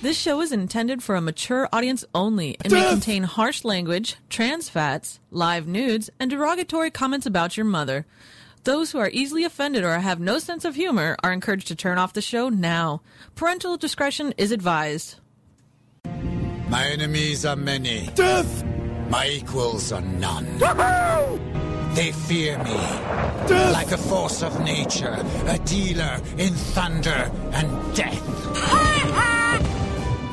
This show is intended for a mature audience only and may contain harsh language, trans fats, live nudes, and derogatory comments about your mother. Those who are easily offended or have no sense of humor are encouraged to turn off the show now. Parental discretion is advised. My enemies are many. Death! My equals are none. Woohoo! They fear me. Death! Like a force of nature, a dealer in thunder and death.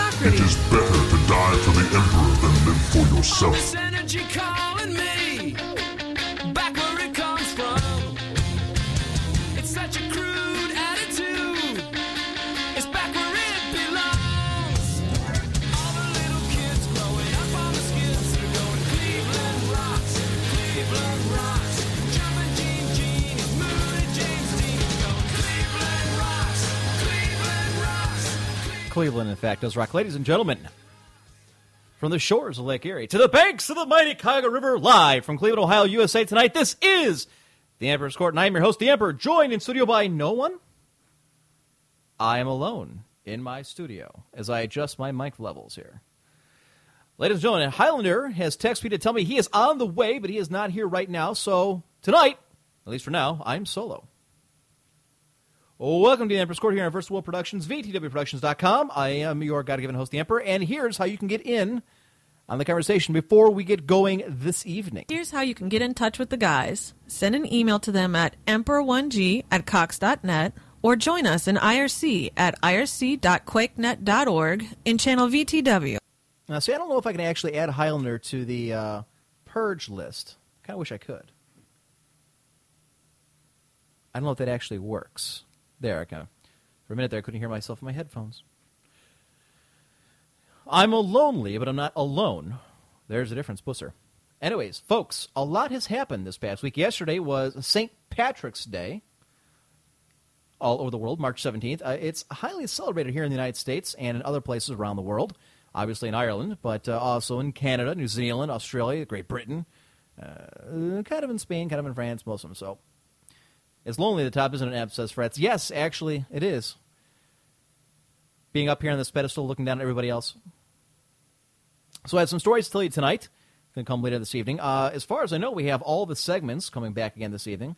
Mediocrity. It is better to die for the Emperor than live for yourself. Cleveland, in fact, does rock. Ladies and gentlemen, from the shores of Lake Erie to the banks of the mighty Cuyahoga River, live from Cleveland, Ohio, USA tonight, this is the Emperor's Court, and I'm your host, the Emperor, joined in studio by no one. I am alone in my studio as I adjust my mic levels here. Ladies and gentlemen, Highlander has texted me to tell me he is on the way, but he is not here right now, so tonight, at least for now, I'm solo. Welcome to the Emperor's Court here on First World Productions, VTWProductions.com. I am your God given host, the Emperor, and here's how you can get in on the conversation before we get going this evening. Here's how you can get in touch with the guys. Send an email to them at emperor1g at cox.net or join us in IRC at irc.quakenet.org in channel VTW. Now, see, I don't know if I can actually add Highlander to the uh, Purge list. I kind of wish I could. I don't know if that actually works. There, I of, for a minute there, I couldn't hear myself in my headphones. I'm a lonely, but I'm not alone. There's a difference, Pusser. Anyways, folks, a lot has happened this past week. Yesterday was St. Patrick's Day all over the world, March 17th. Uh, it's highly celebrated here in the United States and in other places around the world, obviously in Ireland, but uh, also in Canada, New Zealand, Australia, Great Britain, uh, kind of in Spain, kind of in France, most of them. So it's lonely at the top, isn't it, Ab says Frets. Yes, actually, it is. Being up here on this pedestal, looking down at everybody else. So I have some stories to tell you tonight. Going to come later this evening. Uh, as far as I know, we have all the segments coming back again this evening.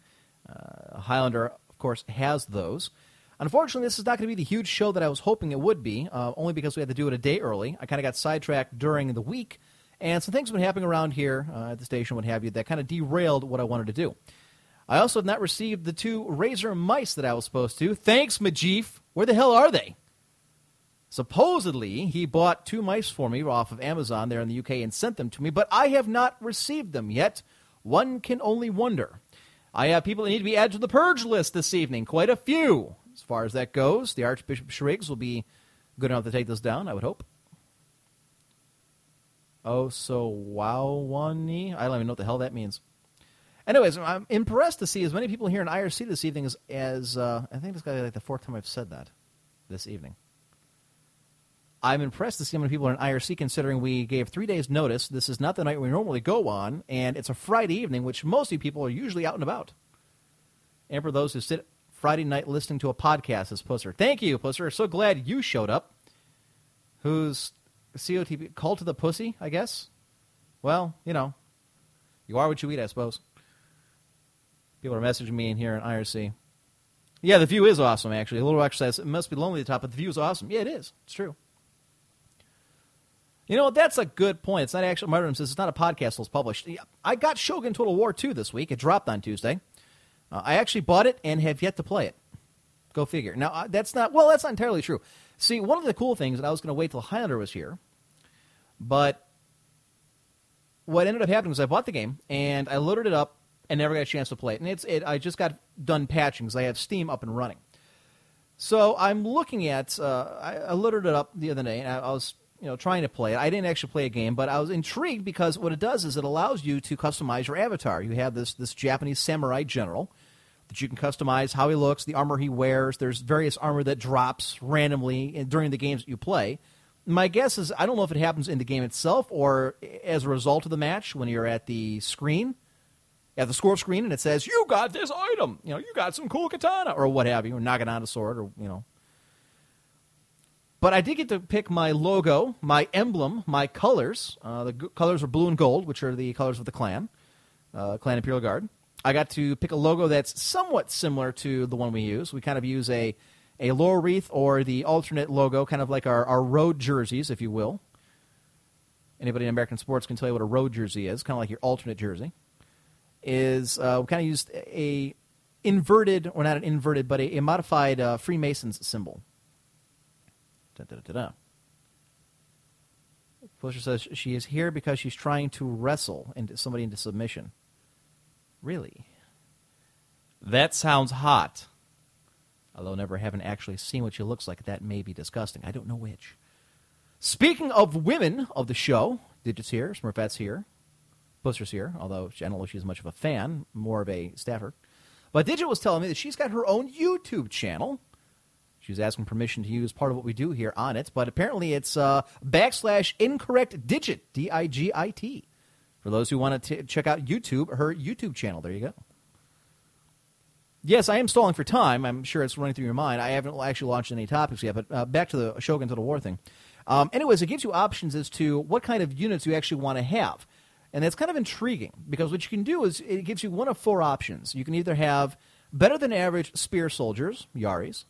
Uh, Highlander, of course, has those. Unfortunately, this is not going to be the huge show that I was hoping it would be, uh, only because we had to do it a day early. I kind of got sidetracked during the week, and some things have been happening around here uh, at the station, what have you, that kind of derailed what I wanted to do. I also have not received the two Razer mice that I was supposed to. Thanks, Majif. Where the hell are they? Supposedly, he bought two mice for me off of Amazon there in the UK and sent them to me, but I have not received them yet. One can only wonder. I have people that need to be added to the purge list this evening, quite a few. As far as that goes, the Archbishop Shriggs will be good enough to take this down, I would hope. Oh, so wowani? I don't even know what the hell that means. Anyways, I'm impressed to see as many people here in IRC this evening as, as uh, I think this be like the fourth time I've said that this evening. I'm impressed to see how many people are in IRC considering we gave three days' notice. This is not the night we normally go on, and it's a Friday evening, which most people are usually out and about. And for those who sit Friday night listening to a podcast, as Pusser. Thank you, Pusser. So glad you showed up. Who's COTP? Call to the pussy, I guess? Well, you know, you are what you eat, I suppose. People are messaging me in here in IRC. Yeah, the view is awesome, actually. A little exercise. It must be lonely at the top, but the view is awesome. Yeah, it is. It's true. You know, what? that's a good point. It's not actually, Martin says it's not a podcast that's published. I got Shogun Total War 2 this week. It dropped on Tuesday. Uh, I actually bought it and have yet to play it. Go figure. Now, uh, that's not, well, that's not entirely true. See, one of the cool things, and I was going to wait till Highlander was here, but what ended up happening was I bought the game and I loaded it up and never got a chance to play it. And it's it. I just got done patching because I have Steam up and running. So I'm looking at. Uh, I, I it up the other day and I, I was you know trying to play it. I didn't actually play a game, but I was intrigued because what it does is it allows you to customize your avatar. You have this this Japanese samurai general that you can customize how he looks, the armor he wears. There's various armor that drops randomly in- during the games that you play. My guess is I don't know if it happens in the game itself or as a result of the match when you're at the screen, at the score screen, and it says you got this item, you know, you got some cool katana or what have you, or Naginata sword, or you know. But I did get to pick my logo, my emblem, my colors. Uh, the g- colors are blue and gold, which are the colors of the clan, uh, Clan Imperial Guard. I got to pick a logo that's somewhat similar to the one we use. We kind of use a a laurel wreath or the alternate logo, kind of like our, our road jerseys, if you will. Anybody in American sports can tell you what a road jersey is, kind of like your alternate jersey. Is uh, we kind of used a inverted, or not an inverted, but a, a modified uh, Freemasons symbol. Da, da, da, da. Pusher says she is here because she's trying to wrestle into somebody into submission. Really? That sounds hot. Although never haven't actually seen what she looks like, that may be disgusting. I don't know which. Speaking of women of the show, Digits here, Smurfette's here, Buster's here, although I don't know if she's much of a fan, more of a staffer. But Digit was telling me that she's got her own YouTube channel. She was asking permission to use part of what we do here on it, but apparently it's uh, backslash incorrect digit, D I G I T. For those who want to check out YouTube, her YouTube channel. There you go. Yes, I am stalling for time. I'm sure it's running through your mind. I haven't actually launched any topics yet, but uh, back to the Shogun Total War thing. Um, anyways, it gives you options as to what kind of units you actually want to have. And that's kind of intriguing because what you can do is it gives you one of four options. You can either have better than average spear soldiers, Yaris,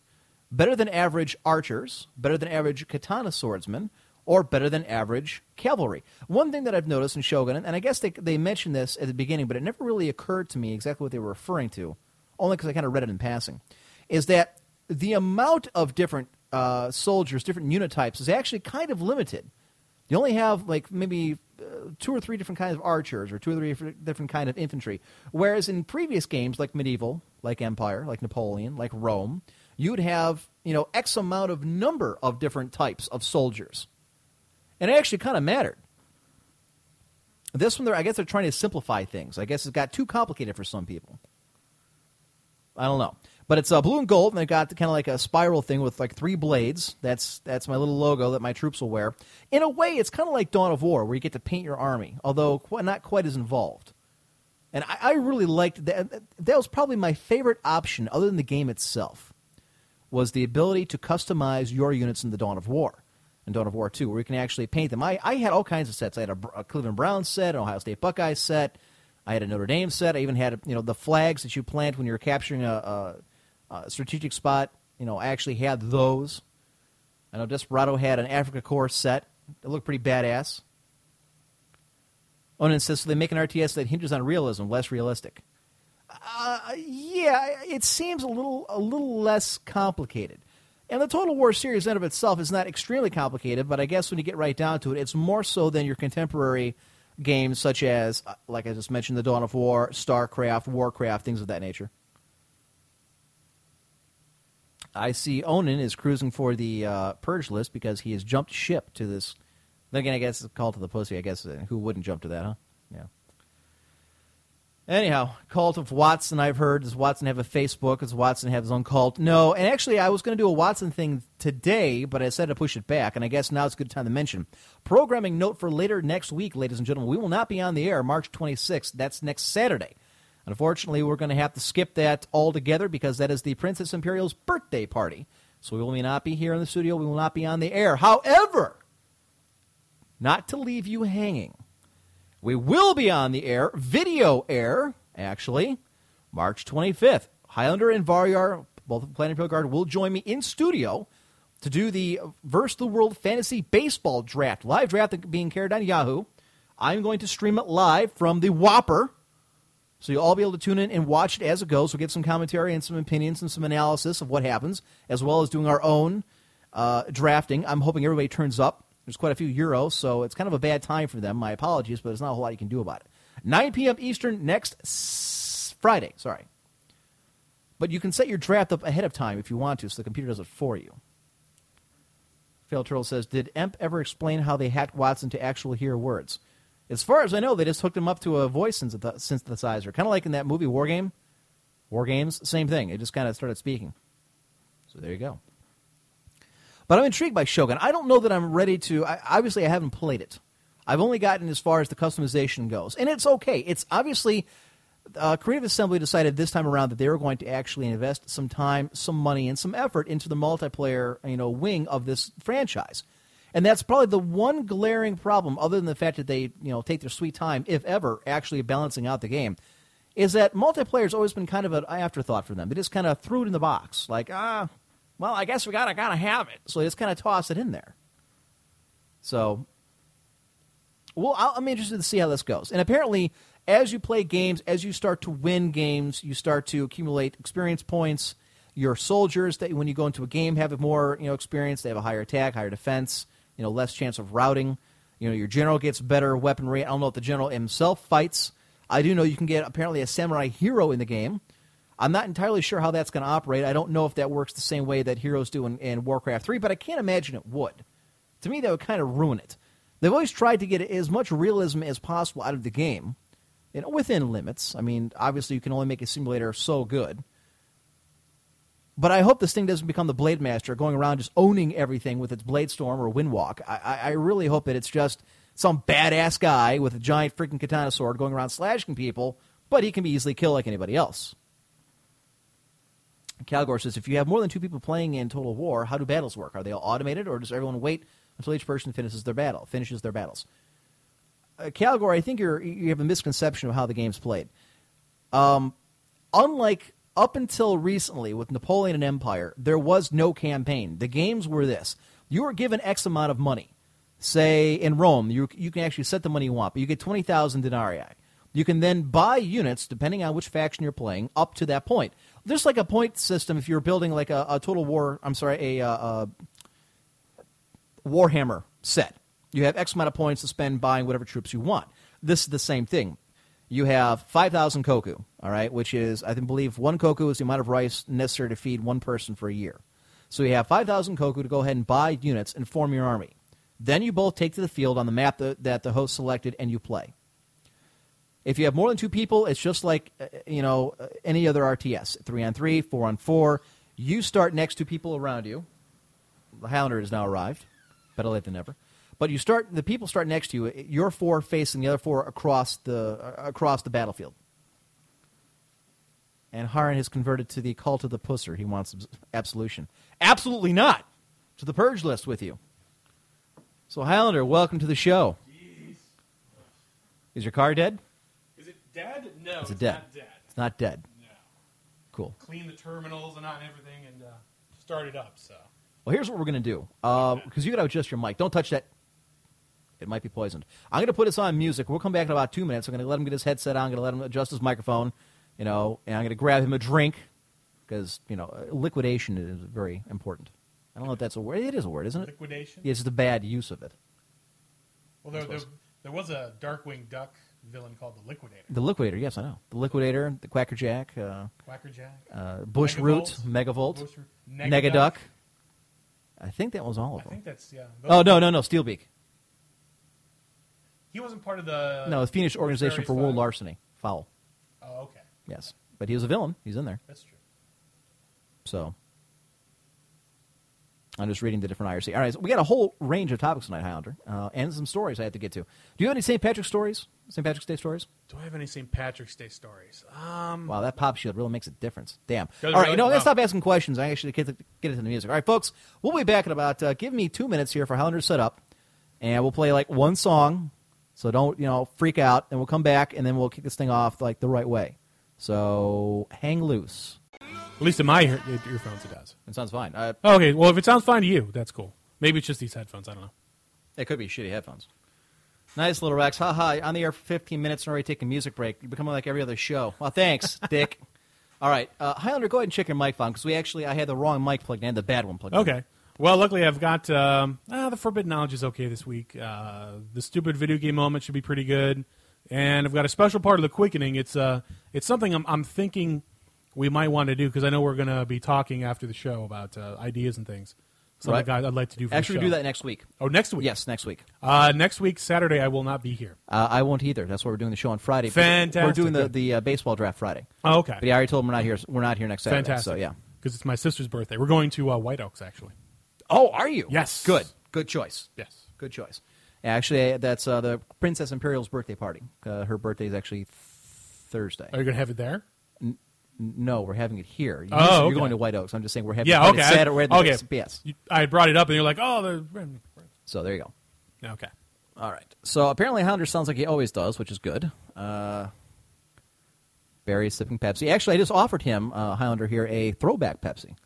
better than average archers, better than average katana swordsmen, or better than average cavalry. One thing that I've noticed in Shogun, and I guess they, they mentioned this at the beginning, but it never really occurred to me exactly what they were referring to, only because I kind of read it in passing, is that the amount of different uh, soldiers, different unit types, is actually kind of limited. You only have like maybe two or three different kinds of archers or two or three different- kind of infantry. Whereas in previous games like medieval, like Empire, like Napoleon, like Rome, you'd have you know X amount of number of different types of soldiers, and it actually kind of mattered. This one, I guess they're trying to simplify things. I guess it's got too complicated for some people. I don't know. But it's uh, blue and gold, and they've got kind of like a spiral thing with like three blades. That's that's my little logo that my troops will wear. In a way, it's kind of like Dawn of War, where you get to paint your army, although qu- not quite as involved. And I, I really liked that. That was probably my favorite option, other than the game itself, was the ability to customize your units in the Dawn of War, in Dawn of War 2, where you can actually paint them. I, I had all kinds of sets. I had a, a Cleveland Browns set, an Ohio State Buckeyes set. I had a Notre Dame set. I even had you know the flags that you plant when you're capturing a, a, a strategic spot. You know, actually had those. I know Desperado had an Afrika Korps set. It looked pretty badass. Onan says so they make an RTS that hinges on realism, less realistic. Uh, yeah, it seems a little a little less complicated. And the Total War series in of itself is not extremely complicated, but I guess when you get right down to it, it's more so than your contemporary games such as, uh, like I just mentioned, the Dawn of War, StarCraft, Warcraft, things of that nature. I see Onan is cruising for the uh, purge list because he has jumped ship to this. Then again, I guess it's call to the pussy. I guess uh, who wouldn't jump to that, huh? Yeah. Anyhow, cult of Watson. I've heard does Watson have a Facebook? Does Watson have his own cult? No. And actually, I was going to do a Watson thing today, but I said to push it back. And I guess now it's a good time to mention. Programming note for later next week, ladies and gentlemen. We will not be on the air March 26th. That's next Saturday. Unfortunately, we're going to have to skip that altogether because that is the Princess Imperial's birthday party. So we will not be here in the studio. We will not be on the air. However, not to leave you hanging, we will be on the air, video air, actually, March 25th. Highlander and Varyar, both of Planet Imperial Guard, will join me in studio to do the uh, Verse the World Fantasy Baseball Draft. Live draft being carried on Yahoo. I'm going to stream it live from the Whopper. So you'll all be able to tune in and watch it as it goes. We'll get some commentary and some opinions and some analysis of what happens, as well as doing our own uh, drafting. I'm hoping everybody turns up. There's quite a few Euros, so it's kind of a bad time for them. My apologies, but there's not a whole lot you can do about it. 9 p.m. Eastern next s- Friday. Sorry. But you can set your draft up ahead of time if you want to, so the computer does it for you. Fail Turtle says, Did EMP ever explain how they hacked Watson to actually hear words? As far as I know, they just hooked him up to a voice synth- synthesizer. Kind of like in that movie War Game. War Games, same thing. It just kind of started speaking. So there you go. But I'm intrigued by Shogun. I don't know that I'm ready to. I, obviously, I haven't played it. I've only gotten as far as the customization goes, and it's okay. It's obviously uh, Creative Assembly decided this time around that they were going to actually invest some time, some money, and some effort into the multiplayer, you know, wing of this franchise. And that's probably the one glaring problem, other than the fact that they, you know, take their sweet time, if ever, actually balancing out the game, is that multiplayer has always been kind of an afterthought for them. They just kind of threw it in the box, like, ah, well, I guess we gotta gotta have it. So they just kind of toss it in there. So, well, I'll- I'm interested to see how this goes. And apparently, as you play games, as you start to win games, you start to accumulate experience points. Your soldiers, that when you go into a game, have more you know experience. They have a higher attack, higher defense, you know, less chance of routing. You know, your general gets better weaponry. I don't know if the general himself fights. I do know you can get apparently a samurai hero in the game. I'm not entirely sure how that's going to operate. I don't know if that works the same way that heroes do in, in Warcraft 3, but I can't imagine it would. To me, that would kind of ruin it. They've always tried to get as much realism as possible out of the game, you know, within limits. I mean, obviously, you can only make a simulator so good. But I hope this thing doesn't become the Blade Master, going around just owning everything with its Blade Storm or Windwalk. I, I, really hope that it's just some badass guy with a giant freaking katana sword going around slashing people, but he can be easily killed like anybody else. Calgore says, if you have more than two people playing in Total War, how do battles work? Are they all automated, or does everyone wait until each person finishes their battle? Finishes their battles. Uh, I think you have a misconception of how the game's played. Um, unlike up until recently with Napoleon and Empire, there was no campaign. The games were this: you were given X amount of money. Say in Rome, you you can actually set the money you want, but you get twenty thousand denarii. You can then buy units depending on which faction you're playing up to that point. There's like a point system if you're building like a, a Total War. I'm sorry, a, uh uh Warhammer set. You have X amount of points to spend buying whatever troops you want. This is the same thing. You have 5,000 koku, all right, which is, I believe one koku is the amount of rice necessary to feed one person for a year. So you have 5,000 koku to go ahead and buy units and form your army. Then you both take to the field on the map that, that the host selected and you play. If you have more than two people, it's just like uh, you know uh, any other RTS, three on three, four on four. You start next to people around you. The Highlander has now arrived. Better late than never. But you start. The people start next to you. Your four facing the other four across the uh, across the battlefield. And Haran has converted to the cult of the pusser. He wants absolution. Absolutely not. To the purge list with you. So Highlander, welcome to the show. Is your car dead? Is it dead? No, Is it's it dead? not dead. It's not dead. No. Cool. Clean the terminals and on everything and uh, start it up. So Well, here's what we're going to do. Because you got to adjust your mic. Don't touch that. It might be poisoned. I'm going to put this on music. We'll come back in about two minutes. I'm going to let him get his headset on. I'm going to let him adjust his microphone. You know, and I'm going to grab him a drink because you know liquidation is very important. I don't know if that's a word. It is a word, isn't it? liquidation. It's the bad use of it. Well, there, there, there was a Darkwing Duck villain called the Liquidator. The liquidator, yes, I know. The liquidator, the quackerjack, uh, Quackerjack. uh, Bushroot, megavolt, Bush Root, Negaduck. I think that was all of them. I think that's yeah. Oh no, no, no, Steelbeak. He wasn't part of the. No, the Phoenix Organization for World Larceny. Foul. Oh, okay, Yes, but he was a villain. He's in there. that's true. So I'm just reading the different IRC. All right, so we got a whole range of topics tonight, Highlander, uh, and some stories I have to get to. Do you have any St. Patrick's stories? St. Patrick's Day stories? Do I have any St. Patrick's Day stories? Um, Wow, that pop shield really makes a difference. Damn. All right, really? you know, I'm Wow. going to stop asking questions. I actually get, to, get into the music. All right, folks, we'll be back in about, uh, give me two minutes here for Highlander to set up, and we'll play like one song, so don't, you know, freak out, and we'll come back, and then we'll kick this thing off like the right way. So hang loose. at least in my ear- earphones, it does. It sounds fine. Uh, Oh, okay, well, if it sounds fine to you, that's cool. Maybe it's just these headphones. I don't know. It could be shitty headphones. Nice little Rex. Ha ha. On the air for 15 minutes and already taking a music break. You're becoming like every other show. Well, thanks, Dick. All right. Uh, Highlander, go ahead and check your mic phone because we actually, I had the wrong mic plugged in, the bad one plugged in. Okay. Well, luckily I've got um, ah, the forbidden knowledge is okay this week. Uh, the stupid video game moment should be pretty good, and I've got a special part of the quickening. It's uh, it's something I'm, I'm thinking we might want to do because I know we're going to be talking after the show about uh, ideas and things. Something Right. I'd like to do. For Actually, the we show. do that next week. Oh, next week. Yes, next week. Uh, next week, Saturday, I will not be here. Uh, I won't either. That's why we're doing the show on Friday. Fantastic. We're doing the, the uh, baseball draft Friday. Oh, okay. But yeah, I already told him we're not here. We're not here next Saturday. Fantastic. So yeah. because it's my sister's birthday. We're going to uh, White Oaks actually. Oh, are you? Yes. Good. Good choice. Yes. Good choice. Actually, that's uh, the Princess Imperial's birthday party. Uh, her birthday is actually Thursday. Are you going to have it there? N- No, we're having it here. You Oh, said You're okay. going to White Oaks. I'm just saying we're having Yeah. it Okay. I- Saturday. We're okay. Yes. You- I brought it up, and you're like, "Oh, the So there you go. okay." All right. So apparently Highlander sounds like he always does, which is good. Uh, Barry is sipping Pepsi. Actually, I just offered him, uh, Highlander here, a throwback Pepsi.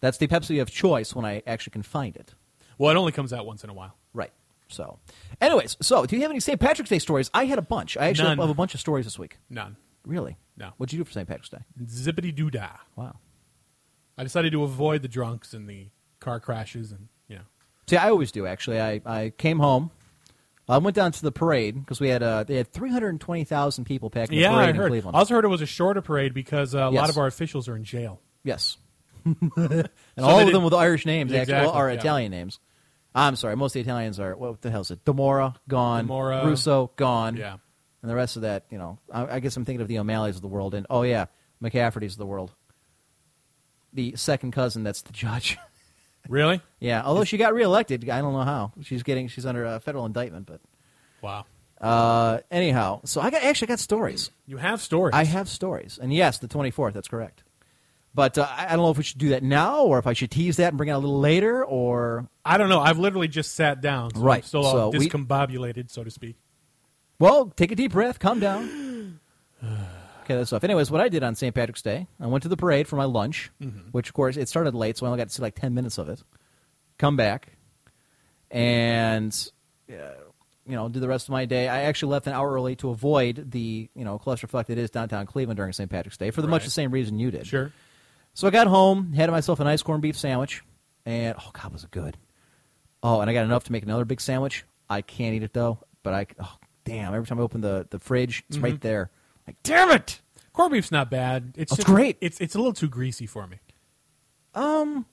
That's the Pepsi of choice when I actually can find it. Well, it only comes out once in a while. Right. So, anyways, so do you have any St. Patrick's Day stories? I had a bunch. I actually None. have a bunch of stories this week. None. Really? No. What'd you do for St. Patrick's Day? Zippity doo dah. Wow. I decided to avoid the drunks and the car crashes, and you know. See, I always do. Actually, I, I came home. I went down to the parade because we had uh, they had three hundred twenty thousand people packing the Yeah, parade I in heard. Cleveland. I also heard it was a shorter parade because uh, a lot of our officials are in jail. Yes. and So all of them with Irish names, actually, well, are yeah. Italian names. I'm sorry, most of the Italians are, what the hell is it? Dimora, gone. Dimora. Russo, gone. Yeah. And the rest of that, you know, I, I guess I'm thinking of the O'Malley's of the world. And, oh, yeah, McCafferty's of the world. The second cousin that's the judge. Really? yeah, although she got reelected. I don't know how. She's getting, she's under a federal indictment. But Wow. uh, anyhow, so I got actually got stories. You have stories. I have stories. And yes, the 24th, that's correct. But uh, I don't know if we should do that now or if I should tease that and bring it out a little later or. I don't know. I've literally just sat down. So I'm Right, still all so we- discombobulated, so to speak. Well, take a deep breath, calm down. okay, that's stuff. Anyways, what I did on St. Patrick's Day, I went to the parade for my lunch, which, of course, it started late, so I only got to see like 10 minutes of it. Come back, and, uh, you know, do the rest of my day. I actually left an hour early to avoid the, you know, clusterfuck that is downtown Cleveland during St. Patrick's Day for the much the same reason you did. Sure. So I got home, had myself a nice corned beef sandwich, and oh god, was it good! Oh, and I got enough to make another big sandwich. I can't eat it though, but I oh damn! Every time I open the the fridge, it's right there. Like damn it! Corned beef's not bad. It's Oh, it's just- great. It's it's a little too greasy for me. Um,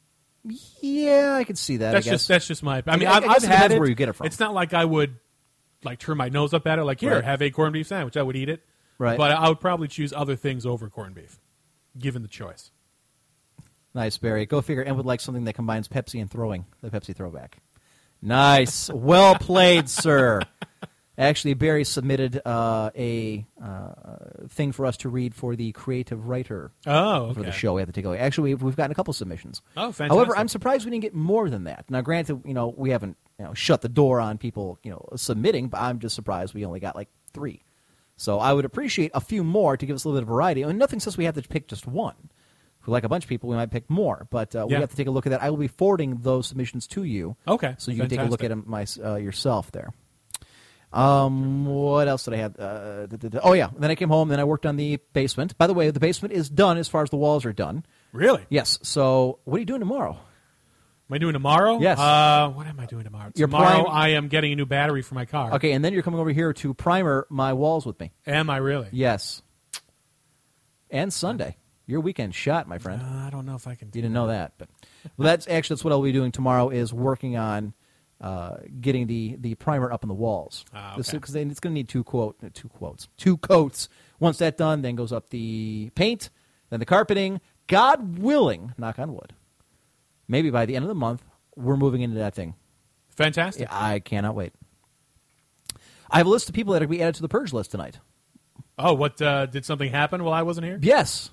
Yeah, I can see that. That's I guess. just that's just my. I I mean, I've, I've had it. where you get it from. It's not like I would like turn my nose up at it. Like here, Right. have a corned beef sandwich. I would eat it. Right. But I would probably choose other things over corned beef, given the choice. Nice, Barry. Go figure. And would like something that combines Pepsi and throwing the Pepsi throwback. Nice, well played, sir. Actually, Barry submitted uh, a uh, thing for us to read for the creative writer Oh, for the show. We have to take away. Actually, we've, we've gotten a couple submissions. Oh, fantastic. However, I'm surprised we didn't get more than that. Now, granted, you know we haven't you know shut the door on people you know submitting, but I'm just surprised we only got like three. So I would appreciate a few more to give us a little bit of variety. I mean, nothing says we have to pick just one. We like a bunch of people, we might pick more, but uh, we Yeah. have to take a look at that. I will be forwarding those submissions to you. Okay, so you can take a look at them my, uh, yourself there. Um, what else did I have? Uh, da- da- da- oh yeah, then I came home. Then I worked on the basement. By the way, the basement is done as far as the walls are done. Really? Yes. So what are you doing tomorrow? Am I doing tomorrow? Yes. Uh, what am I doing tomorrow? Your tomorrow, prime- I am getting a new battery for my car. Okay, and then you're coming over here to primer my walls with me. Am I really? Yes. And Sunday, your weekend shot, my friend. Uh, I don't know if I can. Do You didn't know that, but well, that's actually that's what I'll be doing tomorrow is working on uh, getting the, the primer up on the walls. Ah, This- okay. it's going to need two quote uh, two quotes two coats. Once that's done, then goes up the paint, then the carpeting. God willing, knock on wood. Maybe by the end of the month, we're moving into that thing. Fantastic. I cannot wait. I have a list of people that are going to be added to the purge list tonight. Oh, what uh, did something happen while I wasn't here? Yes,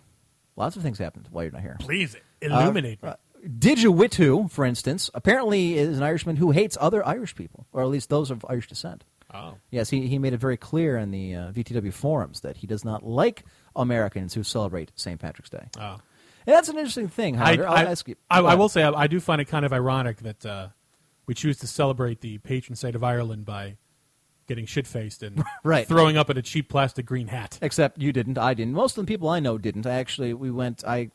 lots of things happened while you're not here. Please illuminate me. Uh, Digiwitu, for instance, apparently is an Irishman who hates other Irish people, or at least those of Irish descent. Oh. Yes, he, he made it very clear in the uh, VTW forums that he does not like Americans who celebrate St. Patrick's Day. Oh. And that's an interesting thing, I, Howard. I'll I, ask you. I, I will say I, I do find it kind of ironic that uh, we choose to celebrate the patron saint of Ireland by getting shit faced and Right. throwing up in a cheap plastic green hat. Except you didn't, I didn't. Most of the people I know didn't. I actually, we went, I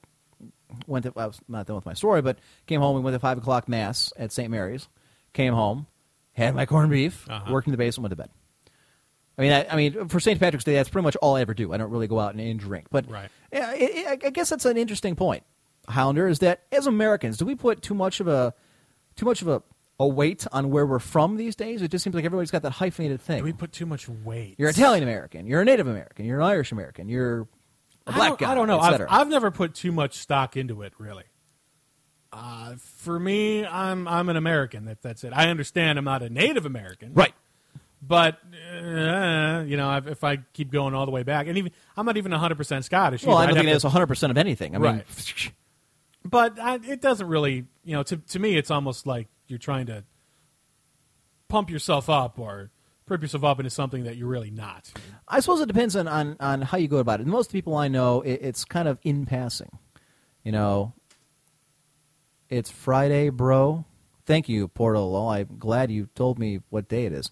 went to. I was not done with my story, but came home. We went to five o'clock mass at St. Mary's. Came home, had my corned beef, Uh-huh. worked in the basement, went to bed. I mean, I, I mean, for St. Patrick's Day, that's pretty much all I ever do. I don't really go out and, and drink. But Right. yeah, it, it, I guess that's an interesting point, Highlander, is that as Americans, do we put too much of a too much of a, a weight on where we're from these days? It just seems like everybody's got that hyphenated thing. We put too much weight? You're Italian American. You're a Native American. You're an Irish American. You're a I black don't, guy. I don't know. I've. I've never put too much stock into it, really. Uh, for me, I'm I'm an American. That that's it. I understand I'm not a Native American, right. But uh, you know, if, if I keep going all the way back, and even I'm not even 100 percent Scottish. Well, either. I don't think it's 100 percent of anything. I mean, Right. but I, it doesn't really, you know, to to me, it's almost like you're trying to pump yourself up or prep yourself up into something that you're really not. I suppose it depends on, on, on how you go about it. Most people I know, it, it's kind of in passing. You know, it's Friday, bro. Thank you, Portolo. I'm glad you told me what day it is.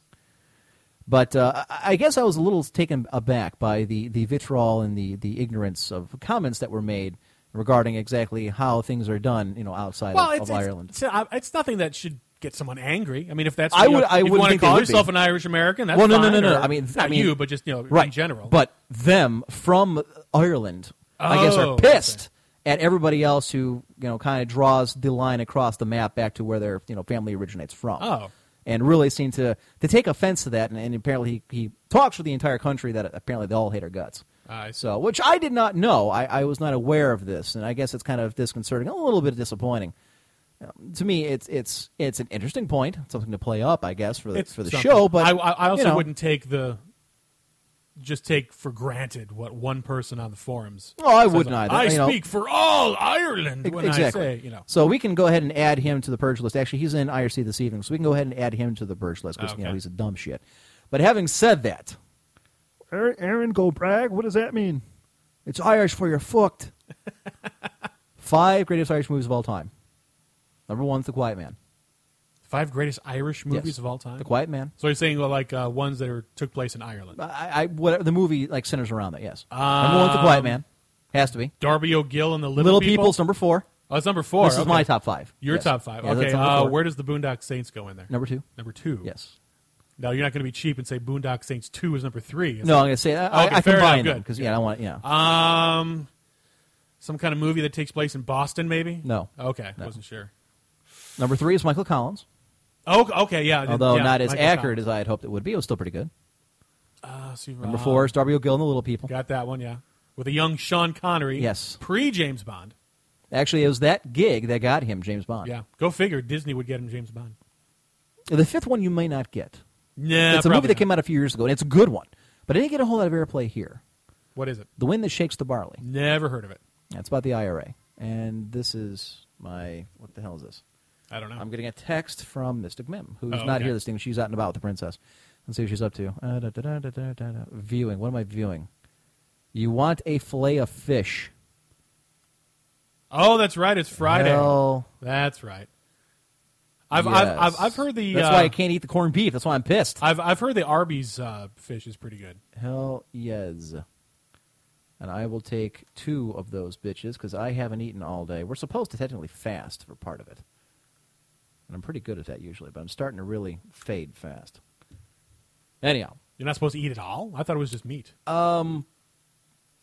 But uh, I I guess I was a little taken aback by the, the vitriol and the, the ignorance of comments that were made regarding exactly how things are done, you know, outside Well, of, it's, of it's, Ireland. It's, it's nothing that should get someone angry. I mean, if that's I you I if you wouldn't want to call would be. yourself an Irish American, that's well, no, no, fine, no, no. or- I mean, not I mean, you, but just you know, right. in general. But them from Ireland, I guess, Oh, are pissed at everybody else who you know kind of draws the line across the map back to where their you know family originates from. Oh. And really seem to, to take offense to that, and, and apparently he, he talks for the entire country that apparently they all hate our guts. I. So, which I did not know. I, I was not aware of this, and I guess it's kind of disconcerting, a little bit disappointing. Um, to me, it's it's it's an interesting point, something to play up, I guess, for the it's for the something. show. But I, I also you know. wouldn't take the just take for granted what one person on the forums. Oh, I says. wouldn't. I You know. speak for all Ireland when exactly. I say, you know. So we can go ahead and add him to the purge list. Actually, he's in IRC this evening, so we can go ahead and add him to the purge list because you know he's a dumb shit. But having said that, Erin, Erin go bragh. What does that mean? It's Irish for you're fucked. Five greatest Irish movies of all time. Number one's The Quiet Man. Five greatest Irish movies Yes. of all time. The Quiet Man. So you're saying well, like uh, ones that are, took place in Ireland. I, I what the movie like centers around that. Yes. number one's The Quiet Um, Man. Has to be. Darby O'Gill and the Little, Little, People. People's number four. Oh, it's number four. This is okay. my top five. Your Yes. top five. Yeah, okay. that's number Uh, four. where does the Boondock Saints go in there? Number two. Number two. Yes. No, you're not going to be cheap and say Boondock Saints two is number three. No? I'm going to say I, Okay, I combine them because yeah, I want yeah. Um, some kind of movie that takes place in Boston, maybe. No. Okay, No. wasn't sure. Number three is Michael Collins. Oh, okay, yeah. Although yeah, not as Michael accurate Collins. as I had hoped it would be, it was still pretty good. Uh, see, Number uh, four is Darby O'Gill and the Little People. Got that one, yeah. With a young Sean Connery. Yes. Pre James Bond. Actually, it was that gig that got him James Bond. Yeah. Go figure. Disney would get him James Bond. The fifth one you may not get. Nah, it's a movie that came out a few years ago, and it's a good one. But it didn't get a whole lot of airplay here. What is it? The Wind That Shakes the Barley. Never heard of it. That's about the IRA. And this is my. What the hell is this? I don't know. I'm getting a text from Mystic Mim, who's Oh, not here this evening. She's out and about with the princess. Let's see what she's up to. Uh, da, da, da. Viewing. What am I viewing? You want a fillet of fish. oh, that's right. It's Friday. Hell, That's right. I've, yes. I've, I've, I've heard the. That's uh, why I can't eat the corned beef. That's why I'm pissed. I've, I've heard the Arby's uh, fish is pretty good. Hell yes. And I will take two of those bitches because I haven't eaten all day. We're supposed to technically fast for part of it. And I'm pretty good at that usually, but I'm starting to really fade fast. Anyhow, You're not supposed to eat it all. I thought it was just meat.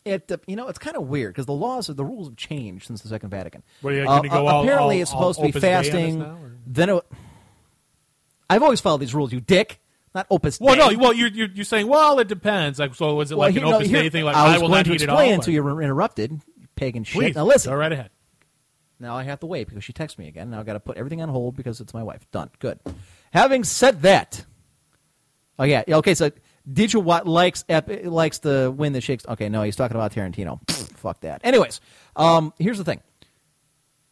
It you know it's kind of weird because the laws the rules have changed since the Second Vatican. What, are you Uh, gonna go uh, all- apparently, all- it's supposed to be all on this fasting. now, then it, I've always followed these rules, you dick. Not opus. well, no. Well, you're, you're you're saying well, it depends. Like, so was it Well, like here- an no, Opus here- thing? Like I I, was will going not to eat it explain all. until you were interrupted, pagan shit. Please Now listen. Go right ahead. Now I have to wait because she texts me again. Now I've got to put everything on hold because it's my wife. Done. Good. Having said that, oh yeah, okay. So did you what likes ep- likes the win that shakes? Okay, no, he's talking about Tarantino. Fuck that. Anyways, um, here's the thing.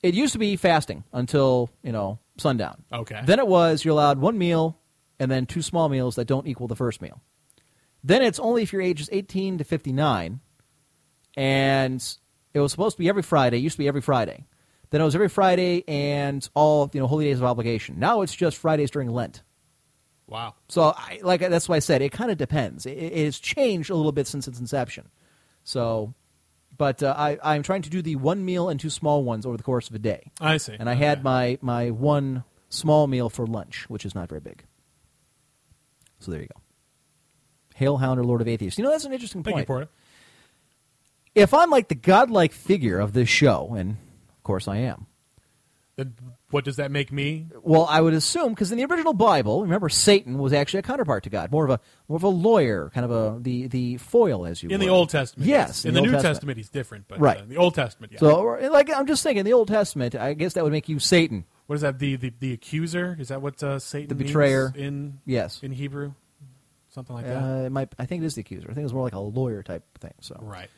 It used to be fasting until you know sundown. Okay. Then it was you're allowed one meal and then two small meals that don't equal the first meal. Then it's only if your age is 18 to 59, and it was supposed to be every Friday. It used to be every Friday. Then it was every Friday and all you know holy days of obligation. Now it's just Fridays during Lent. Wow. So, I, like that's why I said it kind of depends. It, it has changed a little bit since its inception. So, But uh, I, I'm trying to do the one meal and two small ones over the course of a day. I see. And I had my, my one small meal for lunch, which is not very big. So there you go. Hail Hound or Lord of Atheists. You know, that's an interesting Thank you point. for it. If I'm like the godlike figure of this show, and of course I am, what does that make me? well, I would assume because in the original Bible, remember Satan was actually a counterpart to God, more of a more of a lawyer, kind of a the the foil, as you In the. Old Testament, Yes, In, the, Old New Testament. Testament, he's different, but Right. uh, the Old Testament, yeah. So, like, I'm just thinking, the Old Testament, I guess that would make you Satan. what is that? The the, the accuser? Is that what uh, Satan? The means betrayer. in yes. in Hebrew, something like that. Uh, it might, I think it is the accuser. I think it's more like a lawyer type thing. So, right.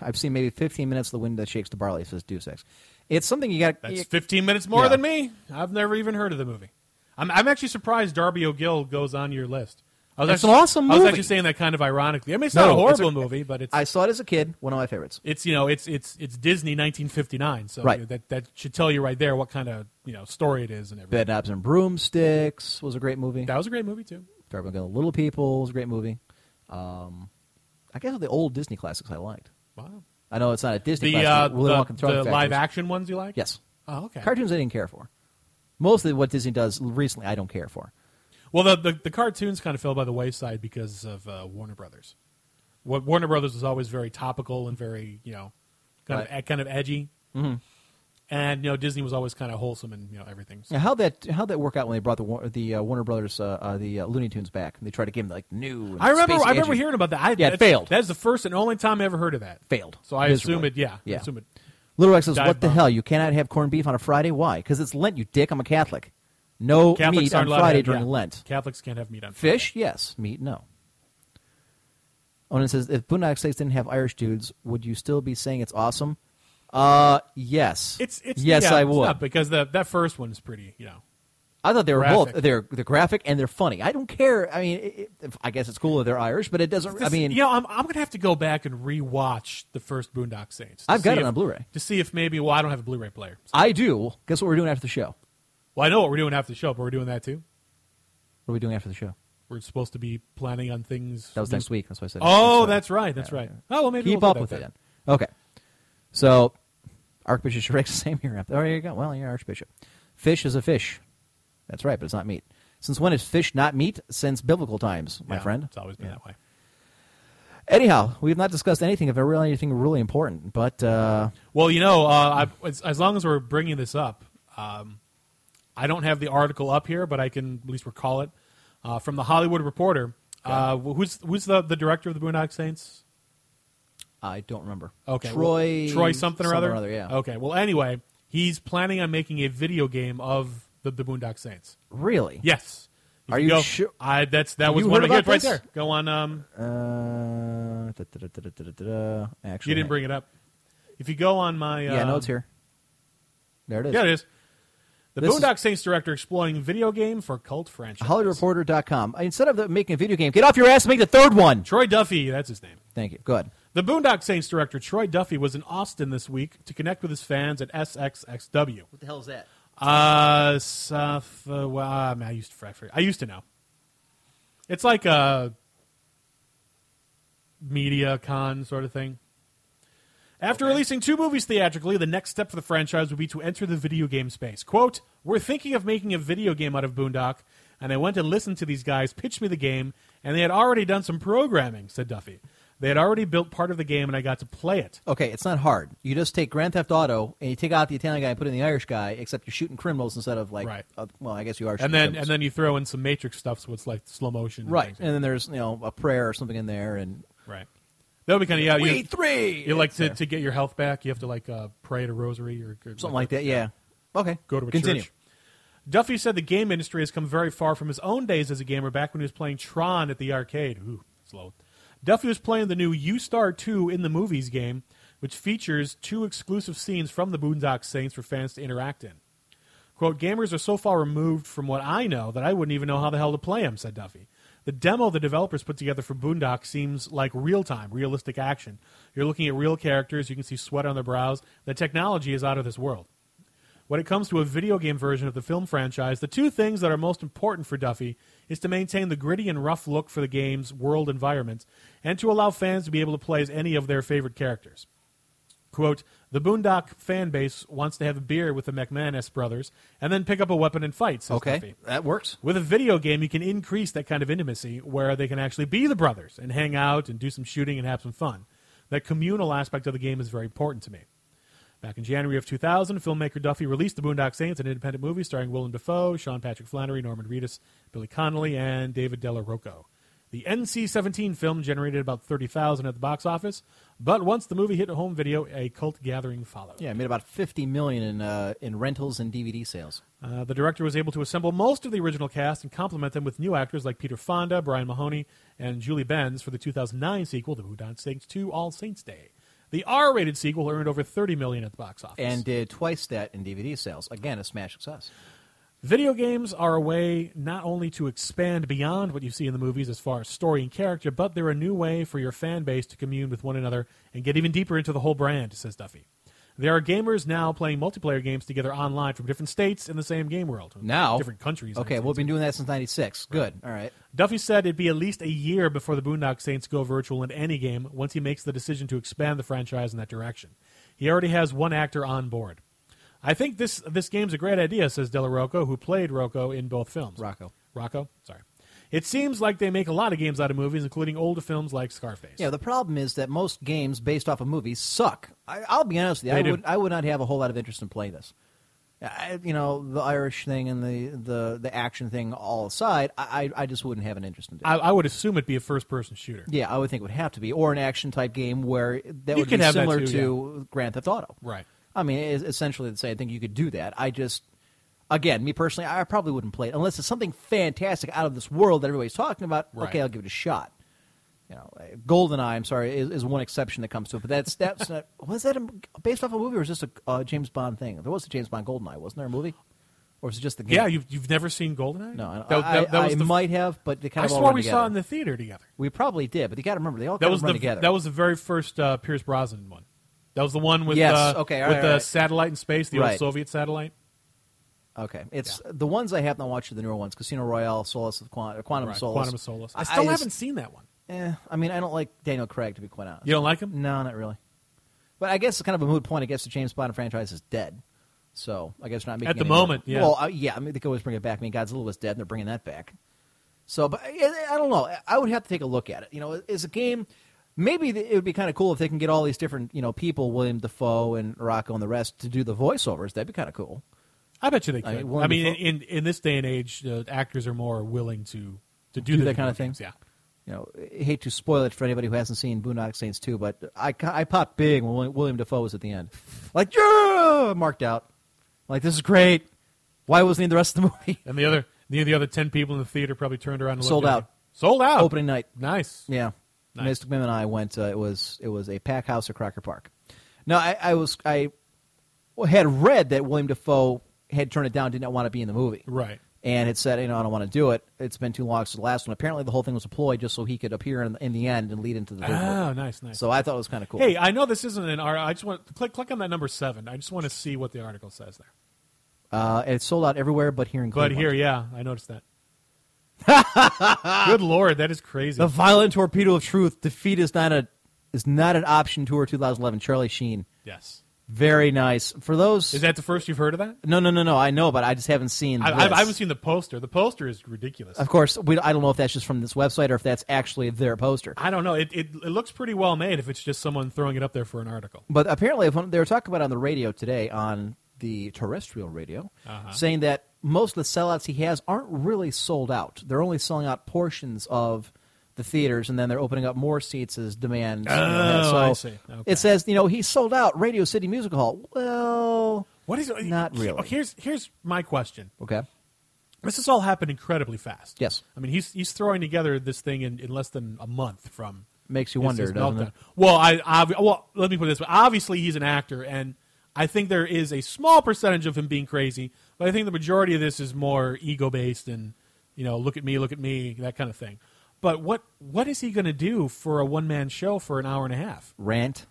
I've seen maybe 15 minutes of the wind that shakes the barley says Deus Ex. It's something you got. That's 15 minutes more Yeah. than me. I've never even heard of the movie. I'm, I'm actually surprised Darby O'Gill goes on your list. I was It's actually, an awesome movie. I was actually saying that kind of ironically. I mean, it's No, not a horrible a- movie, but it's I saw it as a kid. One of my favorites. it's you know it's it's it's Disney 1959. So Right. that that should tell you right there what kind of you know story it is and everything. Bedknobs and Broomsticks was a great movie. That was a great movie too. Darby O'Gill, Little People was a great movie. Um, I guess the old Disney classics I liked. Wow. I know it's not a Disney The classic. uh, Willy the, Wonka Chocolate the live action ones you like? Yes. Oh, okay. Cartoons I didn't care for. Mostly what Disney does recently, I don't care for. Well, the, the the cartoons kind of fell by the wayside because of uh, Warner Brothers. What Warner Brothers was always very topical and very you know kind Right. of kind of edgy, Mm-hmm. And you know Disney was always kind of wholesome and you know everything. So- Now, how that how that work out when they brought the the uh, Warner Brothers uh, uh, the uh, Looney Tunes back? And they tried to give them like new. and I remember I remember hearing about that. I, Yeah, it failed. That's the first and only time I ever heard of that. Failed. So I assume it. Yeah. I Yeah. assume it. Little Rex says, "What the bomb. hell? You cannot have corned beef on a Friday? Why? Because it's Lent, you dick. I'm a Catholic. No Catholics meat on aren't allowed to Friday during yeah. Lent. Catholics can't have meat on Fish, yes. Meat, no. Onan says, if Boondock Saints didn't have Irish dudes, would you still be saying it's awesome? Uh, yes. It's it's yes, yeah, I would. not, because the that first one is pretty. You know. I thought they were graphic. both. They're they're graphic and they're funny. I don't care. I mean, it, it, I guess it's cool that they're Irish, but it doesn't. I mean, you know, I'm, I'm gonna have to go back and rewatch the first Boondock Saints. I've got it if- on Blu-ray. to see if maybe. Well, I don't have a Blu-ray player. So- I do. Guess what we're doing after the show? well, I know what we're doing after the show, but we're doing that too. What are we doing after the show? We're supposed to be planning on things. That was next week. That's why I said. Oh, that's right. That's right. Oh, well, maybe Keep we'll up with it then. Okay. So, Archbishop Shrek's the same here. Oh, there you go. Well, you're Archbishop. Fish is a fish. That's right, but it's not meat. Since when is fish not meat? Since biblical times, my Yeah, friend. It's always been Yeah. that way. Anyhow, we've not discussed anything of really anything really important, but uh, Well, you know, uh, I, as, as long as we're bringing this up, um, I don't have the article up here, but I can at least recall it uh, from the Hollywood Reporter. Uh, who's who's the, the director of the Boondock Saints? I don't remember. Okay, Troy, well, Troy something or other. Something or other, yeah. Okay. Well, anyway, he's planning on making a video game of the, the Boondock Saints. Really? Yes. If Are you, go, sure? I that's that was you one of the right there. Go on. Um, uh, da, da, da, Actually, you didn't bring it up. If you go on my yeah, no, uh, it's here. There it is. Yeah, it is. The this Boondock Saints director exploring video game for cult franchise. HollyReporter.com. Instead of the, making a video game, get off your ass and make the third one. Troy Duffy, that's his name. Thank you. Good. The Boondock Saints director Troy Duffy was in Austin this week to connect with his fans at SXSW. What the hell is that? Uh, Suf, uh well, I, mean, I used to, I used to know. It's like a media con sort of thing. After releasing two movies theatrically, the next step for the franchise would be to enter the video game space. Quote, We're thinking of making a video game out of Boondock, and I went and listened to these guys pitch me the game, and they had already done some programming, said Duffy. They had already built part of the game, and I got to play it. Okay, it's not hard. You just take Grand Theft Auto and you take out the Italian guy and put in the Irish guy, except you're shooting criminals instead of like. Right. Uh, well, I guess you are. Shooting And then, criminals. and then you throw in some Matrix stuff, so it's like slow motion. and right, things. and then there's you know a prayer or something in there, and Right. That would be kind of yeah. we You, three. you like to, to get your health back. You have to like uh, pray at a rosary or, or something like that. Yeah. Okay. Go to a Continue. church. Duffy said the game industry has come very far from his own days as a gamer back when he was playing Tron at the arcade. Ooh, slow. Duffy was playing the new Yoostar 2 in the movies game, which features two exclusive scenes from the Boondock Saints for fans to interact in. Quote, gamers are so far removed from what I know that I wouldn't even know how the hell to play them, said Duffy. The demo the developers put together for Boondock seems like real time, realistic action. You're looking at real characters, you can see sweat on their brows. The technology is out of this world. When it comes to a video game version of the film franchise, the two things that are most important for Duffy is to maintain the gritty and rough look for the game's world environments and to allow fans to be able to play as any of their favorite characters. Quote, the Boondock fan base wants to have a beer with the McManus brothers and then pick up a weapon and fight, says Okay, Duffy. that works. With a video game, you can increase that kind of intimacy where they can actually be the brothers and hang out and do some shooting and have some fun. That communal aspect of the game is very important to me. Back in January of 2000, filmmaker Duffy released The Boondock Saints, an independent movie starring Willem Dafoe, Sean Patrick Flanery, Norman Reedus, Billy Connolly, and David Della Rocco. The NC-17 film generated about 30,000 at the box office, but once the movie hit home video, a cult gathering followed. Yeah, it made about fifty million in uh, in rentals and DVD sales. Uh, the director was able to assemble most of the original cast and complement them with new actors like Peter Fonda, Brian Mahoney, and Julie Benz for the 2009 sequel, The Boondock Saints 2 All Saints Day. The R-rated sequel earned over 30 million at the box office. and did twice that in DVD sales. Again, a smash success. Video games are a way not only to expand beyond what you see in the movies as far as story and character, but they're a new way for your fan base to commune with one another and get even deeper into the whole brand, says Duffy. There are gamers now playing multiplayer games together online from different states in the same game world. Now, different countries. Okay, we've been doing that since '96. Good. All right. Duffy said it'd be at least a year before the Boondock Saints go virtual in any game once he makes the decision to expand the franchise in that direction. He already has one actor on board. I think this this game's a great idea, says Della Rocco, who played Rocco in both films. Rocco. Rocco? Sorry. It seems like they make a lot of games out of movies, including older films like Scarface. Yeah, the problem is that most games based off of movies suck. I, I'll be honest with you. They I do. would, I would not have a whole lot of interest in playing this. I, you know, the Irish thing and the, the, the action thing all aside, I, I just wouldn't have an interest in doing I, it. I would assume it'd be a first person shooter. Yeah, I would think it would have to be. Or an action type game where that You would can be have that similar too, to Grand Theft Auto. Right. I mean, it's essentially the same. I think you could do that. I just, again, me personally, I probably wouldn't play it unless it's something fantastic out of this world that everybody's talking about. Right. Okay, I'll give it a shot. You know, GoldenEye, I'm sorry, is, is one exception that comes to it, but that's that's not. Was that a, based off a movie or was this a uh, James Bond thing? There was a James Bond GoldenEye, wasn't there a movie? Or was it just the game? Yeah, you've, you've never seen Goldeneye? No, I, That, I, that- that was I the, might have, but they kind I of all swore we together. saw in the theater together. we probably did, but you got to remember they all That was the together. that was the very first uh, Pierce Brosnan one. That was the one with Yes, uh, okay, with right, the right. satellite in space, the old Soviet satellite. Okay, it's the ones I have not watched are the newer ones: Casino Royale, Solace of Quantum, Quantum Right, Solace. Quantum of Solace. I still just- haven't seen that one. Eh, I mean, I don't like Daniel Craig to be quite honest. You don't like him? No, not really. But I guess it's kind of a moot point. I guess the James Bond franchise is dead. So I guess not making At the moment, yeah. Well, uh, yeah. I mean, they could always bring it back. I mean, Godzilla was dead, and they're bringing that back. So, but I, I don't know. I would have to take a look at it. You know, is a game. Maybe it would be kind of cool if they can get all these different, you know, people, William Dafoe and Rocco and the rest, to do the voiceovers. That'd be kind of cool. I bet you they I could. I mean, mean, in, in in this day and age, uh, actors are more willing to to do, Do that kind of thing? Yeah. You know, I hate to spoil it for anybody who hasn't seen Boondock Saints 2, but I, I popped big when William- Dafoe was at the end. Like, yeah! Marked out. Like, this is great. Why wasn't he in the rest of the movie? And the other the, the other ten people in the theater probably turned around and Sold looked at Sold out. Sold out. Opening night. Nice. Yeah. Nice. Mr. McMillan and I went. Uh, it was it was a pack house at Crocker Park. Now I, I was I had read that William Dafoe had turned it down, did not want to be in the movie, Right. and had said, you know, I don't want to do it. It's been too long since the last one. Apparently, the whole thing was a ploy just so he could appear in, in the end and lead into the third Oh, nice, nice. So I thought it was kind of cool. Hey, I know this isn't an art. I just want click click on that number seven. I just want to see what the article says there. uh, and it's sold out everywhere but here in But here, yeah, I noticed that. Good lord, that is crazy. the violent torpedo of truth. Defeat is not a is not an option. Tour 2011. Charlie Sheen. yes. Very nice. For those, Is that the first you've heard of that? no, no, no, no. I know, but I just haven't seen. I, this. I've, I haven't seen the poster. The poster is ridiculous. Of course, we, I don't know if that's just from this website or if that's actually their poster. I don't know. It, it it looks pretty well made if it's just someone throwing it up there for an article. But apparently, if they were talking about it on the radio today, on the terrestrial radio, Uh-huh. saying that most of the sellouts he has aren't really sold out. They're only selling out portions of the theaters, and then they're opening up more seats as demand. you know. Oh, so I see. Okay. It says, you know, he sold out Radio City Music Hall. Well, What is Not oh, really. Here's here's my question. okay. This has all happened incredibly fast. Yes. I mean he's he's throwing together this thing in, in less than a month from Makes you his- wonder, his doesn't meltdown. it? Well, I obvi- well let me put it this way. Obviously, he's an actor, and I think there is a small percentage of him being crazy, but I think the majority of this is more ego based and you know, look at me, look at me, that kind of thing. But what what is he going to do for a one man show for an hour and a half? Rant.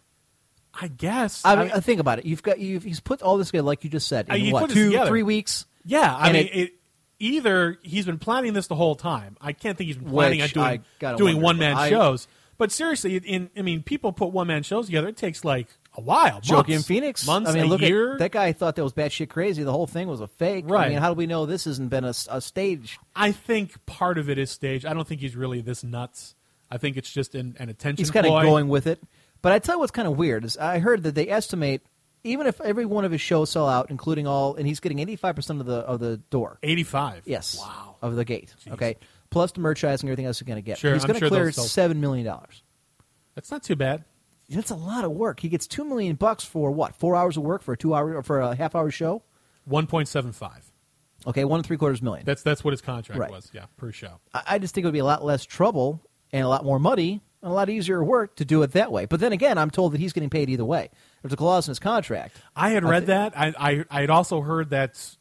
I guess. I mean, think about it. You've got you've, he's put all this together, like you just said, Uh, in what two, together. three weeks. yeah, I mean, it- it, either he's been planning this the whole time. I can't think he's been planning on I doing doing one man shows. But seriously, in I mean, people put one man shows together. It takes like a while. Joking. Phoenix. months, I mean, a look year. at that guy. Thought that was batshit crazy. The whole thing was a fake. Right. I mean, how do we know this hasn't been a stage? I think part of it is staged. I don't think he's really this nuts. I think it's just an, an attention. He's kind of going with it. But I tell you what's kind of weird is I heard that they estimate even if every one of his shows sell out, including all, and he's getting eighty five percent of the of the door. eighty-five. Yes. Wow. Of the gate. Okay. Plus the merchandising and everything else he's going to get. Sure, he's going to sure clear seven million dollars. That's not too bad. That's a lot of work. He gets two million bucks for what? Four hours of work for a two hour or for a half hour show. One point seven five. Okay, one and three quarters million. That's that's what his contract Right. was. Yeah, per show. I, I just think it would be a lot less trouble and a lot more money and a lot easier work to do it that way. But then again, I'm told that he's getting paid either way. There's a clause in his contract. I had I read that. I, I I had also heard that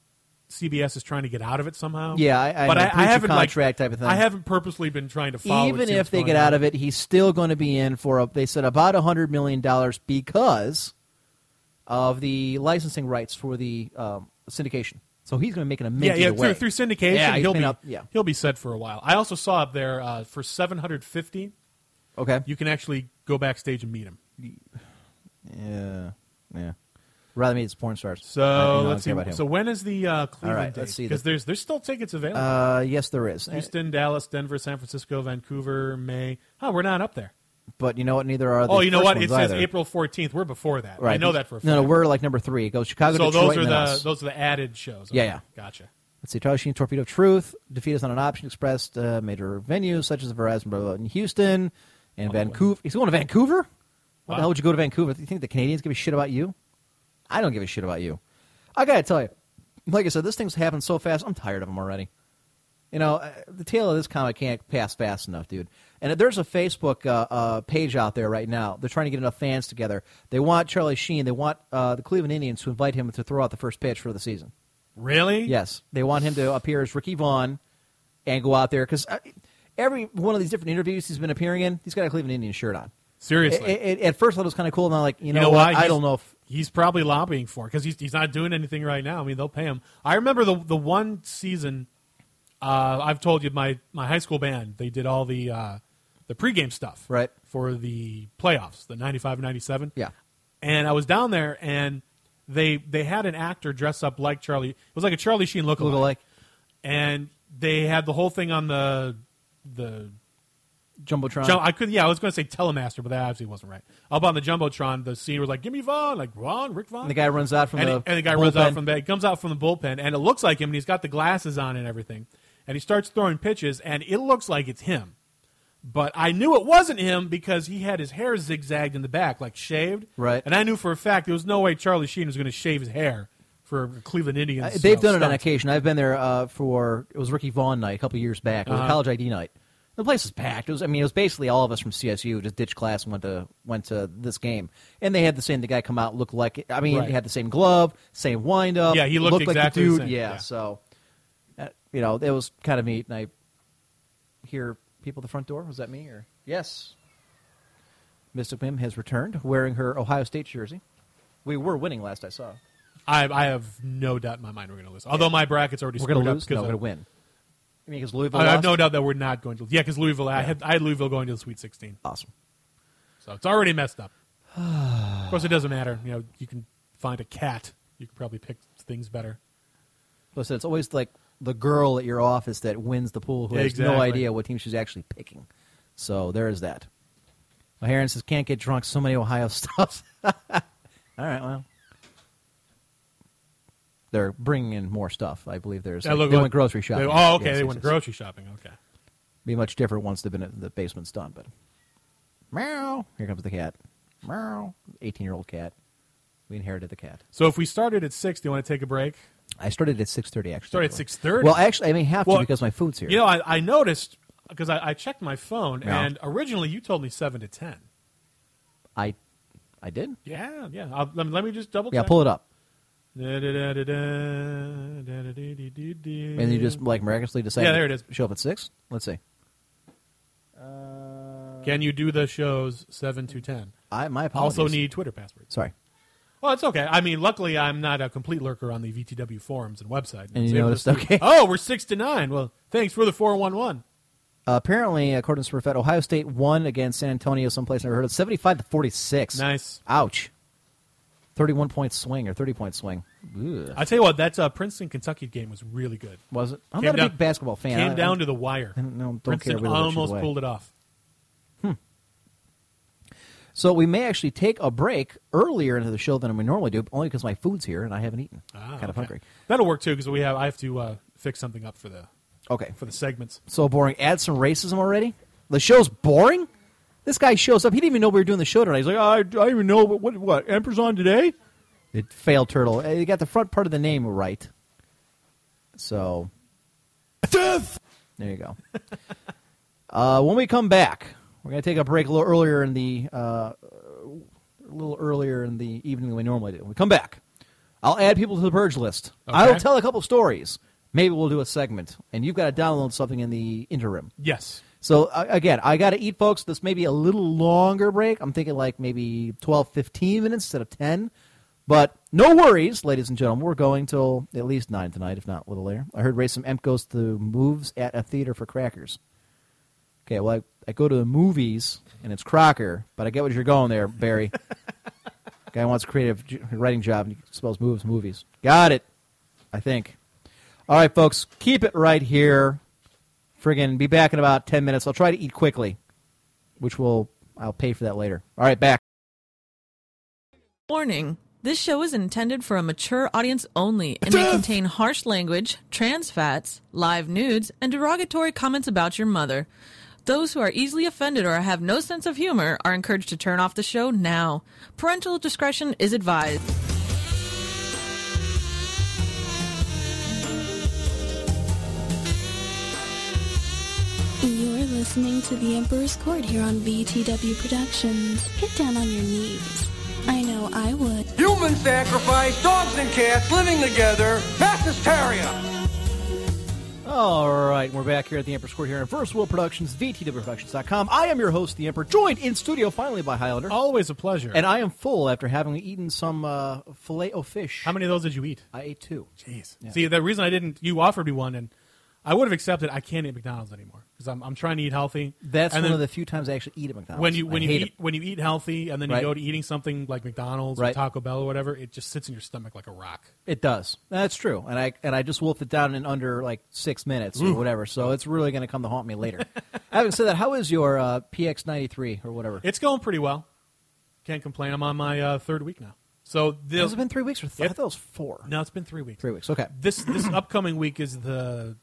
CBS is trying to get out of it somehow. Yeah, I- I but know, I, I haven't contract like, type of thing. I haven't purposely been trying to follow. Even if they get out of it, he's still going to be in for a, they said about a hundred million dollars because of the licensing rights for the um, syndication. So he's going to make an mint yeah, yeah, through, through syndication, Yeah, he'll be up- yeah. he'll be set for a while. I also saw up there uh, for seven hundred fifty. Okay. You can actually go backstage and meet him. Yeah, yeah. Rather meet his porn stars. So I- you know, let's see. So when is the uh, Cleveland right, date? let's see Because the- there's there's still tickets available. uh, yes, there is. Houston, Dallas, Denver, San Francisco, Vancouver, May. Oh, we're not up there. But you know what? Neither are. The Oh, you know what? It says either. April 14th. We're before that. Right. I know that for a fact. No, no, we're like number three. It goes Chicago, so Detroit, those are the us. those are the added shows. Yeah, Okay, yeah. Gotcha. Let's see. Charlie Sheen, Torpedo of Truth. Defeat is not an option expressed. Uh, major venues such as the Verizon blah, blah, blah, in Houston and Vancouver. He's going to Vancouver? Why Wow. the hell would you go to Vancouver? Do you think the Canadians give a shit about you? I don't give a shit about you. I got to tell you, like I said, this thing's happened so fast. I'm tired of them already. You know, uh, the tail of this comic can't pass fast enough, dude. And there's a Facebook uh, uh, page out there right now. They're trying to get enough fans together. They want Charlie Sheen. They want uh, the Cleveland Indians to invite him to throw out the first pitch for the season. Really? Yes, they want him to appear as Ricky Vaughn and go out there because every one of these different interviews he's been appearing in, he's got a Cleveland Indians shirt on. Seriously. At first, I thought it was kind of cool, and I'm like, you know, know what? why? I don't know if He's probably lobbying for because he's he's not doing anything right now. I mean, they'll pay him. I remember the the one season. Uh, I've told you my my high school band. They did all the uh, the pregame stuff Right. for the playoffs, the 95 97. Yeah. And I was down there, and they they had an actor dress up like Charlie. It was like a Charlie Sheen lookalike. Lookalike. And they had the whole thing on the the jumbotron. Jum- I could, yeah, I was going to say Telemaster, but that obviously wasn't right. Up on the jumbotron, the scene was like, "Give me Vaughn, like Vaughn, Rick Vaughn." and the guy runs out from and, the he- and the guy runs out from the, he comes out from the bullpen, and it looks like him, and he's got the glasses on and everything, and he starts throwing pitches, and it looks like it's him. But I knew it wasn't him because he had his hair zigzagged in the back, like shaved. Right. And I knew for a fact there was no way Charlie Sheen was going to shave his hair for Cleveland Indians. Uh, They've done it on occasion. I've been there uh, for it was Ricky Vaughn night a couple years back. It was Uh-huh. a college ID night. The place was packed. It was I mean it was basically all of us from CSU just ditched class and went to went to this game. And they had the same the guy come out look like I mean Right. he had the same glove, same wind up. Yeah, he looked like exactly the the dude. same. Yeah, Yeah. so uh, you know it was kind of neat. And I hear people at the front door. Was that me or yes? Mystic Mim has returned wearing her Ohio State jersey. We were winning last I saw. I, I have no doubt in my mind we're going to lose. Although my bracket's already We're going to up lose. No, we're going to win. I mean, because Louisville I have lost? no doubt that we're not going to. Yeah, because Louisville. I had I had Louisville going to the Sweet 16, Awesome. so it's already messed up. of course, it doesn't matter. You know, you can find a cat. You can probably pick things better. Listen, it's always like the girl at your office that wins the pool who has no idea what team she's actually picking. So there is that. Heron says, can't get drunk. So many Ohio stuffs. All right, well. They're bringing in more stuff. I believe there's. Like, they look. went grocery shopping. They- oh, okay. Yes, they yes, went yes. grocery shopping. Okay. Be much different once they've been the basement's done. But meow. Here comes the cat. Meow. Eighteen-year-old cat. We inherited the cat. So if we started at six, do you want to take a break? I started at six thirty. Actually, Started at 6:30? Well, actually, I may have to because my food's here. You know, I, I noticed because I, I checked my phone, Yeah. and originally you told me seven to ten. I, I did. Yeah, yeah. I'll, let, me, let me just double. Yeah, check. pull it up. And And you just like miraculously decide. Yeah, there it is. Show up at six. Let's see. Uh, Can you do the shows seven to ten? I my apologies. Also need Twitter passwords. Sorry. Well, it's okay. I mean, luckily, I'm not a complete lurker on the VTW forums and website. And was you noticed, okay. Oh, we're six to nine. Well, thanks for the four one one. apparently, according to Smurfette, Ohio State won against San Antonio, someplace I never heard of, seventy-five to forty-six. Nice. Ouch. Thirty-one point swing or thirty-point swing. Ugh. I tell you what, that uh, Princeton Kentucky game was really good. Was it? I'm Came not a big basketball fan. Came I- down I- to the wire. I don't, know- don't Princeton care really almost pulled it off. Hmm. So we may actually take a break earlier into the show than we normally do, only because my food's here and I haven't eaten. Ah, kind of okay. hungry. That'll work too because we have. I have to uh, fix something up for the Okay. for the segments. So boring. Add some racism already. The show's boring. This guy shows up. He didn't even know we were doing the show tonight. He's like, I, I didn't even know what, what what Emperor's on today. It failed, turtle. You got the front part of the name right. So Death! there you go. uh, when we come back, we're going to take a break a little earlier in the uh, a little earlier in the evening than we normally do. When we come back, I'll add people to the purge list. I will tell a couple stories. Maybe we'll do a segment, and you've got to download something in the interim. Yes. So uh, again, I got to eat, folks. This may be a little longer break. I'm thinking like maybe 12, 15 minutes instead of 10. But no worries, ladies and gentlemen. We're going till at least 9 tonight, if not a little later. I heard Ray some Emp goes to moves at a theater for crackers. Okay, well, I, I go to the movies, and it's Crocker, but I get what you're going there, Barry. Guy wants a creative writing job, and he spells moves, movies. Got it, I think. All right, folks, keep it right here friggin' be back in about 10 minutes. I'll try to eat quickly, which will I'll pay for that later. All right, back. Warning. This show is intended for a mature audience only and may contain harsh language, trans fats, live nudes, and derogatory comments about your mother. Those who are easily offended or have no sense of humor are encouraged to turn off the show now. Parental discretion is advised. Listening to The Emperor's Court here on VTW Productions. Get down on your knees. I know I would. Human sacrifice, dogs and cats living together, mass hysteria. All right, we're back here at the Emperor's Court here on First World Productions, VTWProductions.com. I am your host, the Emperor, joined in studio finally by Highlander. Always a pleasure. And I am full after having eaten some uh, filet o fish. How many of those did you eat? I ate two. Jeez. See, the reason I didn't, you offered me one, and I would have accepted. I can't eat McDonald's anymore because I'm, I'm trying to eat healthy. That's and one then of the few times I actually eat at McDonald's. when you when I you eat it. when you eat healthy and then you Right. go to eating something like McDonald's Right. or Taco Bell or whatever, it just sits in your stomach like a rock. It does. That's true. And I and I just wolfed it down in under like six minutes or whatever. So it's really going to come to haunt me later. Having said that, how is your uh, PX93 or whatever? It's going pretty well. Can't complain. I'm on my uh, third week now. So the, Has it been three weeks or th- I thought it was four. no, it's been three weeks. Three weeks. Okay. This this upcoming week is the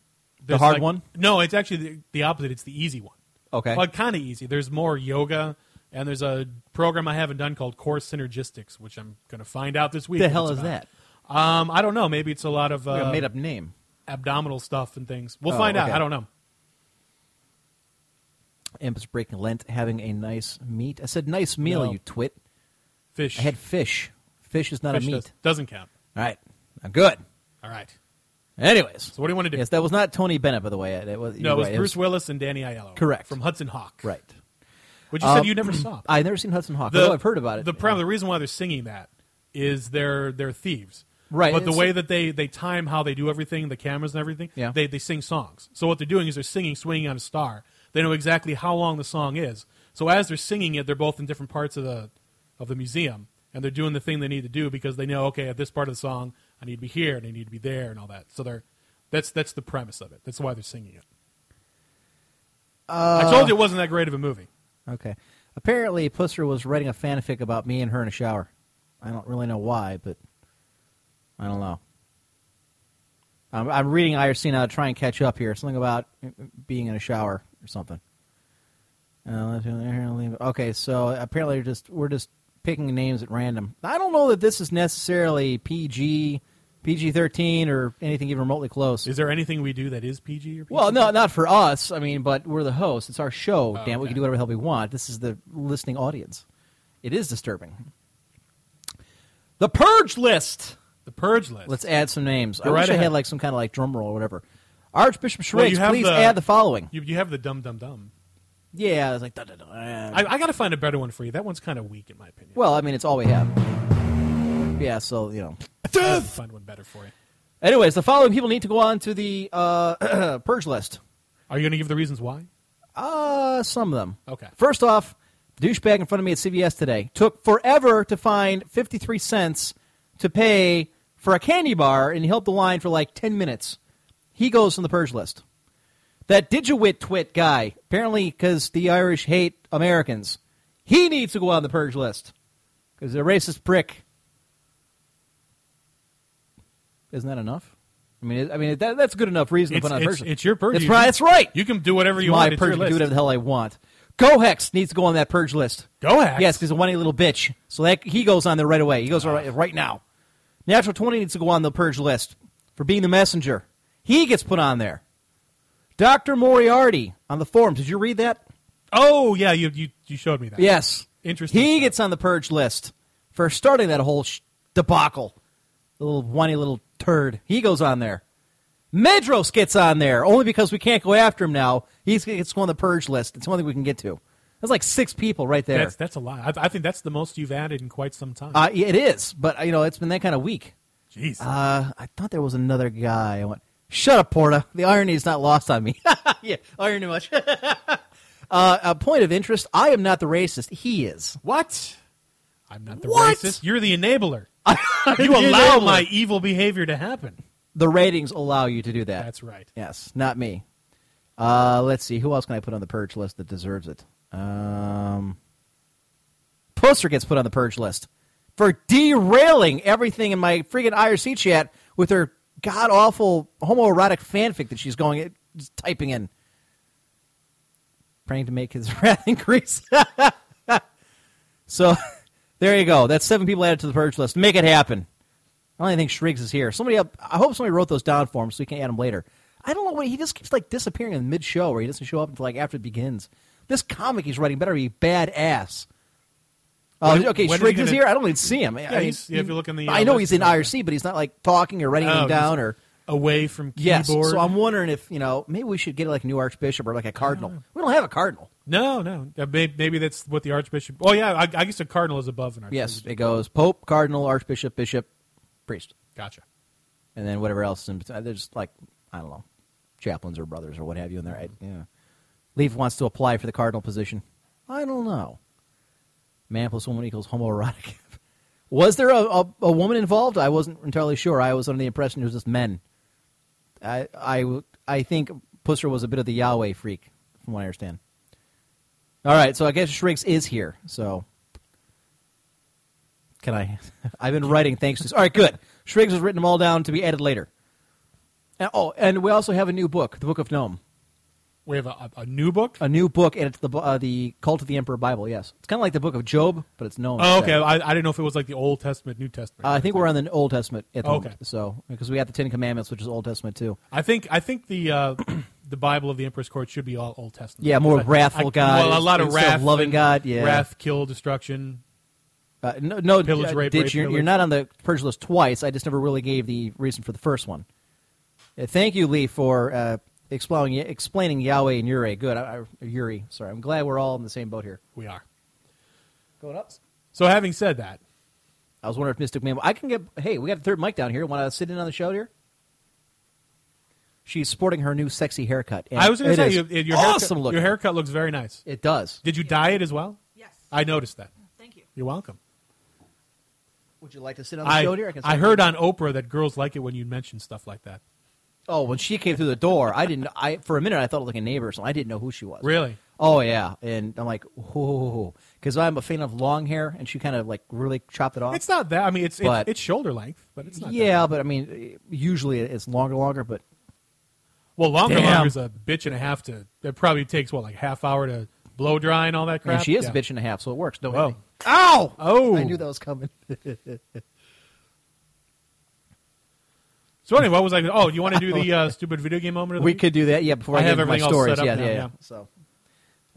there's hard like- one? No, it's actually the, the opposite. It's the easy one. Okay. Well, kind of easy. There's more yoga, and there's a program I haven't done called Core Synergistics, which I'm going to find out this week. the hell is about. that? Um, I don't know. Maybe it's a lot of Like uh, a made up name. abdominal stuff and things. We'll Oh, find out. I don't know. Empress breaking Lent, having a nice meat. I said nice meal, No. you twit. Fish. I had fish. Fish is not Fish a meat. does, doesn't count. All right. I'm good. All right. Anyways. So what do you want to do? Yes, that was not Tony Bennett, by the way. It was, no, it was right. Bruce Willis and Danny Aiello. Correct. From Hudson Hawk. Right. Which you Um, said you never saw. I've never seen Hudson Hawk. although I've heard about it. The problem, the reason why they're singing that is they're they're thieves. Right, But the way that they, they time how they do everything, the cameras and everything, Yeah. they, they sing songs. So what they're doing is they're singing Swinging on a Star. They know exactly how long the song is. So as they're singing it, they're both in different parts of the of the museum. And they're doing the thing they need to do because they know, okay, at this part of the song, I need to be here and I need to be there and all that. So they're that's that's the premise of it. That's why they're singing it. I told you it wasn't that great of a movie. Okay. Apparently, Pusser was writing a fanfic about me and her in a shower. I don't really know why, but I don't know. I'm, I'm reading IRC now to try and catch up here. Something about being in a shower or something. Uh, okay, so apparently we're just we're just picking names at random. I don't know that this is necessarily PG, PG thirteen, or anything even remotely close. Is there anything we do that is PG or PG? Well, no, not for us. I mean, but we're the hosts. It's our show. Oh, Damn, we okay. can do whatever the hell we want. This is the listening audience. It is disturbing. The purge list. The Purge list. Let's add some names. Go I right wish I had like some kind of like drum roll or whatever. Archbishop Well, you have please the- add the following. You, you have the Dum Dum Dum. Yeah, it's like. da, da, da, uh, I, I got to find a better one for you. That one's kind of weak in my opinion. well, I mean, it's all we have. Yeah, so you know. I'll find one better for you. Anyways, the following people need to go on to the uh, purge list. Are you going to give the reasons why? Uh, some of them. Okay. First off, the douchebag in front of me at CVS today took forever to find 53 cents to pay for a candy bar, and he held the line for like 10 minutes. He goes on the purge list. That Digiwit twit guy, apparently because the Irish hate Americans, he needs to go on the purge list because he's a racist prick. Isn't that enough? I mean, it, I mean that, that's good enough reason It's, to put on a it's, purge. it's your purge. That's You right. can- That's right. You can do whatever you my want. It's purge your can list. do whatever the hell I want. Gohex needs to go on that purge list. Gohex? Yes, because he's a whiny little bitch. So that he goes on there right away. He goes right, right now. Natural 20 needs to go on the purge list for being the messenger. He gets put on there. Dr. Moriarty on the forums. Did you read that? Oh yeah, you you, you showed me that. Yes. Interesting. He stuff. gets on the purge list for starting that whole sh- debacle. The little whiny little turd. He goes on there. Medros gets on there only because we can't go after him now. He's go on the purge list. It's one thing we can get to. That's like six people right there. That's that's a lot. I, I think that's the most you've added in quite some time. Uh, it is, but you know it's been that kind of week. Jeez. Uh, I thought there was another guy. I went, shut up, Porta. The irony is not lost on me. yeah, irony much. uh, a point of interest: I am not the racist. He is. what? I'm not the What? racist. You're the enabler. You allow my evil behavior to happen. The ratings allow you to do that. That's right. Yes, not me. Uh, let's see. Who else can I put on the purge list that deserves it? Um, Poster gets put on the purge list for derailing everything in my freaking IRC chat with her god awful homoerotic fanfic that she's going typing in, praying to make his wrath increase. so there you go. That's seven people added to the purge list. Make it happen. I don't even think Shriggs is here. Somebody up. I hope somebody wrote those down for him so we can add them later. I don't know what he just keeps like disappearing in the mid show where he doesn't show up until like after it begins. This comic he's writing better be badass. Oh, When- okay. when is Shriggs is gonna- here. I don't even see him. Yeah, he's- yeah, if you look in the, uh, I know he's in IRC, but he's not like talking or writing Oh, down or. away from Yes, keyboard. so I'm wondering if you know maybe we should get like a new archbishop or like a cardinal. We don't have a cardinal. No, no. Uh, Maybe that's what the archbishop. Oh yeah, I, I guess a cardinal is above an archbishop. Yes, it goes pope, cardinal, archbishop, bishop, priest. Gotcha. and then whatever else. In between. There's like I don't know, chaplains or brothers or what have you in there. Yeah. Leaf wants to apply for the cardinal position. I don't know. Man plus woman equals homoerotic. was there a, a, a woman involved? I wasn't entirely sure. I was under the impression it was just men. I I I think Pusser was a bit of the Yahweh freak, from what I understand. All right, so I guess Shriggs is here. So can I? I've been writing thanks to. All right, good. Shriggs has written them all down to be added later. And, oh, and we also have a new book, the Book of Gnome, We have a, a, new book. a new book, and it's the uh, the Cult of the Emperor Bible. Yes, it's kind of like the Book of Job, but it's known. Oh, okay. I, I didn't know if it was like the Old Testament, New Testament. Uh, I think we're on the Old Testament at the Okay. moment. So because we got the Ten Commandments, which is Old Testament too. I think I think the uh, the Bible of the Emperor's Court should be all Old Testament. Yeah, more I- wrathful I- God Well, a lot of wrath, loving God, yeah. wrath, kill, destruction. Uh, no, no Pillage, uh, rape, Ditch, rape, you're, pillage. you're not on the purge list twice. I just never really gave the reason for the first one. Uh, thank you, Lee, for uh, explaining explaining Yahweh and Uri. Good, I, I, Uri. Sorry, I'm glad we're all in the same boat here. We are. Going up. So, having said that, I was wondering if Mystic Man. I can get. Hey, we got a third mic down here. Want to sit in on the show here? She's sporting her new sexy haircut. and I was going to say you, your awesome haircut, looking. your haircut looks very nice. It does. Did you dye it as well? Yes. I noticed that. Thank you. You're welcome. Would you like to sit on the I, show here? can I heard on Oprah that girls like it when you mention stuff like that. Oh, when she came through the door, I didn't. I for a minute I thought it was like a neighbor, so I didn't know who she was. Really? Oh yeah, and I'm like, whoa, because I'm a fan of long hair, and she kind of like really chopped it off. It's not that. I mean, it's But- it's, it's shoulder length, but it's not. yeah, That. but I mean, usually it's longer, longer. But Well, longer Damn. longer is a bitch and a half to. It probably takes what like half hour to blow dry and all that crap. mean, she is Yeah. a bitch and a half, so it works. Don't Whoa. Ow! Oh, I knew that was coming. So anyway, what was I? Oh, you want to do the uh, stupid video game moment? Of the we week? could do that. Yeah, before I, I get have into my everything all stories. set up yeah, now, yeah, yeah. So,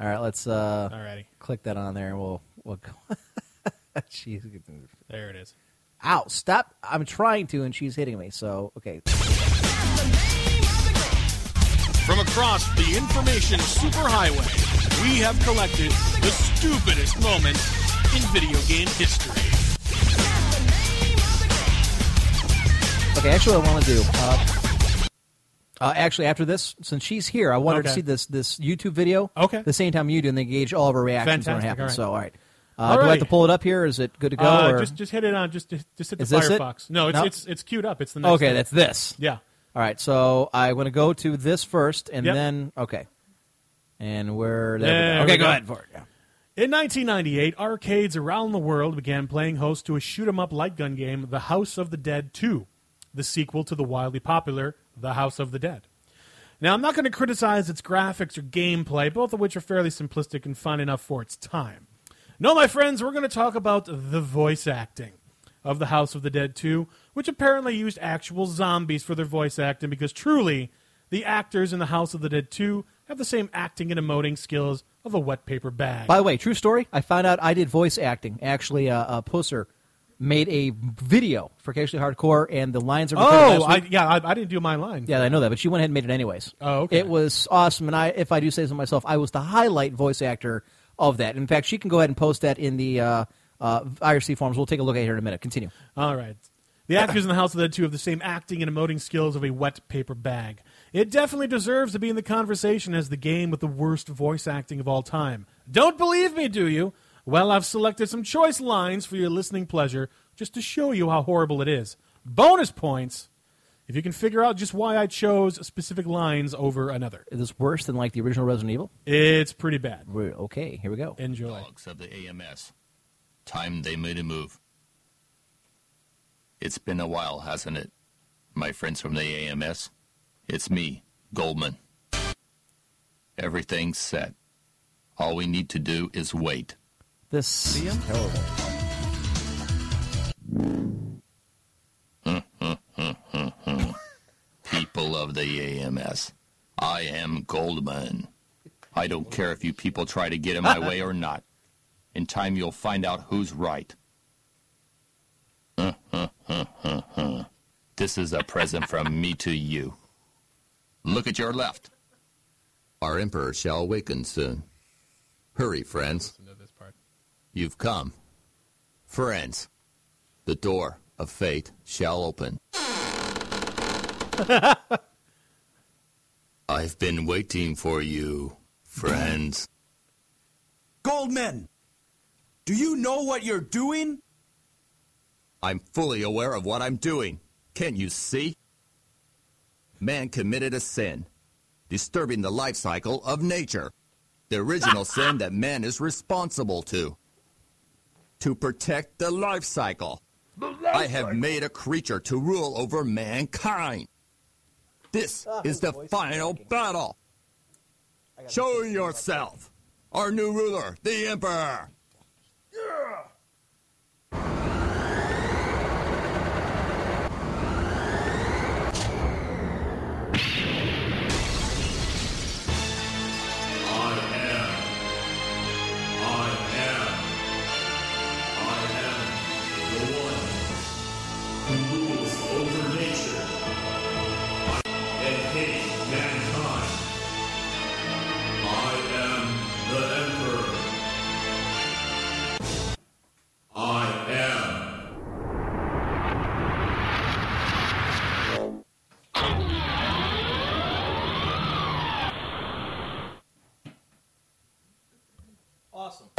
all right, let's uh, Alrighty, click that on there, and we'll we'll go. Jeez. there it is. Ow! Stop! I'm trying to, and she's hitting me. So okay. From across the information superhighway, we have collected the stupidest moments in video game history. Okay, actually, I want to do. Uh, uh, actually, after this, since she's here, I wanted to see this this YouTube video. Okay. The same time you do, and then gauge all of our reactions when it happens. all So, all right. Uh, All Do I have to pull it up here? Is it good to go? Uh, just just hit it on just just hit the this it? Firefox. No, it's No? it's it's queued up. It's the next okay, one. that's this. Yeah. All right, so I want to go to this first, and Yep. then okay, and where? There There we go. Okay, go go. ahead for it. Yeah. In 1998, arcades around the world began playing host to a shoot 'em up light gun game, The House of the Dead 2, the sequel to the wildly popular The House of the Dead. Now, I'm not going to criticize its graphics or gameplay, both of which are fairly simplistic and fun enough for its time. No, my friends, we're going to talk about the voice acting of The House of the Dead 2, which apparently used actual zombies for their voice acting because truly, the actors in The House of the Dead 2 have the same acting and emoting skills of a wet paper bag. By the way, true story. I found out I did voice acting. Actually, uh, uh, Pusser made a video for Casually Hardcore, and the lines are. Oh, I, yeah, I, I didn't do my line. Yeah, I know that, but she went ahead and made it anyways. Oh, okay. It was awesome, and I, if I do say so myself, I was the highlight voice actor of that. In fact, she can go ahead and post that in the uh, uh, IRC forums. We'll take a look at it here in a minute. Continue. All right. The actors in the House of the Dead 2 have the same acting and emoting skills of a wet paper bag. It definitely deserves to be in the conversation as the game with the worst voice acting of all time. Don't believe me, do you? Well, I've selected some choice lines for your listening pleasure just to show you how horrible it is. Bonus points if you can figure out just why I chose specific lines over another. Is this worse than like the original Resident Evil? It's pretty bad. We're, okay, here we go. Enjoy. Dogs of the AMS. Time they made a move. It's been a while, hasn't it? My friends from the AMS. It's me, Goldman. Everything's set. All we need to do is wait. This is terrible. People of the AMS. I am Goldman. I don't care if you people try to get in my way or not. In time, you'll find out who's right. this is a present from me to you. Look at your left. Our Emperor shall awaken soon. Hurry, friends. You've come. Friends, the door of fate shall open. I've been waiting for you, friends. Goldman, do you know what you're doing? I'm fully aware of what I'm doing. Can't you see? Man committed a sin, disturbing the life cycle of nature. The original sin that man is responsible to. To protect the life cycle. I have made a creature to rule over mankind. This is the final battle. Show yourself, our new ruler, the Emperor.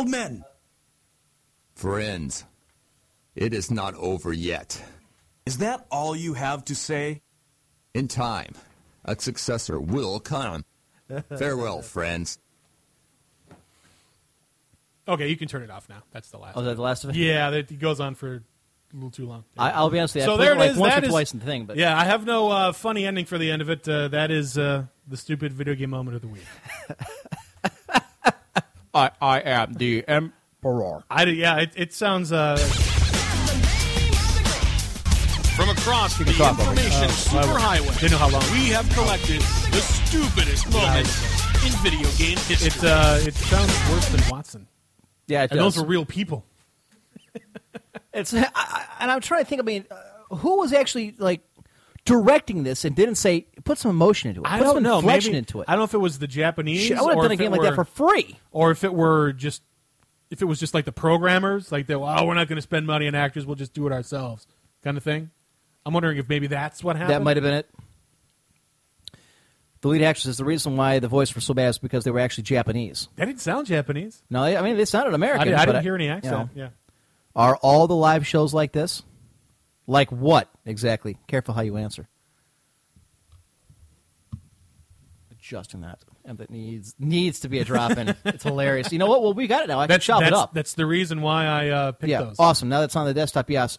Goldman, Friends, it is not over yet. is that all you have to say? In time, a successor will come. Farewell, friends. Okay, you can turn it off now. That's the last. Oh, is that the last of it? Yeah, it goes on for a little too long. I, I'll be honest with you. So played there it it like is. once That or is- twice in the thing, but yeah, I have no uh, funny ending for the end of it. Uh, that is uh, the stupid video game moment of the week. I, I am the emperor. I yeah, it, it sounds uh, from across the can talk it. information Oh, superhighway. Didn't know how long. We have collected the stupidest moments in video game history. It uh, it sounds worse than Watson. Yeah, it and does. those were real people. It's I, I- and I'm trying to think. I mean, uh, who was actually like directing this and didn't say put some emotion into it? I put don't some know. inflection Maybe, into it. I don't know if it was the Japanese. Shit, I would have done a game like that for free. or if it were just if it was just like the programmers, like they, oh, we're not going to spend money on actors, we'll just do it ourselves, kind of thing. I'm wondering if maybe that's what happened. That might have been it. The lead actress is the reason why the voice was so bad is because they were actually Japanese. That didn't sound Japanese. No, I mean they sounded American. I, did, didn't hear any you accent. know. yeah. Are all the live shows like this? Like what exactly? Careful how you answer. Adjusting that, and that needs needs to be a drop in. it's hilarious. You know what? Well, we got it now. I can That's, chop that's, it up. that's the reason why I uh, picked yeah, those. awesome. Now that's on the desktop. Yes,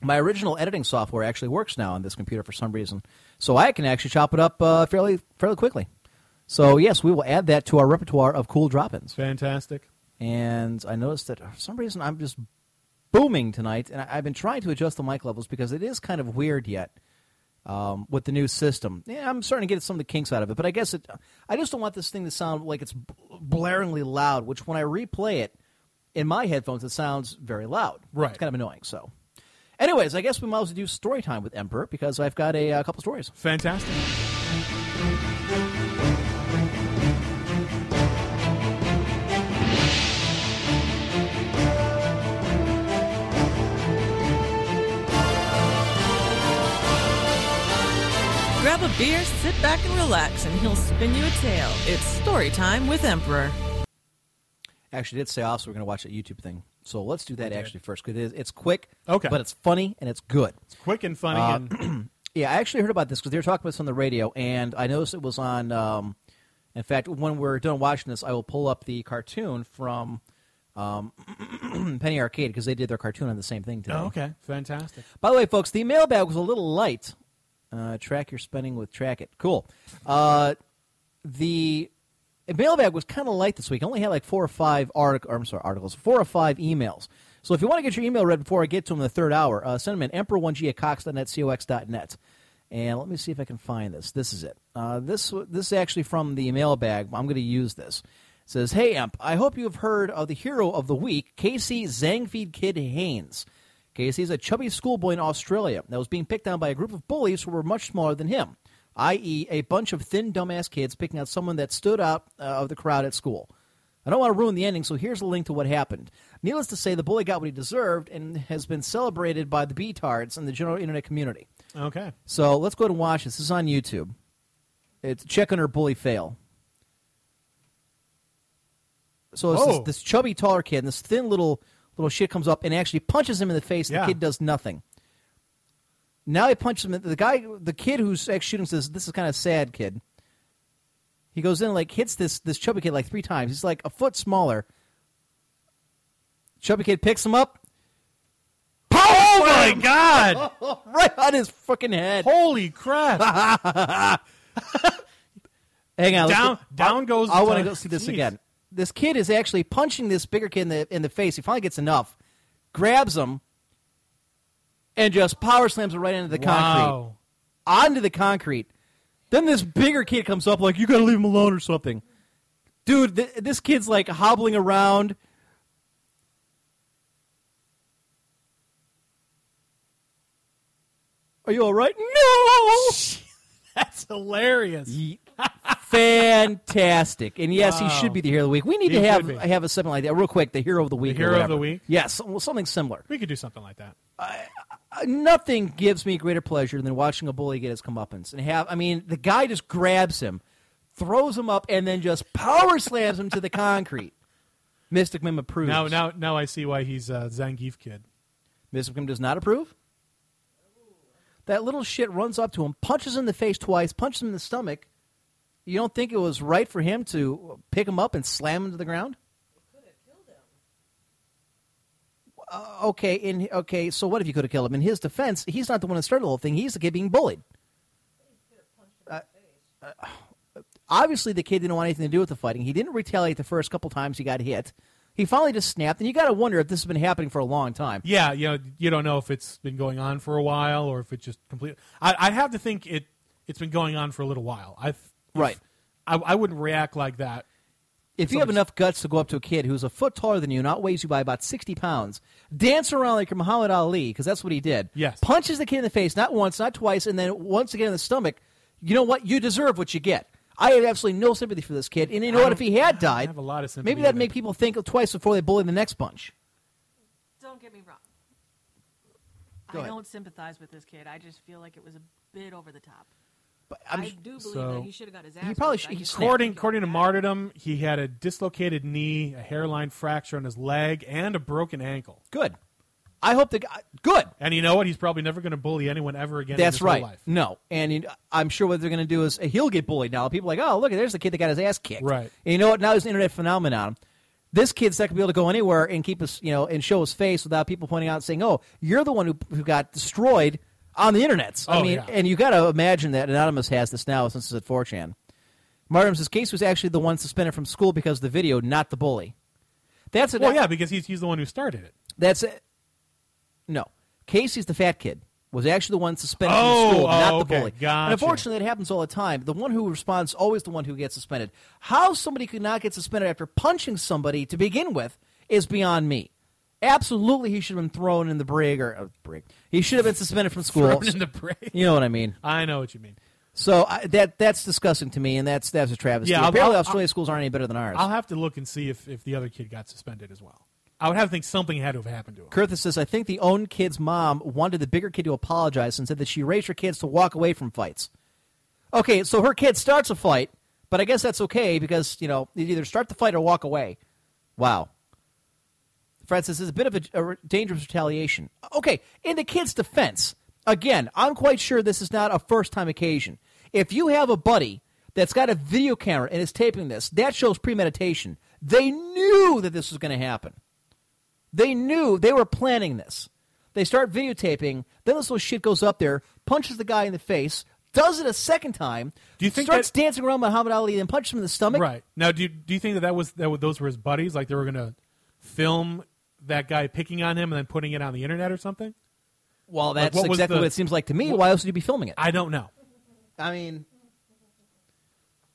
my original editing software actually works now on this computer for some reason, so I can actually chop it up uh, fairly fairly quickly. So yes, we will add that to our repertoire of cool drop-ins. Fantastic. And I noticed that for some reason I'm just booming tonight, and I've been trying to adjust the mic levels because it is kind of weird yet um, with the new system. Yeah, I'm starting to get some of the kinks out of it, but I guess it. I just don't want this thing to sound like it's blaringly loud. Which when I replay it in my headphones, it sounds very loud. Right. It's kind of annoying. So, anyways, I guess we might as well do story time with Emperor because I've got a, uh couple stories. Fantastic. Grab a beer, sit back and relax, and he'll spin you a tale. It's story time with Emperor. Actually, I did say off, so we're going to watch that YouTube thing. So let's do that actually first because it is, it's quick, Okay. but it's funny and it's good. It's quick and funny. Uh, and Yeah, I actually heard about this because they were talking about this on the radio, and I noticed it was on. Um, in fact, when we're done watching this, I will pull up the cartoon from um, Penny Arcade because they did their cartoon on the same thing today. oh, okay. Fantastic. By the way, folks, the mailbag was a little light. Uh, track your spending with Track It. Cool. Uh, the mailbag was kind of light this week. I only had like four or five artic- or, I'm sorry, articles, four or five emails. So if you want to get your email read before I get to them in the third hour, uh, send them in emperor1g at cox.net, cox.net. And let me see if I can find this. This is it. Uh, this this is actually from the mailbag. I'm going to use this. It says, Hey, Emp, I hope you have heard of the hero of the week, Casey Zangief Kid Heynes. Casey is a chubby schoolboy in Australia that was being picked on by a group of bullies who were much smaller than him, i.e., a bunch of thin, dumbass kids picking out someone that stood out uh, of the crowd at school. I don't want to ruin the ending, so here's a link to what happened. Needless to say, the bully got what he deserved and has been celebrated by the B-tards and the general internet community. Okay. So let's go ahead and watch this. This is on YouTube. It's check on her bully fail. So it's this, this chubby, taller kid, and this thin little little shit comes up and actually punches him in the face. and Yeah. The kid does nothing. Now he punches him. The guy, the kid who's actually shooting says, "This is kind of sad, kid." He goes in and like hits this this chubby kid like three times. He's like a foot smaller. Chubby kid picks him up. Oh my God! right on his fucking head. Holy crap! Hang on. Down- go- down I- goes I the want to go see this Jeez. again. This kid is actually punching this bigger kid in the in the face. He finally gets enough, grabs him, and just power slams him right into the concrete, Wow. onto the concrete. Then this bigger kid comes up like, "You got to leave him alone" or something. Dude, th- this kid's like hobbling around. Are you all right? No. That's hilarious. Fantastic. And yes, he should be the hero of the week. We need He to have have a something like that real quick. The hero of the week. or hero of the week? Yes, well, something similar. We could do something like that. Uh, nothing gives me greater pleasure than watching a bully get his comeuppance and have. I mean, the guy just grabs him, throws him up, and then just power slams him to the concrete. Mystic Mim approves. Now, now, now I see why he's a Zangief kid. Mystic Mim does not approve. That little shit runs up to him, punches him in the face twice, punches him in the stomach. You don't think it was right for him to pick him up and slam him to the ground? Uh, okay, in okay, so what if you could have killed him? In his defense, he's not the one that started the whole thing. He's the kid being bullied. Uh, uh, obviously, the kid didn't want anything to do with the fighting. He didn't retaliate the first couple times he got hit. He finally just snapped, and you got to wonder if this has been happening for a long time. Yeah, you know, you don't know if it's been going on for a while or if it just completely. I, I have to think it it's been going on for a little while. I Right. I, I wouldn't react like that If you have enough guts to go up to a kid who's a foot taller than you and outweighs you by about 60 pounds, dance around like Muhammad Ali, because that's what he did. Yes. Punches the kid in the face, not once, not twice, and then once again in the stomach. You know what? You deserve what you get. I have absolutely no sympathy for this kid. And you know I what? If he had died, have a lot of sympathy maybe that'd with make people think twice before they bully the next bunch. Don't get me wrong. Go I ahead. don't sympathize with this kid. I just feel like it was a bit over the top. But i I'm do believe So- that he should have got his ass. He probably should- he. According, according to martyrdom, he had a dislocated knee, a hairline fracture on his leg, and a broken ankle. Good. I hope the guy. Good. And you know what? He's probably never going to bully anyone ever again. in That's his right. Whole life. No, and you- I'm sure what they're going to do is uh, he'll get bullied now. People are like, oh, look, there's the kid that got his ass kicked. Right. And you know what? Now there's an internet phenomenon. This kid's not going to be able to go anywhere and keep us, you know, and show his face without people pointing out and saying, "Oh, you're the one who, who got destroyed on the internet." I Oh, mean, yeah. and you got to imagine that Anonymous has this now since it's at 4chan. Martin says Case was actually the one suspended from school because of the video, not the bully. That's an Well, yeah, because he's he's the one who started it. That's it. No. Casey's the fat kid. Was actually the one suspended Oh, from school, oh, not the okay. bully. Gotcha. And unfortunately, it happens all the time. The one who responds is always the one who gets suspended. How somebody could not get suspended after punching somebody to begin with is beyond me. Absolutely, he should have been thrown in the brig or uh, brig. He should have been suspended from school. Thrown in the brig. You know what I mean? I know what you mean. So I, that that's disgusting to me, and that's that's a travesty. Yeah, I'll- Apparently, I'll- schools aren't any better than ours. I'll have to look and see if, if the other kid got suspended as well. I would have to think something had to have happened to him. Kurthis says, I think the own kid's mom wanted the bigger kid to apologize and said that she raised her kids to walk away from fights. Okay, so her kid starts a fight, but I guess that's okay because, you know, you either start the fight or walk away. Wow. Francis is a bit of a, a dangerous retaliation. Okay, in the kid's defense, again, I'm quite sure this is not a first time occasion. If you have a buddy that's got a video camera and is taping this, that shows premeditation. They knew that this was going to happen. They knew they were planning this. They start videotaping. Then this little shit goes up there, punches the guy in the face, does it a second time. Do you think starts that- dancing around Muhammad Ali and punches him in the stomach? Right now, do you, do you think that that was that those were his buddies? Like they were going to film that guy picking on him and then putting it on the internet or something? Well, Like, that's what was exactly the- what it seems like to me. Why else would you be filming it? I don't know. I mean,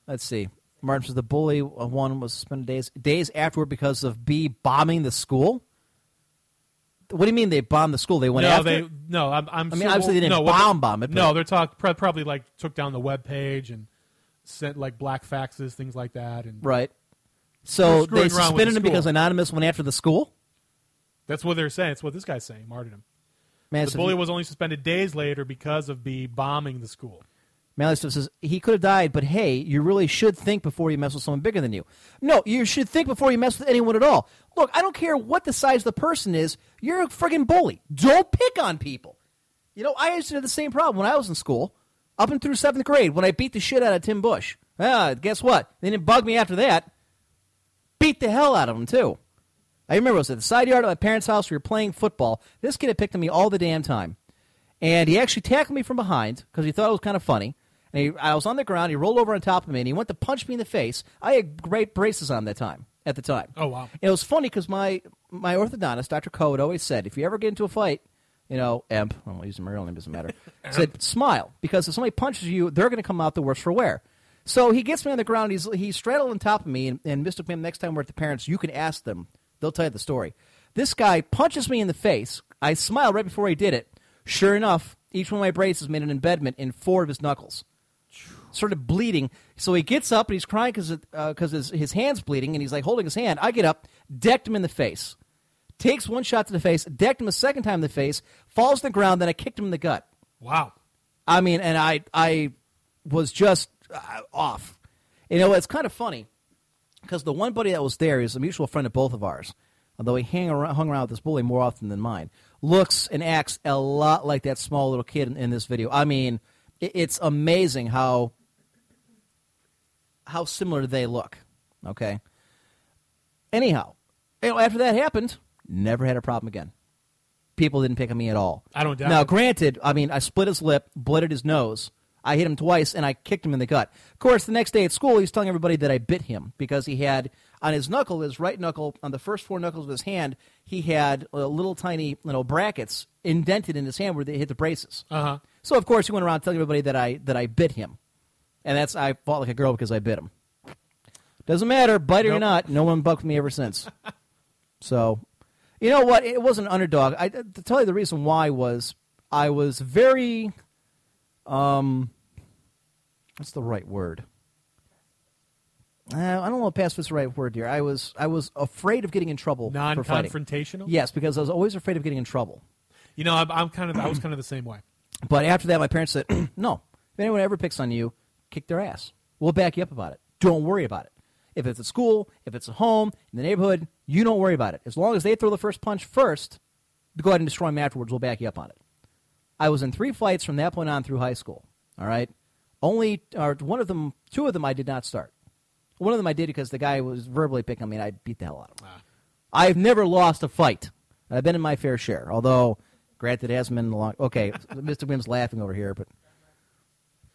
let's see. Martin says the bully uh, one was suspended days days afterward because of B bombing the school. What do you mean they bombed the school? They went no, after. they it? no. I'm, I'm I mean, sure- obviously they didn't no, what bomb they- bomb it, but- No, they're talk pro- probably like took down the web page and sent like black faxes, things like that, and right. They're So screwing they around with suspended the him because school. Anonymous went after the school. That's what they're saying. That's what this guy's saying. Martyrdom. Man, the bully was only suspended days later because of B bombing the school. Stuff says he could have died, but hey, you really should think before you mess with someone bigger than you. No, you should think before you mess with anyone at all. Look, I don't care what the size of the person is. You're a friggin' bully. Don't pick on people. You know, I used to have the same problem when I was in school, up and through seventh grade, when I beat the shit out of Tim Bush. Ah, guess what? They didn't bug me after that. Beat the hell out of him too. I remember I was at the side yard of my parents' house. We were playing football. This kid had picked on me all the damn time. And he actually tackled me from behind because he thought it was kind of funny. And he, I was on the ground. He rolled over on top of me and he went to punch me in the face. I had great braces on that time. At the time. Oh, wow. And it was funny because my my orthodontist, Dr. Coe, had always said, if you ever get into a fight, you know, Emp, I won't use my real name, doesn't matter, said, smile because if somebody punches you, they're going to come out the worse for wear. So he gets me on the ground. He's he's straddled on top of me, and, and Mr. Pim, next time we're at the parents, you can ask them. They'll tell you the story. This guy punches me in the face. I smile right before he did it. Sure enough, each one of my braces made an embedment in four of his knuckles. Started bleeding. So he gets up and he's crying because uh 'cause his, his hand's bleeding, and he's like holding his hand. I get up, decked him in the face. Takes one shot to the face, decked him a second time in the face, falls to the ground, then I kicked him in the gut. Wow. I mean, and I I was just uh, off. You know, it's kind of funny because the one buddy that was there is a mutual friend of both of ours. Although he hang around, hung around with this bully more often than mine, looks and acts a lot like that small little kid in, in this video. I mean, it, it's amazing how how similar they look. Okay. Anyhow, you know, after that happened, never had a problem again. People didn't pick on me at all. I don't doubt Now, it. granted, I mean, I split his lip, blooded his nose. I hit him twice, and I kicked him in the gut. Of course, the next day at school, he's telling everybody that I bit him because he had on his knuckle, his right knuckle, on the first four knuckles of his hand, he had uh, little tiny you know brackets indented in his hand where they hit the braces. Uh huh. So of course he went around telling everybody that I that I bit him, and that's I fought like a girl because I bit him. Doesn't matter, bite it or not. No one bucked me ever since. so, you know what? It was an underdog. I to tell you the reason why was I was very, um, what's the right word? Uh, I don't know if passive is the right word here. I was I was afraid of getting in trouble for fighting. Non-confrontational? Yes, because I was always afraid of getting in trouble. You know, I'm, I'm kind of I was kind of the same way. But after that, my parents said, no, if anyone ever picks on you, kick their ass. We'll back you up about it. Don't worry about it. If it's at school, if it's at home, in the neighborhood, you don't worry about it. As long as they throw the first punch first, go ahead and destroy them afterwards. We'll back you up on it. I was in three fights from that point on through high school. All right. Only, or one of them, two of them I did not start. One of them I did because the guy was verbally picking on me and I beat the hell out of him. Ah. I've never lost a fight. I've been in my fair share, although, granted, it hasn't been long. Okay, Mr. Wim's laughing over here, but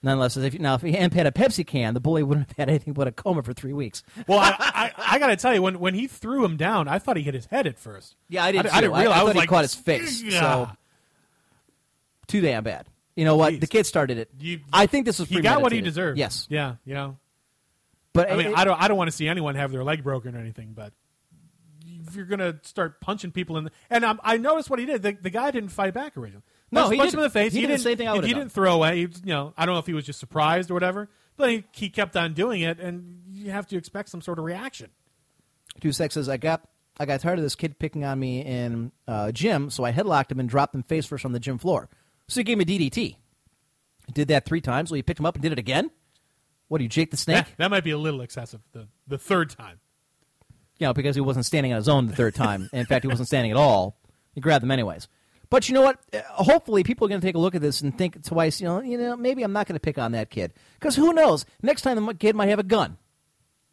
nonetheless, if you, now if he had a Pepsi can, the bully wouldn't have had anything but a coma for three weeks. Well, I, I, I got to tell you, when when he threw him down, I thought he hit his head at first. Yeah, I did. I. I didn't realize. I, was thought he caught his face. Yeah. So too damn bad. You know what? The kid started it. You- I think this was he got what he deserved. Yes, Yeah. You know. but I mean, it- I don't. I don't want to see anyone have their leg broken or anything, but if you're gonna start punching people in, the, and um, I noticed what he did. The, the guy didn't fight back originally. No, he punched him in the face. He did the didn't, same thing I he, done. didn't throw away. He, you know, I don't know if he was just surprised or whatever, but he, he kept on doing it, and you have to expect some sort of reaction. Two Sex says I got I got tired of this kid picking on me in uh, gym, so I headlocked him and dropped him face first on the gym floor. So he gave me DDT. Did that three times. Well, he picked him up and did it again. What do you, Jake the Snake? That, that might be a little excessive. The the third time. you know, because he wasn't standing on his own the third time. In fact, he wasn't standing at all. He grabbed them anyways. But you know what? Uh, Hopefully, people are going to take a look at this and think twice. You know, you know, maybe I'm not going to pick on that kid because who knows? Next time the kid might have a gun.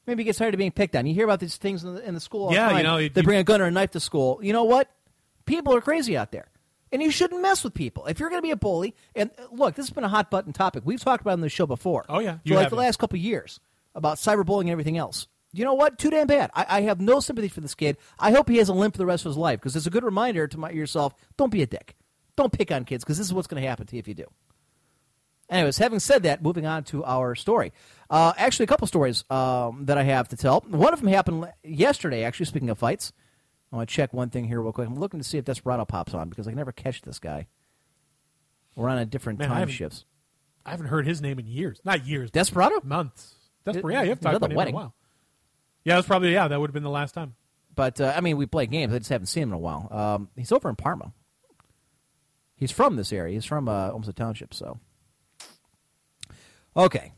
Maybe he gets tired of being picked on. You hear about these things in the, in the school. All the Yeah, you know, they bring a gun or a knife to school. You know what? People are crazy out there, and you shouldn't mess with people. If you're going to be a bully, and look, this has been a hot button topic. We've talked about it on the show before. Oh, yeah, for you like the last couple of years about cyberbullying and everything else. You know what? Too damn bad. I, I have no sympathy for this kid. I hope he has a limp for the rest of his life because it's a good reminder to my, yourself: don't be a dick. Don't pick on kids because this is what's going to happen to you if you do. Anyways, having said that, moving on to our story. Uh, actually, a couple stories um, that I have to tell. One of them happened yesterday. Actually, speaking of fights, I want to check one thing here real quick. I'm looking to see if Desperado pops on because I can never catch this guy. We're on a different Man, time haven't- shifts. I haven't heard his name in years. Not years. Desperado? Months. Desperado. It- Yeah, you have talked about him in a while. Yeah, that's probably yeah. That would have been the last time. But uh, I mean, we play games. I just haven't seen him in a while. Um, he's over in Parma. He's from this area. He's from uh, Olmsted Township. So, okay.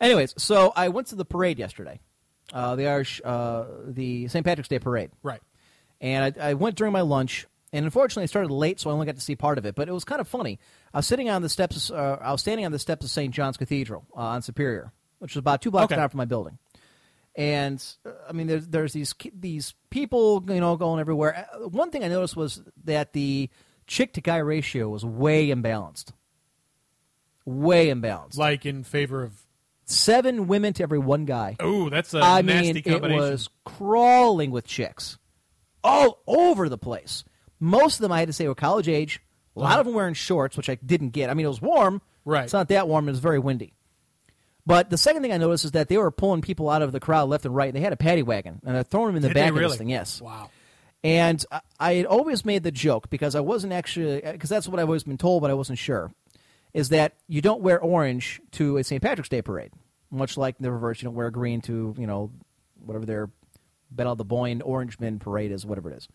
Anyways, so I went to the parade yesterday, uh, the Irish, uh, the St. Patrick's Day parade, Right. And I, I went during my lunch. And unfortunately, I started late, so I only got to see part of it. But it was kind of funny. I was sitting on the steps. Uh, I was standing on the steps of St. John's Cathedral uh, on Superior, which is about two blocks Okay. down from my building and uh, I mean, there's there's these these people, you know, going everywhere. Uh, One thing I noticed was that the chick to guy ratio was way imbalanced, way imbalanced. Like in favor of. Seven women to every one guy. Oh, that's a I nasty mean, it was crawling with chicks all over the place. Most of them, I had to say, were college age. A lot uh-huh. of them wearing shorts, which I didn't get. I mean, it was warm. Right. It's not that warm. It was very windy. But the second thing I noticed is that they were pulling people out of the crowd left and right. They had a paddy wagon, and they're throwing them in the Did back of really? this thing. Yes. Wow. And I, I had always made the joke because I wasn't actually because that's what I've always been told, but I wasn't sure. Is that you don't wear orange to a St. Patrick's Day parade, much like the reverse. You don't wear green to you know whatever their Battle of the Boyne Orangeman parade is, whatever it is.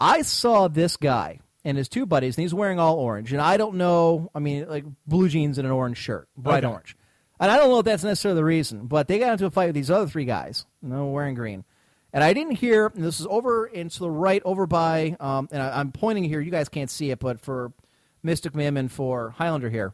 I saw this guy and his two buddies, and he's wearing all orange. And I don't know, I mean, like blue jeans and an orange shirt, bright Okay. orange. And I don't know if that's necessarily the reason, but they got into a fight with these other three guys, you know, wearing green. And I didn't hear, and this is over and to the right, over by, um, and I, I'm pointing here, you guys can't see it, but for Mystic Mim and for Highlander here,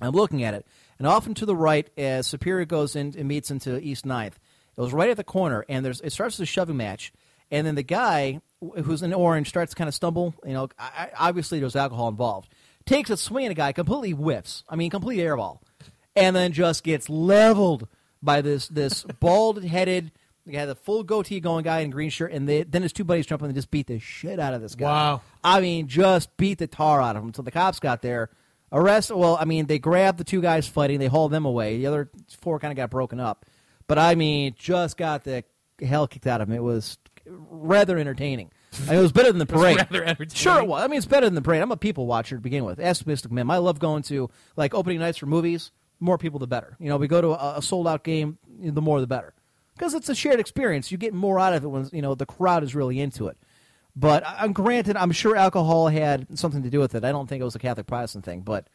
I'm looking at it. And off and to the right, as Superior goes in and meets into East Ninth, it was right at the corner, and there's it starts as a shoving match. And then the guy who's in orange starts to kind of stumble. You know, I, obviously there's alcohol involved. Takes a swing at a guy, completely whiffs. I mean, complete airball, and then just gets leveled by this this bald headed, had the full goatee going guy in green shirt, and they, then his two buddies jump in and just beat the shit out of this guy. Wow. I mean, just beat the tar out of him until the cops got there. Arrest. Well, I mean, they grabbed the two guys fighting. They hauled them away. The other four kind of got broken up. But I mean, just got the hell kicked out of him. It was rather entertaining. I mean, it was better than the was parade. rather entertaining. Sure, it was. I mean, it's better than the parade. I'm a people watcher to begin with. Ask Mystic Mim. I love going to like opening nights for movies. More people, the better. You know, we go to a, a sold out game, the more the better, because it's a shared experience. You get more out of it when you know the crowd is really into it. But I- I'm granted, I'm sure alcohol had something to do with it. I don't think it was a Catholic Protestant thing, but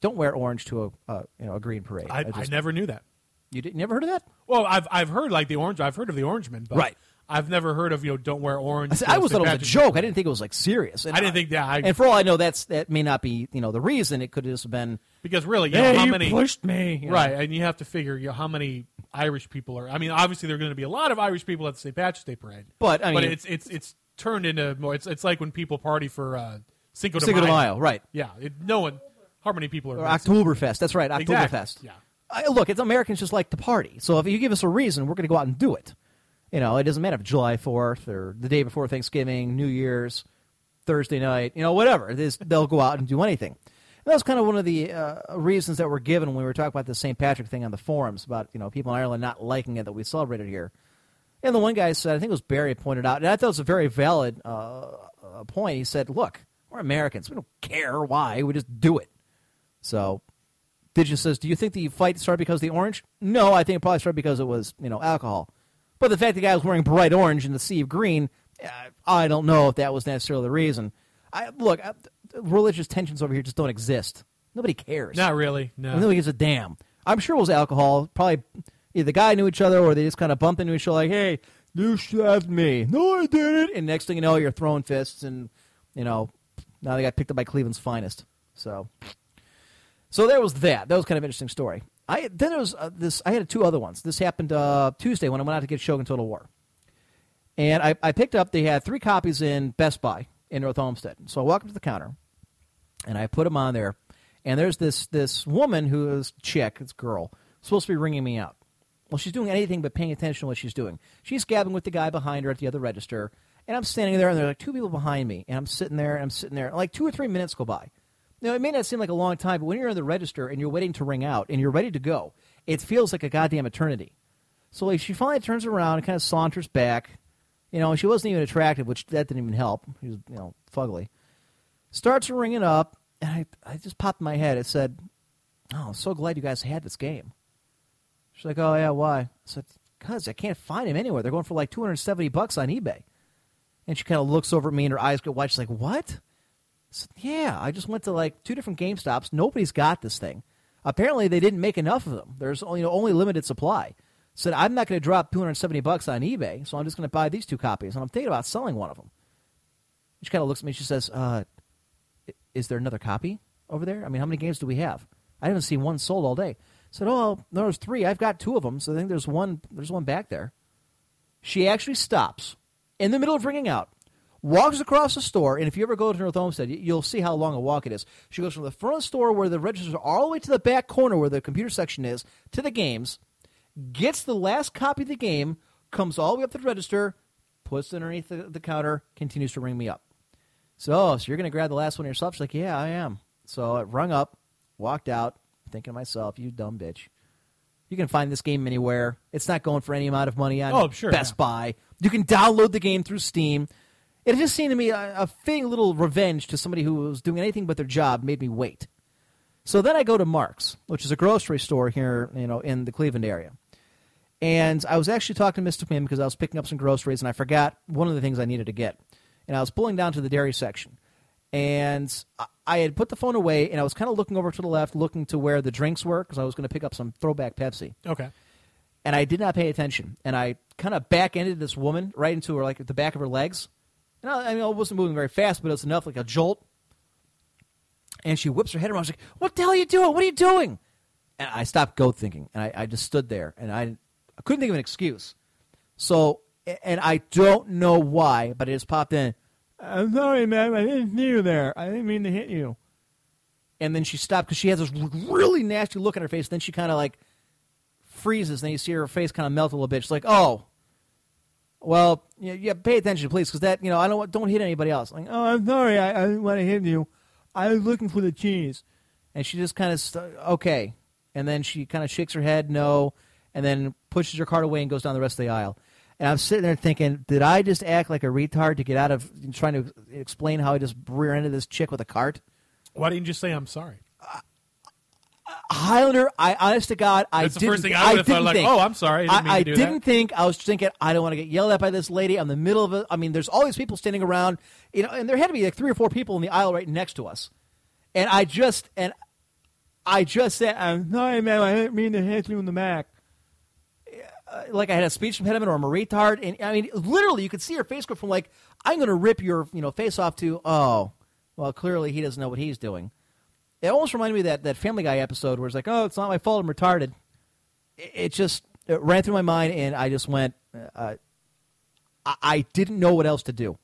don't wear orange to a uh, you know a green parade. I, I, just- never knew that. You did, never heard of that? Well, I've I've heard like the orange. I've heard of the Orangemen, but Right. I've never heard of you know don't wear orange. I, said, I St. thought it was a joke. I didn't think it was like serious. And I didn't think that. I, and for all I know, that's that may not be you know the reason. It could have just been because really, you Hey, know, how you many pushed me, you know. right? And you have to figure you know, how many Irish people are. I mean, obviously there are going to be a lot of Irish people at the St. Patrick's Day parade, But, I but mean- it's it's it's turned into more. It's it's like when people party for uh, Cinco de Cinco de Mayo. Mayo, right. Yeah, it, no one. How many people are or Oktoberfest. That's right, Exactly. Oktoberfest. Yeah. I, look, it's Americans just like to party. So if you give us a reason, we're going to go out and do it. You know, it doesn't matter if July Fourth or the day before Thanksgiving, New Year's, Thursday night, you know, whatever. Is, they'll go out and do anything. And that's kind of one of the uh, reasons that were given when we were talking about the St. Patrick thing on the forums about you know people in Ireland not liking it that we celebrated here. And the one guy said, I think it was Barry pointed out, and I thought it was a very valid uh, uh, point. He said, "Look, we're Americans. We don't care why. We just do it." So, Digis says, "Do you think the fight started because of the orange?" No, I think it probably started because it was you know alcohol. But the fact the guy was wearing bright orange in the sea of green, uh, I don't know if that was necessarily the reason. I look, uh, religious tensions over here just don't exist. Nobody cares. Not really. No. Nobody gives a damn. I'm sure it was alcohol. Probably either the guy knew each other or they just kind of bumped into each other like, hey, you stabbed me. No, I didn't. And next thing you know, you're throwing fists and, you know, now they got picked up by Cleveland's finest. So, so there was that. That was kind of an interesting story. I Then there was uh, this, I had two other ones. This happened uh, Tuesday when I went out to get Shogun Total War. And I, I picked up, they had three copies in Best Buy in North Olmsted. So I walked up to the counter and I put them on there. And there's this this woman who is chick, this girl, supposed to be ringing me out. Well, she's doing anything but paying attention to what she's doing. She's gabbing with the guy behind her at the other register, and I'm standing there, and there are like two people behind me, and I'm sitting there, and I'm sitting there, like two or three minutes go by. Now, it may not seem like a long time, but when you're in the register and you're waiting to ring out and you're ready to go, it feels like a goddamn eternity. So like she finally turns around and kind of saunters back. You know, she wasn't even attractive, which that didn't even help. She was, you know, fugly. Starts ringing up, and I, I just popped in my head. It said, "Oh, I'm so glad you guys had this game." She's like, "Oh yeah, why?" I said, "Cause I can't find him anywhere. They're going for like 270 bucks on eBay." And she kind of looks over at me, and her eyes get wide. She's like, "What?" Said, "Yeah, I just went to like two different Game Stops. Nobody's got this thing. Apparently, they didn't make enough of them. There's only you know, only limited supply." Said, "I'm not going to drop 270 bucks on eBay, so I'm just going to buy these two copies, and I'm thinking about selling one of them." She kind of looks at me. She says, uh, "Is there another copy over there? I mean, how many games do we have? I haven't seen one sold all day." I said, "Oh, there's three. I've got two of them, so I think there's one. There's one back there." She actually stops in the middle of ringing out, walks across the store, and if you ever go to North y- you'll see how long a walk it is. She goes from the front of the store where the registers are all the way to the back corner where the computer section is to the games, gets the last copy of the game, comes all the way up to the register, puts it underneath the, the counter, continues to ring me up. So, so you're going to grab the last one yourself? She's like, yeah, I am. So I rung up, walked out, thinking to myself, you dumb bitch. You can find this game anywhere. It's not going for any amount of money on Oh, sure, Best yeah. Buy. You can download the game through Steam. It just seemed to me a, a fitting little revenge to somebody who was doing anything but their job made me wait. So then I go to Mark's, which is a grocery store here, you know, in the Cleveland area. And I was actually talking to Mr. Pim because I was picking up some groceries and I forgot one of the things I needed to get. And I was pulling down to the dairy section. And I- I had put the phone away and I was kind of looking over to the left, looking to where the drinks were because I was going to pick up some throwback Pepsi. Okay. And I did not pay attention. And I kind of back ended this woman right into her, like, at the back of her legs. And I, I mean, I wasn't moving very fast, but it was enough, like a jolt. And she whips her head around. She's like, What the hell are you doing? What are you doing? And I stopped goat thinking. And I, I just stood there. And I, I couldn't think of an excuse. So, and I don't know why, but it just popped in. I'm sorry, ma'am. I didn't see you there. I didn't mean to hit you. And then she stopped because she has this really nasty look on her face. Then she kind of like freezes. Then you see her face kind of melt a little bit. She's like, "Oh, well, yeah, yeah pay attention, please, because that you know I don't don't hit anybody else." Like, "Oh, I'm sorry. I, I didn't want to hit you. I was looking for the cheese." And she just kind of st- okay. And then she kind of shakes her head no. and then pushes her cart away and goes down the rest of the aisle. And I'm sitting there thinking, did I just act like a retard to get out of trying to explain how I just rear-ended this chick with a cart? Why didn't you just say I'm sorry? Highlander, I honest to God, I That's didn't, first thing I would have thought, didn't like, think- oh, I'm sorry, I didn't mean to do didn't think. I was thinking, I don't want to get yelled at by this lady. I'm in the middle of it. I mean, there's all these people standing around, you know, and there had to be like three or four people in the aisle right next to us. And I just, and I just said, I'm sorry, man, I didn't mean to hit you in the back. Uh, Like I had a speech impediment or I'm a retard. And I mean, literally, you could see her face go from like, I'm going to rip your, you know, face off to, oh, well, clearly he doesn't know what he's doing. It almost reminded me of that, that Family Guy episode where it's like, oh, it's not my fault, I'm retarded. It, it just it ran through my mind, and I just went, uh, I, I didn't know what else to do.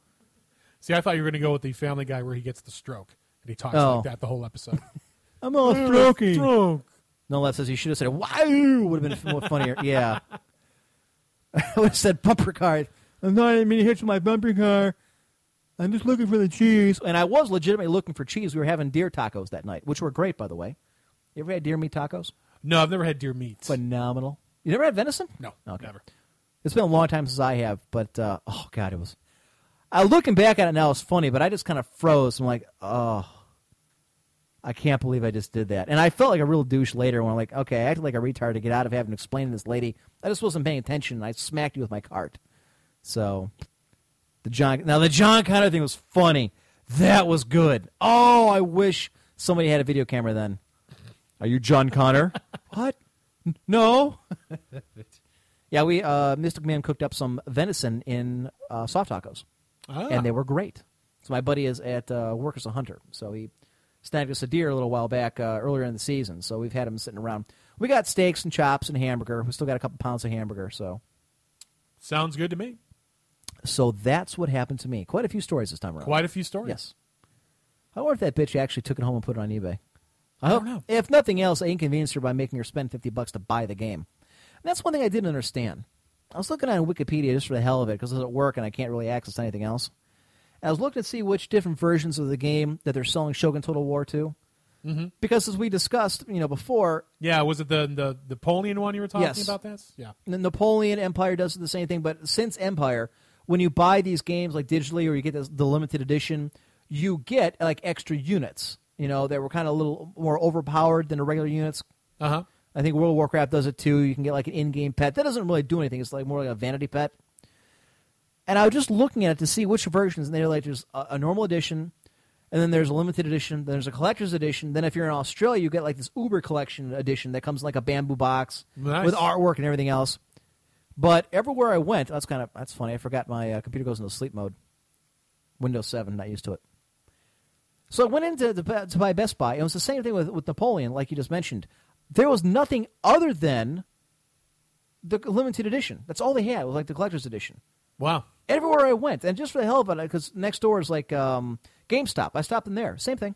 See, I thought you were going to go with the Family Guy where he gets the stroke and he talks Oh. like that the whole episode. I'm all strokey. stroke. No, that says you should have said, wow, would have been more funnier. Yeah. I would have said bumper car. I'm not even to hit you with my bumper car. I'm just looking for the cheese. And I was legitimately looking for cheese. We were having deer tacos that night, which were great, by the way. You ever had deer meat tacos? no, I've never had deer meat. Phenomenal. You never had venison? No, Okay. never. It's been a long time since I have, but uh, oh god, it was. I looking back at it now, it's funny, but I just kind of froze. I'm like, oh, I can't believe I just did that, and I felt like a real douche later when I'm like, okay, I acted like a retard to get out of having to explain to this lady. I just wasn't paying attention, and I smacked you with my cart. So, the John now the John Connor thing was funny. That was good. Oh, I wish somebody had a video camera then. Are you John Connor? what? No. yeah, we uh, Mystic Man cooked up some venison in uh, soft tacos, Ah. and they were great. So my buddy is at uh, work as a hunter, so he snagged us a deer a little while back uh, earlier in the season. So we've had him sitting around. We got steaks and chops and hamburger. We still got a couple pounds of hamburger. So Sounds good to me. So that's what happened to me. Quite a few stories this time around. Quite a few stories. Yes. I wonder if that bitch actually took it home and put it on eBay. I, don't know. If nothing else, I inconvenienced her by making her spend fifty bucks to buy the game. And that's one thing I didn't understand. I was looking on Wikipedia just for the hell of it because it's at work and I can't really access anything else. And I was looking to see which different versions of the game that they're selling Shogun Total War to. Mhm. Because as we discussed, you know, before, Yeah, was it the the the Napoleon one you were talking Yes. about? This, yeah. the Napoleon Empire does the same thing, but since Empire, when you buy these games like digitally or you get this, the limited edition, you get like extra units. You know, that were kind of a little more overpowered than the regular units. Uh huh. I think World of Warcraft does it too. You can get like an in-game pet. That doesn't really do anything. It's like more like a vanity pet. And I was just looking at it to see which versions, and they're like there's a, a normal edition, and then there's a limited edition, then there's a collector's edition. Then if you're in Australia, you get like this Uber collection edition that comes in like a bamboo box Nice. with artwork and everything else. But everywhere I went, that's kind of that's funny. I forgot my uh, computer goes into sleep mode. Windows Seven, not used to it. So I went into the, to buy Best Buy. and It was the same thing with, with Napoleon, like you just mentioned. There was nothing other than the limited edition. That's all they had. It was like the collector's edition. Wow. Everywhere I went, and just for the hell of it, because next door is like um, GameStop. I stopped in there. Same thing.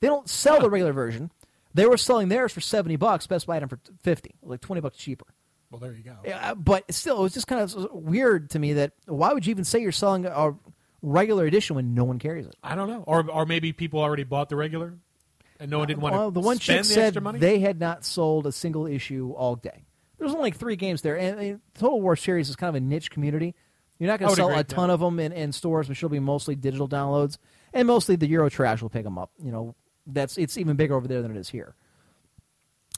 They don't sell the regular version. They were selling theirs for seventy bucks. Best Buy had them for fifty, like twenty bucks cheaper. Well, there you go. Yeah, uh, but still, it was just kind of weird to me that why would you even say you're selling a regular edition when no one carries it? I don't know, or or maybe people already bought the regular, and no one didn't want Well, to the one chick the said they had not sold a single issue all day. There's only like three games there, and, and Total War series is kind of a niche community. You're not going to sell agree, a ton of them in, in stores, which will be mostly digital downloads, and mostly the Euro trash will pick them up. You know, that's it's even bigger over there than it is here.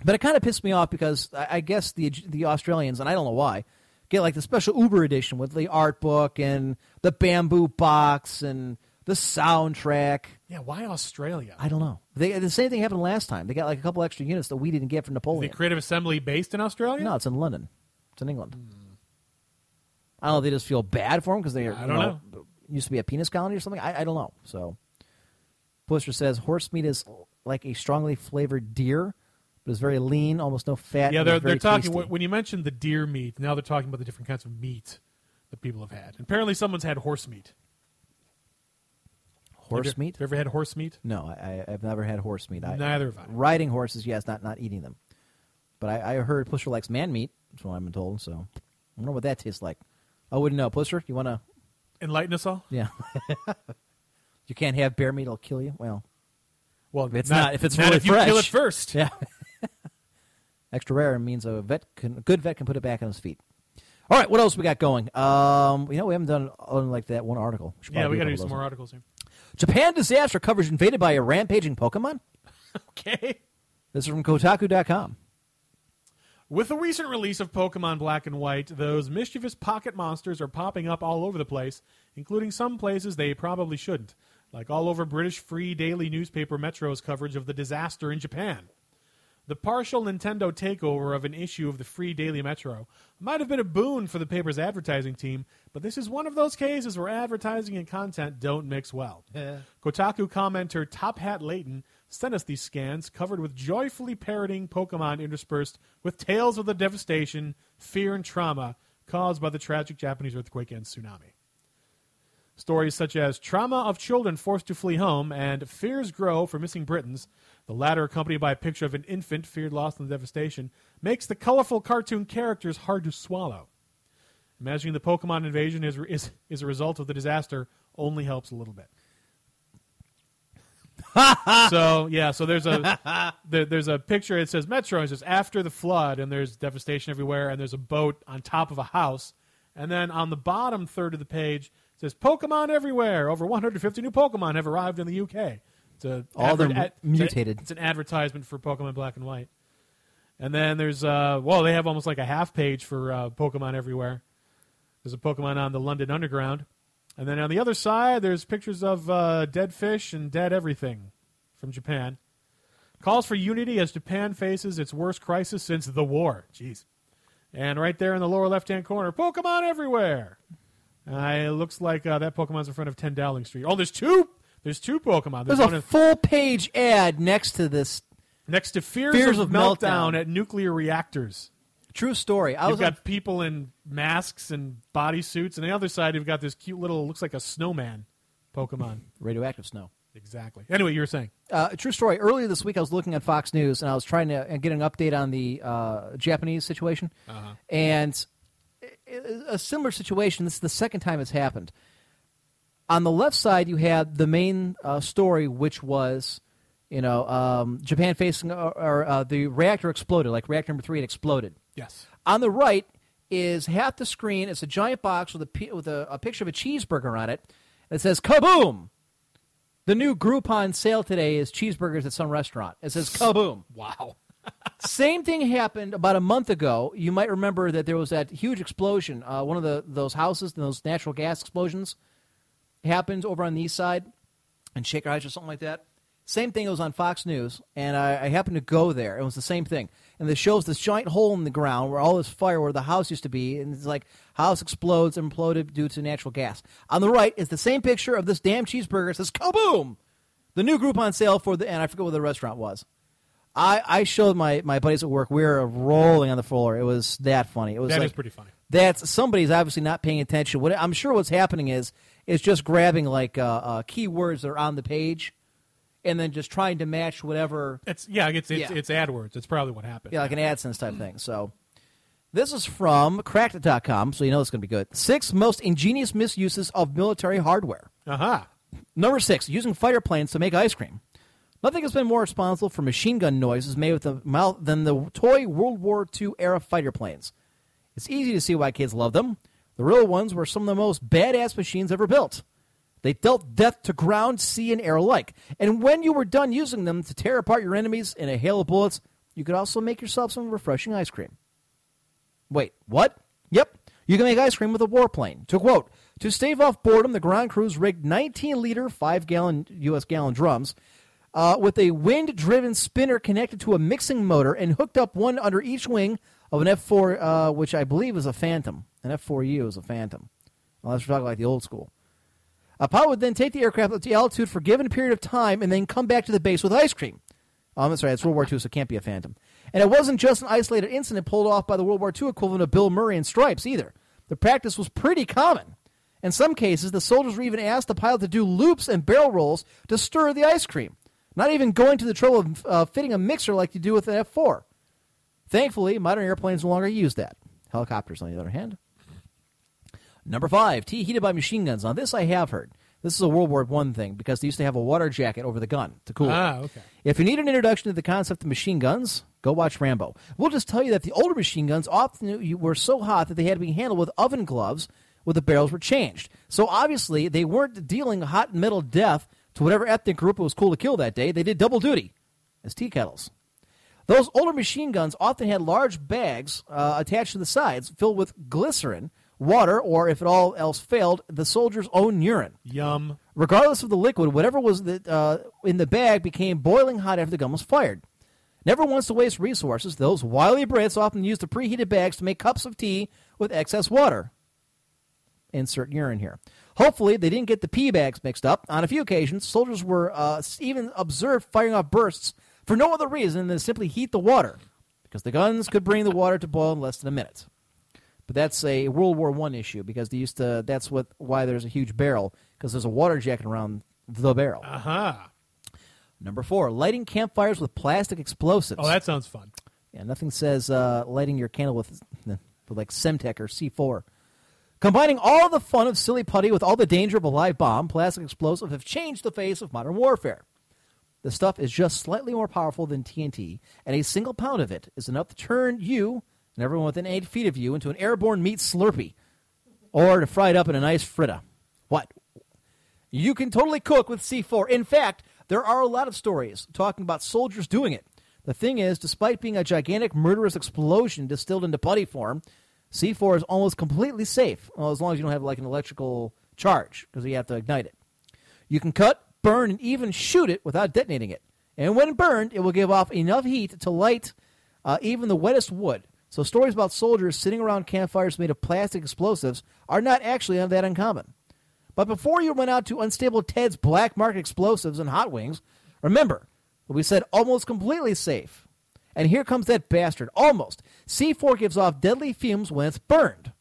But it kind of pissed me off because I, I guess the the Australians, and I don't know why, get like the special Uber edition with the art book and the bamboo box and the soundtrack. yeah, why Australia? I don't know. They, the same thing happened last time. They got like a couple extra units that we didn't get from Is Napoleon. the Creative Assembly based in Australia? No, it's in London. It's in England. Hmm. I don't know. if They just feel bad for them because they are. I don't know, Used to be a penis colony or something. I, I don't know. So, Blister says horse meat is like a strongly flavored deer, but it's very lean, almost no fat. Yeah, they're they're talking tasty. when you mentioned the deer meat. Now they're talking about the different kinds of meat that people have had. And apparently, someone's had horse meat. horse Have you- meat. Have you ever had horse meat? No, I, I've never had horse meat. I, Neither have I. Riding horses, yes, not not eating them. But I, I heard Pusher likes man meat. That's what I've been told. So I wonder what that tastes like. I wouldn't know. Pusher, you want to? Enlighten us all. Yeah. you can't have bear meat; it'll kill you. Well, Well, if it's not- not, if it's not really if you fresh, kill it first. Yeah. Extra rare means a vet can, a good vet can put it back on his feet. All right, what else we got going? Um, you know, we haven't done other than like that one article. Should Yeah, probably we got to do some more articles here. Japan disaster coverage invaded by a rampaging Pokemon. Okay. This is from Kotaku.com. With the recent release of Pokemon Black and White, those mischievous pocket monsters are popping up all over the place, including some places they probably shouldn't, like all over British free daily newspaper Metro's coverage of the disaster in Japan. The partial Nintendo takeover of an issue of the free Daily Metro might have been a boon for the paper's advertising team, but this is one of those cases where advertising and content don't mix well. Kotaku commenter Top Hat Layton sent us these scans covered with joyfully parroting Pokemon interspersed with tales of the devastation, fear, and trauma caused by the tragic Japanese earthquake and tsunami. Stories such as Trauma of Children Forced to Flee Home and Fears Grow for Missing Britons, the latter accompanied by a picture of an infant feared lost in the devastation, makes the colorful cartoon characters hard to swallow. Imagining the Pokemon invasion is, is, is a result of the disaster only helps a little bit. so yeah, so there's a there, there's a picture. It says Metro. It says after the flood, and there's devastation everywhere, and there's a boat on top of a house, and then on the bottom third of the page it says Pokemon everywhere. Over 150 new Pokemon have arrived in the UK. It's a All adver- a- mutated. It's an advertisement for Pokemon Black and White. And then there's uh well they have almost like a half page for uh, Pokemon everywhere. There's a Pokemon on the London Underground. And then on the other side, there's pictures of uh, dead fish and dead everything from Japan. Calls for unity as Japan faces its worst crisis since the war. Jeez. And right there in the lower left hand corner, Pokemon everywhere. Uh, it looks like uh, that Pokemon's in front of 10 Downing Street. Oh, there's two. There's two Pokemon. There's one a in- full page ad next to this. next to Fears, Fears of, of meltdown, Meltdown. at nuclear reactors. True story. I You've got people in masks and bodysuits, and the other side you've got this cute little looks like a snowman Pokemon. radioactive snow. Exactly. Anyway, you were saying. Uh, true story. Earlier this week, I was looking at Fox News and I was trying to uh, get an update on the uh, Japanese situation. Uh-huh. And a similar situation. This is the second time it's happened. On the left side, you had the main uh, story, which was, you know, um, Japan facing, or, or uh, the reactor exploded, like reactor number three had exploded. Yes. On the right is half the screen. It's a giant box with a with a, a picture of a cheeseburger on it. It says "Kaboom." The new Groupon sale today is cheeseburgers at some restaurant. It says "Kaboom." Wow. Same thing happened about a month ago. You might remember that there was that huge explosion. Uh, one of the those houses, those natural gas explosions, happened over on the east side, in Shaker Heights or something like that. Same thing. It was on Fox News, and I, I happened to go there. It was the same thing, and it shows this giant hole in the ground where all this fire, where the house used to be, and it's like house explodes, imploded due to natural gas. On the right is the same picture of this damn cheeseburger. It says "Kaboom!" The new Groupon sale for the, and I forget what the restaurant was. I, I showed my, my buddies at work. We were rolling on the floor. It was that funny. It was That like, is pretty funny. That's somebody's obviously not paying attention. What I'm sure what's happening is is just grabbing like uh, uh, keywords that are on the page, and then just trying to match whatever. It's yeah, it's it's, Yeah. it's AdWords. It's probably what happened. Yeah, like an AdSense type thing. So this is from Cracked.com, so you know it's going to be good. Six most ingenious misuses of military hardware. Aha. Number six, using fighter planes to make ice cream. Nothing has been more responsible for machine gun noises made with the mouth than the toy World War II era fighter planes. It's easy to see why kids love them. The real ones were some of the most badass machines ever built. They dealt death to ground, sea, and air alike. And when you were done using them to tear apart your enemies in a hail of bullets, you could also make yourself some refreshing ice cream. Wait, what? Yep, you can make ice cream with a warplane. To quote, to stave off boredom, the ground crews rigged 19 liter, 5 gallon U.S. gallon drums uh, with a wind driven spinner connected to a mixing motor and hooked up one under each wing of an F 4, uh, which I believe is a Phantom. An F 4U is a Phantom. Unless we're talking like the old school. A pilot would then take the aircraft up to altitude for a given period of time and then come back to the base with ice cream. Oh, I'm sorry, it's World War II, so it can't be a Phantom. And it wasn't just an isolated incident pulled off by the World War II equivalent of Bill Murray and Stripes either. The practice was pretty common. In some cases, the soldiers were even asked the pilot to do loops and barrel rolls to stir the ice cream, not even going to the trouble of uh, fitting a mixer like you do with an F 4. Thankfully, modern airplanes no longer use that. Helicopters, on the other hand. Number five, tea heated by machine guns. Now, this I have heard. This is a World War One thing because they used to have a water jacket over the gun to cool it. Ah, okay. If you need an introduction to the concept of machine guns, Go watch Rambo. We'll just tell you that the older machine guns often were so hot that they had to be handled with oven gloves where the barrels were changed. So obviously, they weren't dealing hot metal death to whatever ethnic group it was cool to kill that day. They did double duty as tea kettles. Those older machine guns often had large bags uh, attached to the sides filled with glycerin, water, or if it all else failed, the soldier's own urine. Yum. Regardless of the liquid, whatever was the, uh, in the bag became boiling hot after the gun was fired. Never wants to waste resources, those wily Brits often used the preheated bags to make cups of tea with excess water. Insert urine here. Hopefully, they didn't get the pee bags mixed up. On a few occasions, soldiers were uh, even observed firing off bursts for no other reason than to simply heat the water, because the guns could bring the water to boil in less than a minute. But that's a World War One issue because they used to. That's what why there's a huge barrel because there's a water jacket around the barrel. Uh huh. Number four, lighting campfires with plastic explosives. Oh, that sounds fun. Yeah, nothing says uh, lighting your candle with, with like Semtex or C4. Combining all the fun of silly putty with all the danger of a live bomb, plastic explosives have changed the face of modern warfare. The stuff is just slightly more powerful than TNT, and a single pound of it is enough to turn you and everyone within eight feet of you into an airborne meat slurpee, or to fry it up in a nice fritta. What? You can totally cook with C4. In fact, there are a lot of stories talking about soldiers doing it. The thing is, despite being a gigantic murderous explosion distilled into putty form, C4 is almost completely safe, well, as long as you don't have like an electrical charge, because you have to ignite it. You can cut, burn, and even shoot it without detonating it. And when burned, it will give off enough heat to light uh, even the wettest wood. So stories about soldiers sitting around campfires made of plastic explosives are not actually that uncommon. But before you run out to Unstable Ted's black market explosives and hot wings, remember that we said almost completely safe. And here comes that bastard, almost. C4 gives off deadly fumes when it's burned.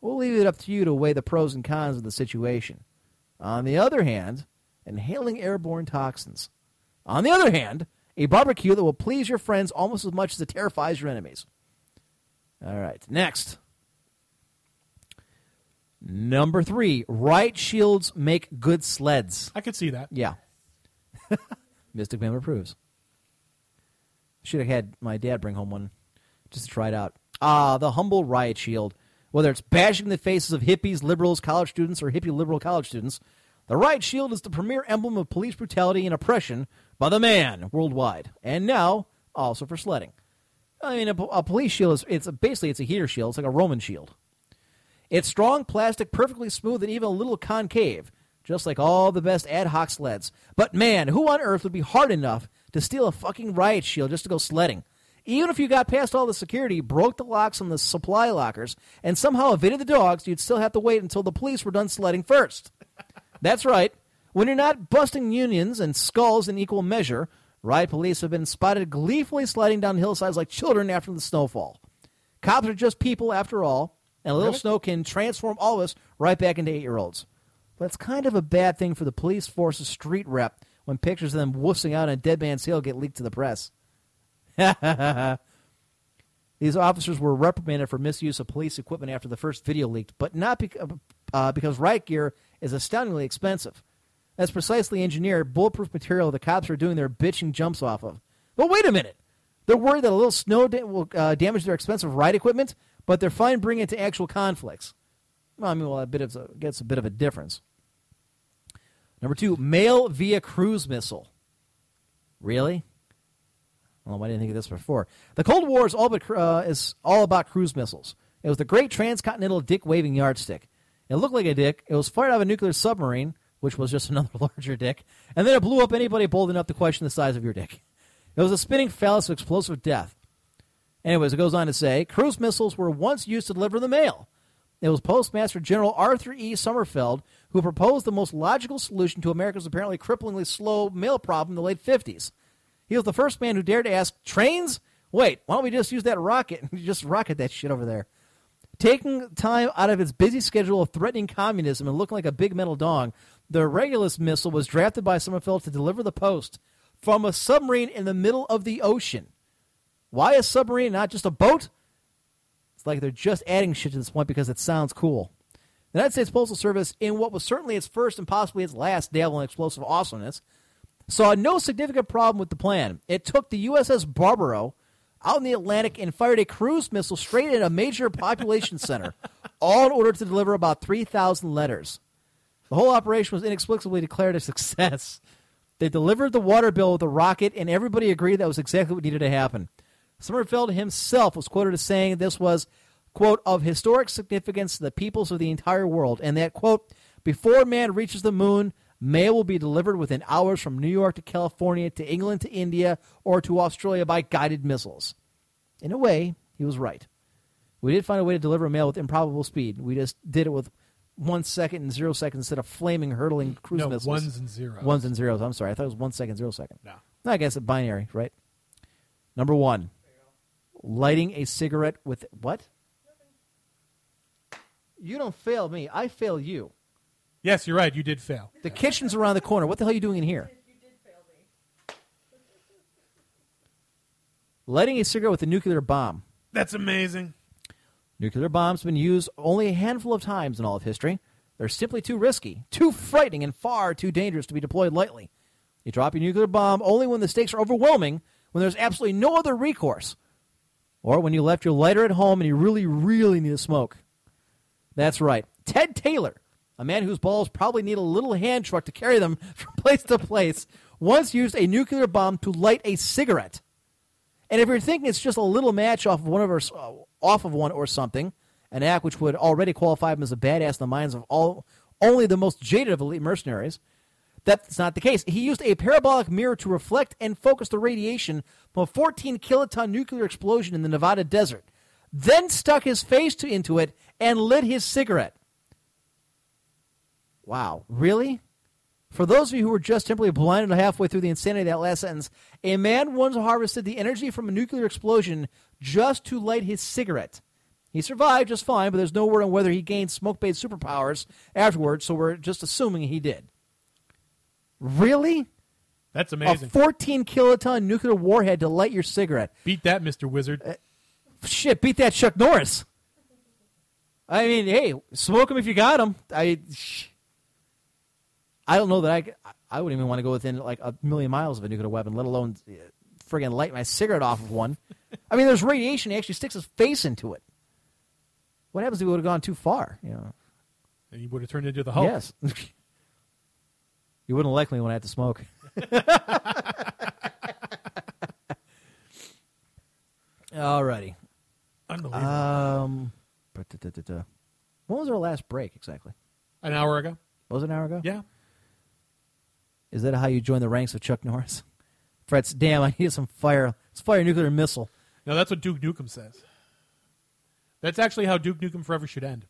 We'll leave it up to you to weigh the pros and cons of the situation. On the other hand, inhaling airborne toxins. On the other hand, a barbecue that will please your friends almost as much as it terrifies your enemies. All right, next. Number three, riot shields make good sleds. I could see that. Yeah. Mystic Man approves. Should have had my dad bring home one just to try it out. Ah, the humble riot shield. Whether it's bashing the faces of hippies, liberals, college students, or hippie liberal college students, the riot shield is the premier emblem of police brutality and oppression by the man worldwide, and now also for sledding. I mean, a, a police shield is it's a, basically it's a heater shield. It's like a Roman shield. It's strong plastic, perfectly smooth, and even a little concave, just like all the best ad hoc sleds. But man, who on earth would be hard enough to steal a fucking riot shield just to go sledding? Even if you got past all the security, broke the locks on the supply lockers, and somehow evaded the dogs, you'd still have to wait until the police were done sledding first. That's right. When you're not busting unions and skulls in equal measure, riot police have been spotted gleefully sliding down hillsides like children after the snowfall. Cops are just people after all, and a little Really? snow can transform all of us right back into eight year olds. But it's kind of a bad thing for the police force's street rep when pictures of them wussing out on a Dead Man's Hill get leaked to the press. These officers were reprimanded for misuse of police equipment after the first video leaked, but not uh, because riot gear is astoundingly expensive. That's precisely engineered, bulletproof material the cops are doing their bitching jumps off of. But wait a minute. They're worried that a little snow da- will uh, damage their expensive ride equipment, but they're fine bringing it to actual conflicts. Well, I mean, well, a bit of a, gets a bit of a difference. Number two, mail via cruise missile. Really? Well, why didn't think of this before? The Cold War is all, but, uh, is all about cruise missiles. It was the great transcontinental dick waving yardstick. It looked like a dick. It was fired out of a nuclear submarine, which was just another larger dick, and then it blew up anybody bold enough to question the size of your dick. It was a spinning phallus of explosive death. Anyways, it goes on to say cruise missiles were once used to deliver the mail. It was Postmaster General Arthur E. Summerfield who proposed the most logical solution to America's apparently cripplingly slow mail problem in the late 50s. He was the first man who dared to ask, Trains? Wait, why don't we just use that rocket and just rocket that shit over there? Taking time out of its busy schedule of threatening communism and looking like a big metal dong, the Regulus missile was drafted by Summerfield to deliver the post from a submarine in the middle of the ocean. Why a submarine, not just a boat? It's like they're just adding shit to this point because it sounds cool. The United States Postal Service, in what was certainly its first and possibly its last dabble in explosive awesomeness, saw no significant problem with the plan. It took the USS Barbero, out in the Atlantic and fired a cruise missile straight at a major population center, all in order to deliver about 3,000 letters. The whole operation was inexplicably declared a success. They delivered the water bill with a rocket, and everybody agreed that was exactly what needed to happen. Summerfield himself was quoted as saying this was, quote, of historic significance to the peoples of the entire world, and that, quote, before man reaches the moon, mail will be delivered within hours from New York to California to England to India or to Australia by guided missiles. In a way, he was right. We did find a way to deliver mail with improbable speed. We just did it with one second and zero seconds instead of flaming, hurtling mm. cruise No, missiles. ones and zeros. Ones and zeros. I'm sorry. I thought it was one second, zero second. No. I guess it's binary, right? Number one, lighting a cigarette with what? You don't fail me. I fail you. Yes, you're right. You did fail. The kitchen's around the corner. What the hell are you doing in here? Lighting a cigarette with a nuclear bomb. That's amazing. Nuclear bombs have been used only a handful of times in all of history. They're simply too risky, too frightening, and far too dangerous to be deployed lightly. You drop your nuclear bomb only when the stakes are overwhelming, when there's absolutely no other recourse, or when you left your lighter at home and you really, really need to smoke. That's right. Ted Taylor, a man whose balls probably need a little hand truck to carry them from place to place, once used a nuclear bomb to light a cigarette. And if you're thinking it's just a little match off of one of our, uh, off of one or something, an act which would already qualify him as a badass in the minds of all only the most jaded of elite mercenaries, that's not the case. He used a parabolic mirror to reflect and focus the radiation from a 14 kiloton nuclear explosion in the Nevada desert, then stuck his face to, into it and lit his cigarette. Wow, really? For those of you who were just simply blinded halfway through the insanity of that last sentence, a man once harvested the energy from a nuclear explosion just to light his cigarette. He survived just fine, but there's no word on whether he gained smoke based superpowers afterwards, so we're just assuming he did. Really? That's amazing. A amazing. 14 kiloton nuclear warhead to light your cigarette. Beat that, Mr. Wizard. Uh, shit, beat that Chuck Norris. I mean, hey, smoke him if you got him. I, sh- I don't know that I I wouldn't even want to go within like a million miles of a nuclear weapon, let alone uh, friggin' light my cigarette off of one. I mean, there's radiation. He actually sticks his face into it. What happens if he would have gone too far? You know. and you would have turned into the Hulk. Yes. you wouldn't like me when I had to smoke. Alrighty. Unbelievable. Um, when was our last break exactly? An hour ago. Was it an hour ago? Yeah. Is that how you join the ranks of Chuck Norris? Fret's, damn, I need some fire. Let's fire a nuclear missile. No, that's what Duke Nukem says. That's actually how Duke Nukem Forever should end.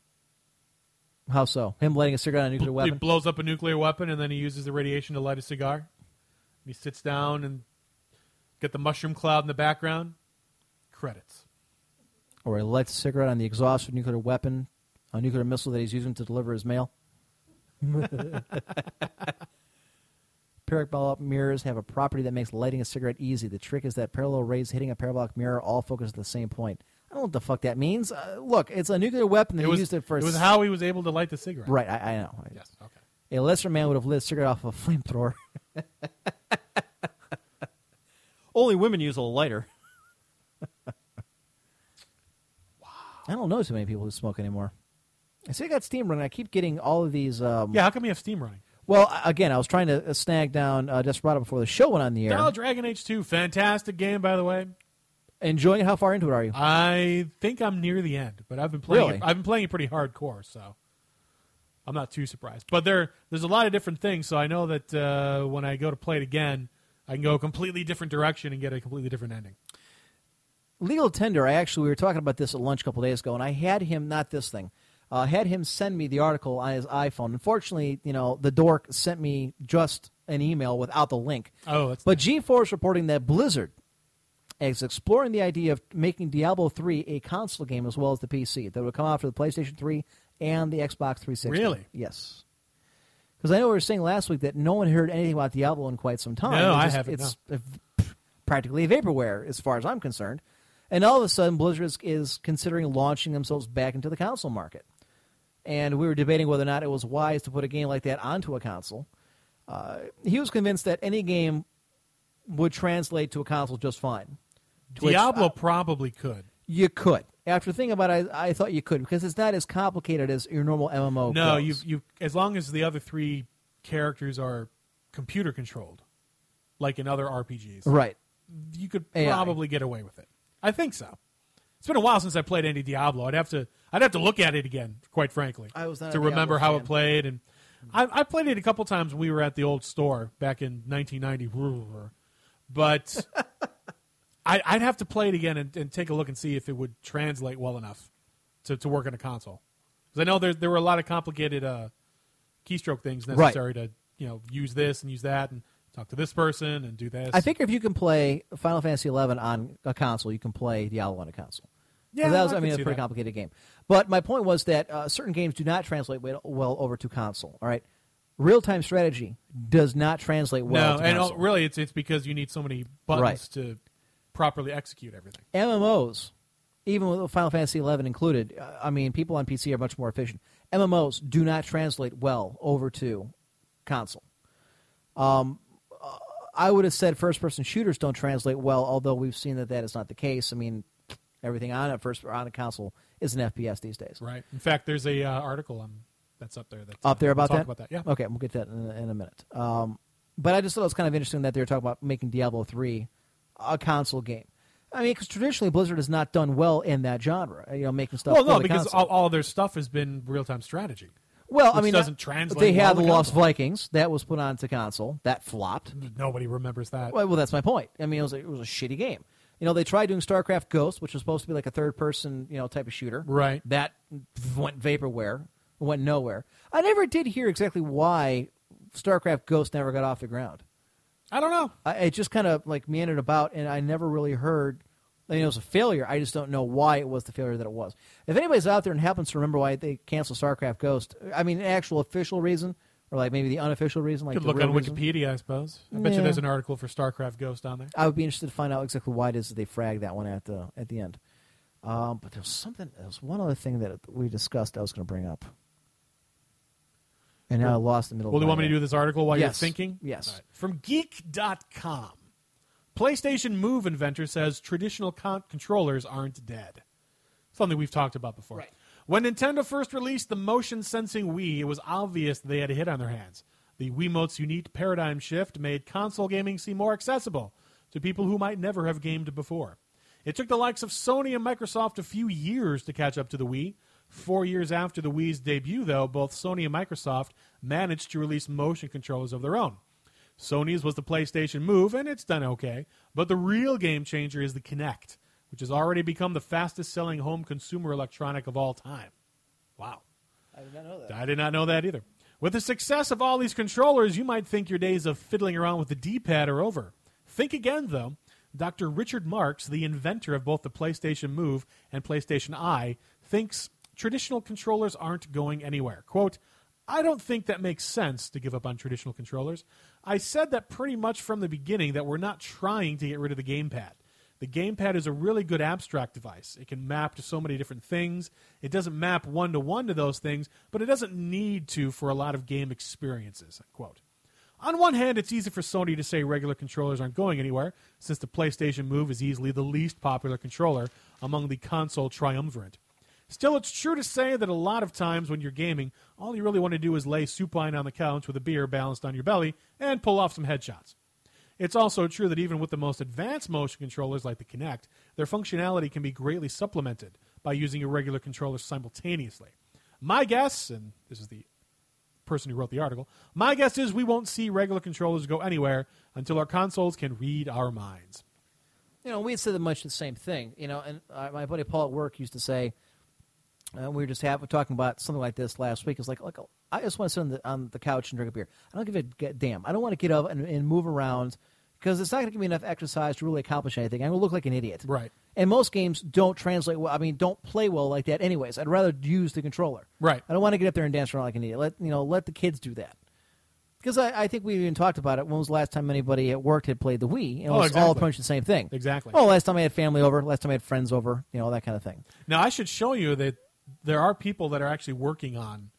How so? Him lighting a cigarette on a nuclear weapon? He weapon? blows up a nuclear weapon and then he uses the radiation to light a cigar. He sits down and get the mushroom cloud in the background. Credits. Or he lights a cigarette on the exhaust of a nuclear weapon, a nuclear missile that he's using to deliver his mail? Parabolic mirrors have a property that makes lighting a cigarette easy. The trick is that parallel rays hitting a parabolic mirror all focus at the same point. I don't know what the fuck that means. Uh, look, it's a nuclear weapon that It he was, used it for. it was how he was able to light the cigarette. Right, I, I know. Yes, okay. A lesser man would have lit a cigarette off of a flamethrower. Only women use a lighter. wow. I don't know too many people who smoke anymore. I see I got Steam running. I keep getting all of these. Um, Yeah, how come you have Steam running? Well, again, I was trying to uh, snag down uh, Desperado before the show went on the air. Dial Dragon Age 2, fantastic game, by the way. Enjoying it? How far into it are you? I think I'm near the end, but I've been playing. Really? It, I've been playing it pretty hardcore, so I'm not too surprised. But there, there's a lot of different things, so I know that uh, when I go to play it again, I can go a completely different direction and get a completely different ending. Legal Tender, I actually, we were talking about this at lunch a couple days ago, and I had him, not this thing, uh, had him send me the article on his iPhone. Unfortunately, you know, the dork sent me just an email without the link. Oh, that's But G4 reporting that Blizzard is exploring the idea of making Diablo 3 a console game as well as the PC that would come out for the PlayStation 3 and the Xbox 360. Really? Yes. Because I know we were saying last week that no one heard anything about Diablo in quite some time. No, It's I haven't, It's uh, practically a vaporware as far as I'm concerned. And all of a sudden, Blizzard is, is considering launching themselves back into the console market. And we were debating whether or not it was wise to put a game like that onto a console. Uh, he was convinced that any game would translate to a console just fine. Diablo probably could. you could. After thinking about it, I, I thought you could because it's not as complicated as your normal MMO. No, you you as long as the other three characters are computer controlled, like in other RPGs, right. You could AI. probably get away with it. I think so. It's been a while since I played any Diablo. I'd have to I'd have to look at it again, quite frankly, I was not to a remember Diablo how fan. it played. And I, I played it a couple times when we were at the old store back in 1990. But I, I'd have to play it again and, and take a look and see if it would translate well enough to, to work on a console. Because I know there there were a lot of complicated uh, keystroke things Right. necessary to you know use this and use that and talk to this person and do this. I think if you can play Final Fantasy XI on a console, you can play Diablo on a console. Yeah, that was, I I, mean, could a pretty that. complicated game. But my point was that uh, certain games do not translate well, over to console. All right, real time strategy does not translate well. no, to and oh, console. really, it's it's because you need so many buttons Right. to properly execute everything. MMOs, even with Final Fantasy XI included, uh, I mean, people on PC are much more efficient. MMOs do not translate well over to console. Um, uh, I would have said first-person shooters don't translate well, although we've seen that that is not the case. I mean, everything on a first on a console is an FPS these days. Right. In fact, there's a uh, article um, that's up there. That's, Up there uh, about we'll that? About that, yeah. Okay, we'll get to that in, a- in a minute. Um, but I just thought it was kind of interesting that they were talking about making Diablo three a console game. I mean, because traditionally Blizzard has not done well in that genre. You know, making stuff. Well, no, because all, all their stuff has been real time strategy. Well, I mean, doesn't translate. They had the Lost console. Vikings that was put onto console that flopped. Nobody remembers that. Well, well, that's my point. I mean, it was a, it was a shitty game. You know, they tried doing StarCraft Ghost, which was supposed to be like a third person, you know, type of shooter. Right. That went vaporware, went nowhere. I never did hear exactly why StarCraft Ghost never got off the ground. I don't know. I, it just kind of like meandered about, and I never really heard. I mean, it was a failure. I just don't know why it was the failure that it was. If anybody's out there and happens to remember why they canceled StarCraft Ghost, I mean, an actual official reason, or like maybe the unofficial reason, like Could the look real on reason, Wikipedia, I suppose. I bet you there's an article for StarCraft Ghost on there. I would be interested to find out exactly why it is that they fragged that one at the at the end. Um, but there was something. There was one other thing that we discussed. I was going to bring up, and now I lost the middle. Well, of do you want me to head. do this article while Yes. you're thinking? Yes. All right. From Geek.com. PlayStation Move inventor says traditional con- controllers aren't dead. Something we've talked about before. Right. When Nintendo first released the motion sensing Wii, it was obvious they had a hit on their hands. The Wiimote's unique paradigm shift made console gaming seem more accessible to people who might never have gamed before. It took the likes of Sony and Microsoft a few years to catch up to the Wii. Four years after the Wii's debut, though, both Sony and Microsoft managed to release motion controllers of their own. Sony's was the PlayStation Move, and it's done okay. But the real game changer is the Kinect, which has already become the fastest selling home consumer electronic of all time. Wow. I did not know that. I did not know that either. With the success of all these controllers, you might think your days of fiddling around with the D pad are over. Think again, though. Dr. Richard Marks, the inventor of both the PlayStation Move and PlayStation Eye, thinks traditional controllers aren't going anywhere. Quote, I don't think that makes sense to give up on traditional controllers. I said that pretty much from the beginning that we're not trying to get rid of the gamepad. The gamepad is a really good abstract device. It can map to so many different things. It doesn't map one to one to those things, but it doesn't need to for a lot of game experiences. Quote. On one hand, it's easy for Sony to say regular controllers aren't going anywhere, since the PlayStation Move is easily the least popular controller among the console triumvirate. Still, it's true to say that a lot of times when you're gaming, all you really want to do is lay supine on the couch with a beer balanced on your belly and pull off some headshots. It's also true that even with the most advanced motion controllers like the Kinect, their functionality can be greatly supplemented by using a regular controller simultaneously. My guess, and this is the person who wrote the article, my guess is we won't see regular controllers go anywhere until our consoles can read our minds. You know, we had said much the same thing. You know, and uh, my buddy Paul at work used to say, uh, we were just have, talking about something like this last week. It's like, like I just want to sit on the, on the couch and drink a beer. I don't give a damn. I don't want to get up and, and move around because it's not going to give me enough exercise to really accomplish anything. I'm going to look like an idiot. Right. And most games don't translate well. I mean, don't play well like that. Anyways, I'd rather use the controller. Right. I don't want to get up there and dance around like an idiot. Let you know, let the kids do that. Because I, I think we even talked about it. When was the last time anybody at work had played the Wii? It Oh, was all exactly. pretty much the same thing. Exactly. Oh, last time I had family over. Last time I had friends over. You know that kind of thing. Now, I should show you that there are people that are actually working on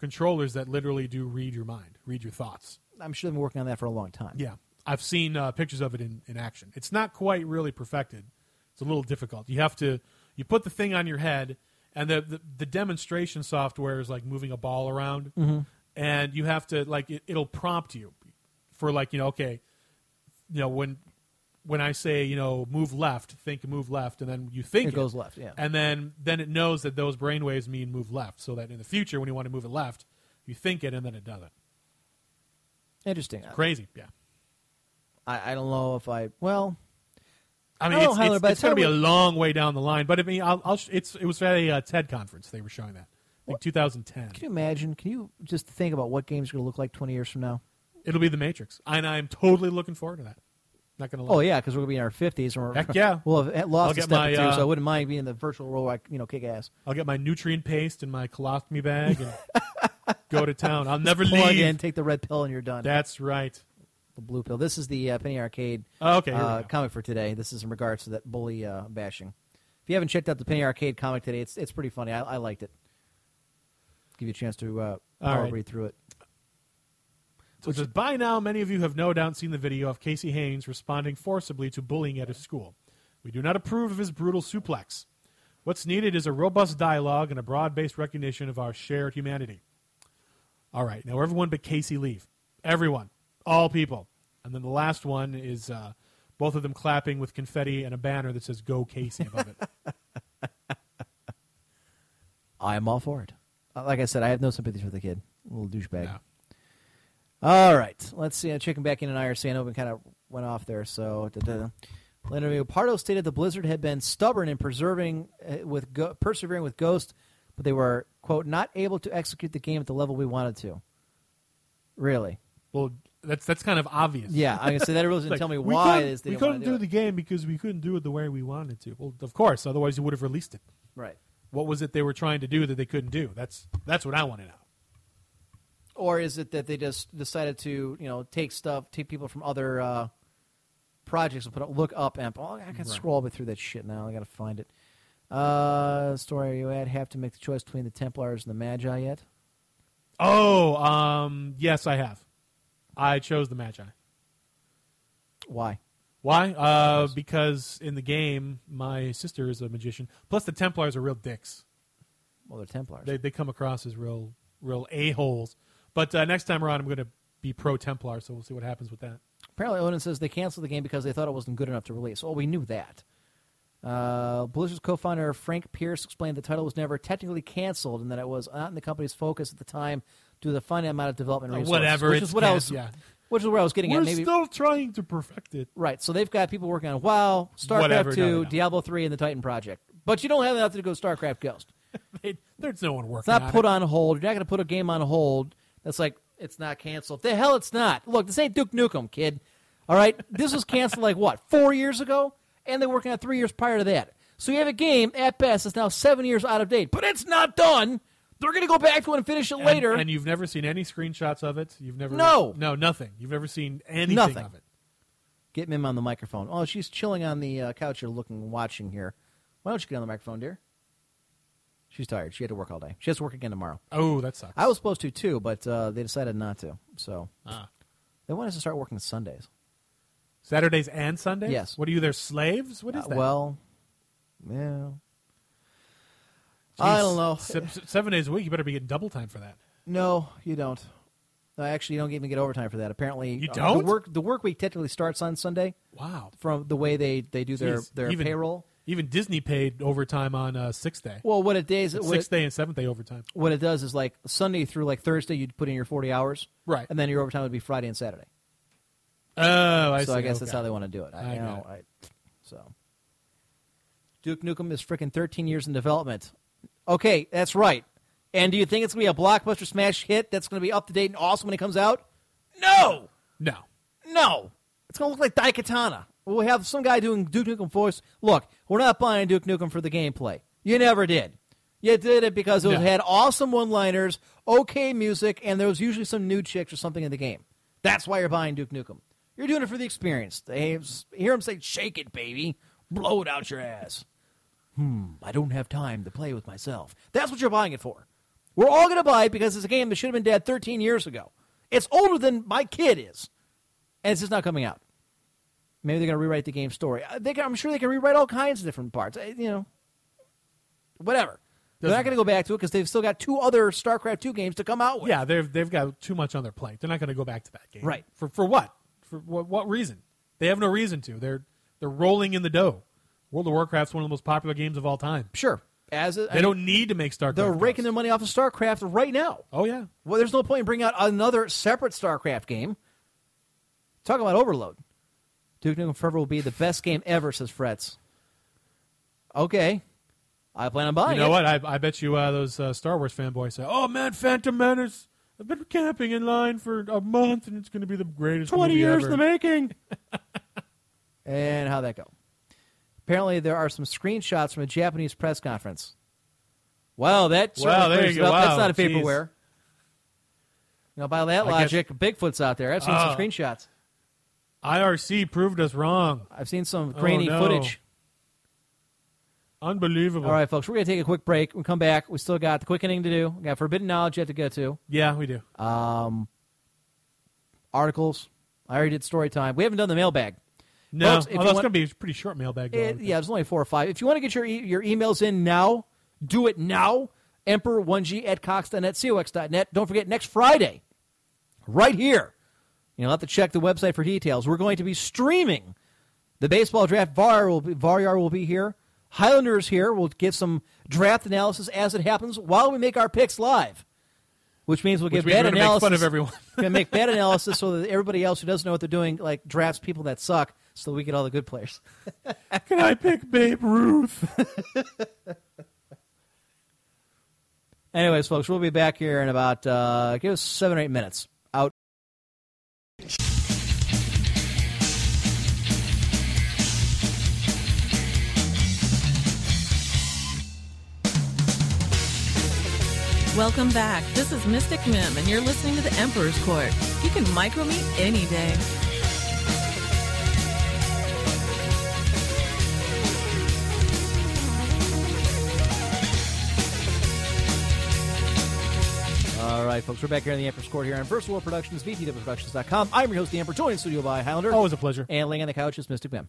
controllers that literally do read your mind, read your thoughts. I'm sure they've been working on that for a long time. Yeah. I've seen uh, pictures of it in, in action. It's not quite really perfected, It's a little difficult. You have to you put the thing on your head, and the the, the demonstration software is like moving a ball around, Mhm. and you have to like it, it'll prompt you for like you know okay, you know when when I say you know move left, think move left, and then you think It goes left, yeah. and then then it knows that those brainwaves mean move left, so that in the future when you want to move it left, you think it and then it does it. Interesting. Crazy, yeah. I, I don't know if I well. I mean, don't it's, it's, it's going to be a long way down the line. But I mean, I'll, I'll sh- it's it was at a uh, TED conference they were showing that, like 2010. Can you imagine? Can you just think about what games are going to look like 20 years from now? It'll be the Matrix, and I'm totally looking forward to that. Not going to lie. Oh yeah, because we're going to be in our 50s. And we're, Heck yeah. we'll have lost a step my, or two, uh, so I wouldn't mind being in the virtual world. where I, you know, kick ass. I'll get my nutrient paste in my colostomy bag and go to town. I'll never plug leave. in, take the red pill, and you're done. That's right. The blue pill. This is the uh, Penny Arcade Oh, okay, uh, comic for today. This is in regards to that bully uh, bashing. If you haven't checked out the Penny Arcade comic today, it's it's pretty funny. I, I liked it. Give you a chance to uh, All right. read through it. So it says, by now, many of you have no doubt seen the video of Casey Heynes responding forcibly to bullying at his school. We do not approve of his brutal suplex. What's needed is a robust dialogue and a broad based recognition of our shared humanity. All right, now everyone but Casey leave. Everyone. All people. And then the last one is uh, both of them clapping with confetti and a banner that says Go Casey above it. I am all for it. Uh, Like I said, I have no sympathy for the kid. Little douchebag. All right. Let's see. Checking back in on IRC. I know we kind of went off there. So, da-da. Leonardo Pardo stated the Blizzard had been stubborn in preserving uh, with go- persevering with Ghost, but they were quote not able to execute the game at the level we wanted to. Really? Well, that's that's kind of obvious. Yeah, I can say that really doesn't Like, tell me why is we couldn't do do, the game because we couldn't do it the way we wanted to. Well, of course, otherwise you would have released it. Right. What was it they were trying to do that they couldn't do? That's that's what I want to know. Or is it that they just decided to, you know, take stuff, take people from other uh, projects and put up, look up amp? Oh, I can Right. scroll all the way through that shit now. I got to find it. Uh, story you had have to make the choice between the Templars and the Magi yet? Oh, um, yes, I have. I chose the Magi. Why? Why? Uh, because in the game, my sister is a magician. Plus, the Templars are real dicks. Well, they're Templars. They they come across as real real a holes. But uh, next time around, I'm going to be pro Templar, so we'll see what happens with that. Apparently, Odin says they canceled the game because they thought it wasn't good enough to release. Well, we knew that. Uh, Blizzard's co-founder Frank Pearce explained the title was never technically canceled and that it was not in the company's focus at the time due to the finite amount of development resources. whatever, which is what I was, yeah. which is where I was getting We're at. Maybe still trying to perfect it. Right. So they've got people working on WoW, StarCraft Whatever, 2, no, no. Diablo 3, and the Titan Project. But you don't have enough to go StarCraft Ghost. They- there's no one working. It's not on put it. on hold. You're not going to put a game on hold that's like, it's not canceled. The hell it's not. Look, this ain't Duke Nukem, kid. All right? This was canceled like what, four years ago? And they're working on three years prior to that. So you have a game, at best, that's now seven years out of date. But it's not done. They're going to go back to it and finish it And- later. And, you've never seen any screenshots of it. You've never No. no nothing. You've never seen anything Nothing. of it. Get Mim on the microphone. Oh, she's chilling on the uh, couch here, looking, watching here. Why don't you get on the microphone, dear? She's tired. She had to work all day. She has to work again tomorrow. Oh, that sucks. I was supposed to too, but uh, they decided not to. So Ah. they want us to start working Sundays. Saturdays and Sundays. Yes. What are you? Their slaves? What is Uh, that? well, yeah. I Jeez. don't know. Se- se- seven days a week. You better be getting double time for that. No, you don't. No, actually, you don't even get overtime for that. Apparently, You uh, don't? the work the work week technically starts on Sunday. Wow. From the way they, they do their, Jeez. their even, payroll. Even Disney paid overtime on uh, sixth day. Well, what it days It's what sixth it, day and seventh day overtime. what it does is like Sunday through like Thursday, you'd put in your forty hours, Right. and then your overtime would be Friday and Saturday. Oh, I so see. I guess that's how they want to do it. I, I you know, it. I, so Duke Nukem is freaking 13 years in development. Okay, that's right. And do you think it's going to be a blockbuster smash hit that's going to be up to date and awesome when it comes out? No, No. no. It's going to look like Daikatana. We'll have some guy doing Duke Nukem voice. Look, we're not buying Duke Nukem for the gameplay. You never did. You did it because it No. had awesome one-liners, okay music, and there was usually some nude chicks or something in the game. That's why you're buying Duke Nukem. You're doing it for the experience. They hear him say, "Shake it, baby, blow it out your ass." Hmm. I don't have time to play with myself. That's what you're buying it for. We're all going to buy it because it's a game that should have been dead 13 years ago. It's older than my kid is, and it's just not coming out. Maybe they're going to rewrite the game story. Uh, They can, I'm sure they can rewrite all kinds of different parts. You know, whatever. They're not going to go back to it because they've still got two other StarCraft two games to come out with. Yeah, they've they've got too much on their plate. They're not going to go back to that game. Right. For for what? For what, what reason? They have no reason to. They're they're rolling in the dough. World of Warcraft's one of the most popular games of all time. Sure. As a, They don't need to make StarCraft. They're games. raking their money off of StarCraft right now. Oh yeah. Well, there's no point in bringing out another separate StarCraft game. Talk about overload. Duke Nukem Forever will be the best game ever, says Fretz. Okay. I plan on buying You know it. what? I, I bet you uh, those uh, Star Wars fanboys say, "Oh man, Phantom Menace! I've been camping in line for a month, and it's going to be the greatest 20 movie years ever." in the making. and how'd that go? Apparently, there are some screenshots from a Japanese press conference. Wow, that Wow, certainly there clears you it go. up. That's Wow, not a jeez. vaporware. You know, by that I guess- logic, Bigfoot's out there. I've seen Ah. some screenshots. IRC proved us wrong. I've seen some Oh, grainy no. footage. Unbelievable. All right, folks, we're going to take a quick break. We come back. We still got the quickening to do. We got forbidden knowledge yet to get to. Yeah, we do. Um, articles. I already did story time. We haven't done the mailbag. No, Folks, although it's going to be a pretty short mailbag. though. It, yeah, there's only four or five. If you want to get your e- your emails in now, do it now. Emperor1g at cox.net, cox.net. Don't forget, next Friday, right here, you'll have to check the website for details. We're going to be streaming the baseball draft. VAR will be, VAR will be here. Highlanders here. We'll give some draft analysis as it happens while we make our picks live. Which means we'll give means bad we're gonna make analysis. fun of everyone. We're gonna make bad analysis so that everybody else who doesn't know what they're doing, like drafts people that suck, so we get all the good players. Can I pick Babe Ruth? Anyways, folks, we'll be back here in about uh, give us seven or eight minutes. Welcome back. This is Mystic Mim, and you're listening to the Emperor's Court. You can micro me any day. All right, folks, we're back here in the Emperor's Court here on First World Productions, VTWProductions.com. I'm your host, the Emperor, joined in studio by Highlander. Always a pleasure. And laying on the couch is Mystic Mim.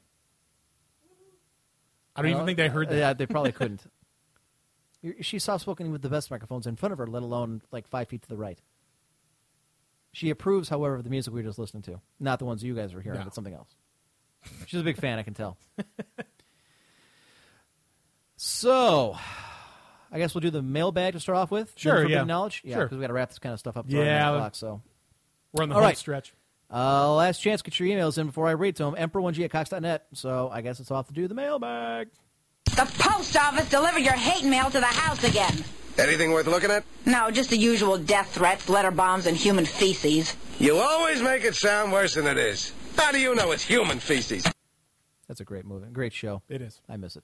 I don't even think they heard that. Yeah, they probably couldn't. She's soft spoken with the best microphones in front of her, let alone like five feet to the right. She approves, however, of the music we were just listening to. Not the ones you guys were hearing, No. but something else. She's a big fan, I can tell. so, I guess we'll do the mailbag to start off with. Sure, yeah. knowledge. Yeah, Sure. because we got to wrap this kind of stuff up. before Yeah, 9 o'clock, so We're on the All home right. stretch. uh, last chance, get your emails in before I read to them. Emperor1g at cox.net. So I guess it's off to do the mailbag. The post office delivered your hate mail to the house again. Anything worth looking at? No, just the usual death threats, letter bombs, and human feces. You always make it sound worse than it is. How do you know it's human feces? That's a great movie, great show. It is. I miss it.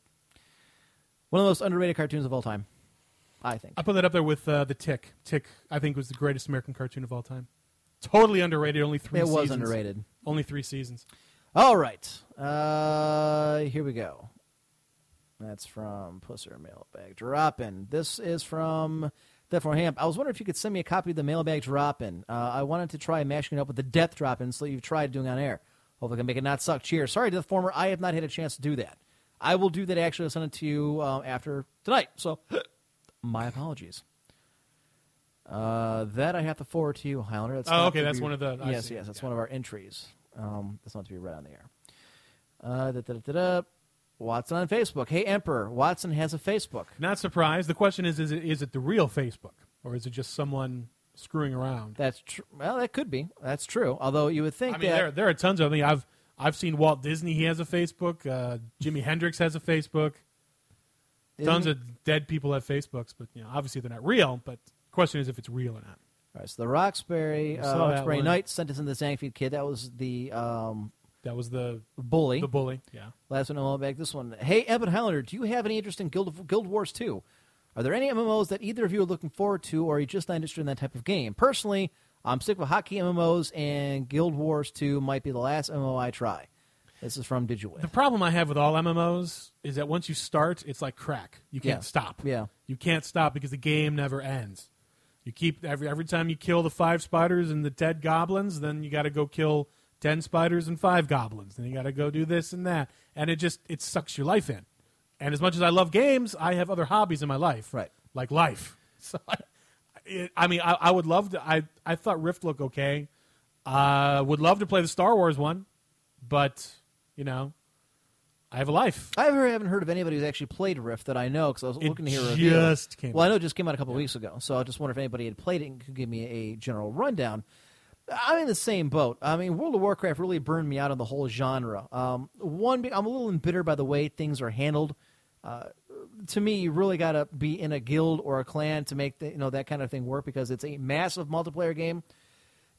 One of the most underrated cartoons of all time, I think. I put that up there with uh, the Tick. Tick, I think, was the greatest American cartoon of all time. Totally underrated. Only three. It was seasons. underrated. Only three seasons. All right. Uh, here we go. That's from Pusser Mailbag Drop In. This is from Death for Hamp. I was wondering if you could send me a copy of the Mailbag Drop In. Uh, I wanted to try mashing it up with the Death Drop In, so you've tried doing on air. Hopefully, I can make it not suck. Cheers. Sorry, Death Former. I have not had a chance to do that. I will do that actually. I'll send it to you uh, after tonight. So, my apologies. Uh, that I have to forward to you, Highlander. That's Oh, okay, that's be- one of the- I yes, see. yes, that's one of our entries. Um, that's not to be read on the air. Uh, da, da, da, da. Watson on Facebook. Hey, Emperor. Watson has a Facebook. Not surprised. The question is: Is it is it the real Facebook, or is it just someone screwing around? That's true. Well, that could be. That's true. Although you would think I mean, that there there are tons of. I mean, I've I've seen Walt Disney. He has a Facebook. Uh, Jimi Hendrix has a Facebook. Isn't tons it- of dead people have Facebooks, but you know, obviously they're not real. But the question is if it's real or not. All right, so the Roxbury, uh, Roxbury. Knight sent us in the Zangief kid. That was the um, That was the bully. The bully. Yeah. Last one, I'll back this one. Hey, Evan Highlander, do you have any interest in Guild, Guild Wars 2? Are there any MMOs that either of you are looking forward to, or are you just not interested in that type of game? Personally, I'm sick with hockey MMOs, and Guild Wars 2 might be the last MMO I try. This is from Digitwave. The problem I have with all MMOs is that once you start, it's like crack. You can't Yeah. stop. Yeah. You can't stop because the game never ends. You keep every every time you kill the five spiders and the dead goblins, then you got to go kill ten spiders and five goblins, and you got to go do this and that, and it just it sucks your life in. And as much as I love games, I have other hobbies in my life, right? Like life. So, I, it, I mean, I, I would love to. I I thought Rift looked okay. Uh, would love to play the Star Wars one, but you know, I have a life. I haven't heard of anybody who's actually played Rift that I know because I was It looking to hear a review. just came well, I know it just came out a couple weeks ago, so I just wonder if anybody had played it and could give me a general rundown. I'm in the same boat. I mean, World of Warcraft really burned me out on the whole genre. Um, one, I'm a little embittered by the way things are handled. Uh, to me, you really got to be in a guild or a clan to make the, you know that kind of thing work because it's a massive multiplayer game.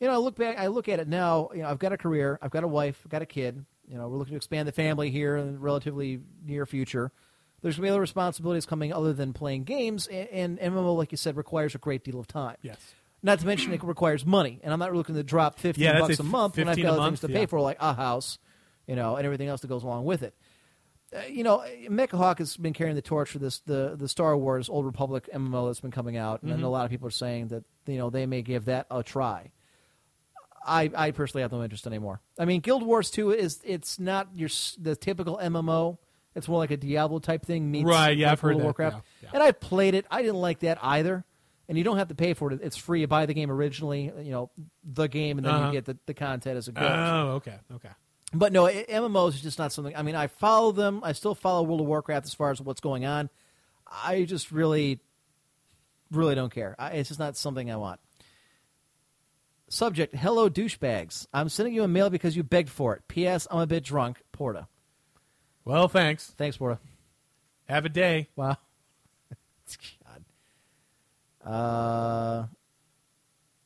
You know, I look back, I look at it now. You know, I've got a career, I've got a wife, I've got a kid. You know, we're looking to expand the family here in the relatively near future. There's going to be other responsibilities coming other than playing games, and, and MMO, like you said, requires a great deal of time. Yes. Not to mention it requires money, and I'm not looking to drop 15 Yeah, bucks a a month when I've 15 got other month, things to yeah. pay for, like a house, you know, and everything else that goes along with it. Uh, you know, Mecha Hawk has been carrying the torch for this the the Star Wars Old Republic MMO that's been coming out, and Mhm. a lot of people are saying that you know they may give that a try. I, I personally have no interest anymore. I mean, Guild Wars 2 is it's not your s- the typical MMO. It's more like a Diablo type thing meets Right, yeah, like I've heard World of that, Warcraft. yeah, And I played it. I didn't like that either. And you don't have to pay for it. It's free. You buy the game originally, you know, the game, and then Uh-huh. you get the, the content as it goes. Oh, okay, okay. But no, i- MMOs is just not something. I mean, I follow them. I still follow World of Warcraft as far as what's going on. I just really, really don't care. I, it's just not something I want. Subject: Hello, douchebags. I'm sending you a mail because you begged for it. P.S. I'm a bit drunk. Porta. Well, thanks. Thanks, Porta. Have a day. Wow. Uh,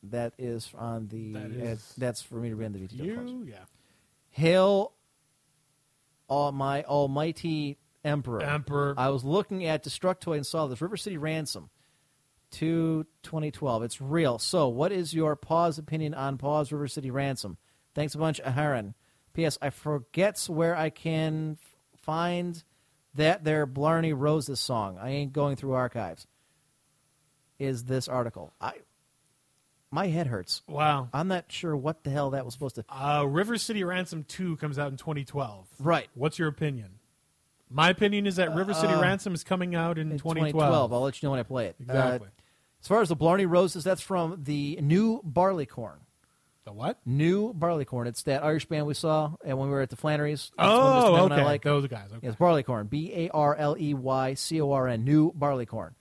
that is on the. That uh, that's for me to read in the VTW. You, yeah. Hail, all my almighty emperor. Emperor. I was looking at Destructoid and saw this River City Ransom, to 2012. It's real. So, what is your pause opinion on Pause River City Ransom? Thanks a bunch, Aharon. P.S. I forgets where I can find that there Blarney Roses song. I ain't going through archives. Is this article? I my head hurts. Wow. I'm not sure what the hell that was supposed to. Uh, River City Ransom 2 comes out in 2012. Right. What's your opinion? My opinion is that River City Uh, Ransom is coming out in, in 2012. I'll let you know when I play it. Exactly. Uh, as far as the Blarney Roses, that's from the new Barleycorn. The what? New Barleycorn. It's that Irish band we saw and when we were at the Flannery's. That's Oh, Mr. I like. Those guys, okay. it's Barleycorn. B A R L E Y C O R N. New Barleycorn.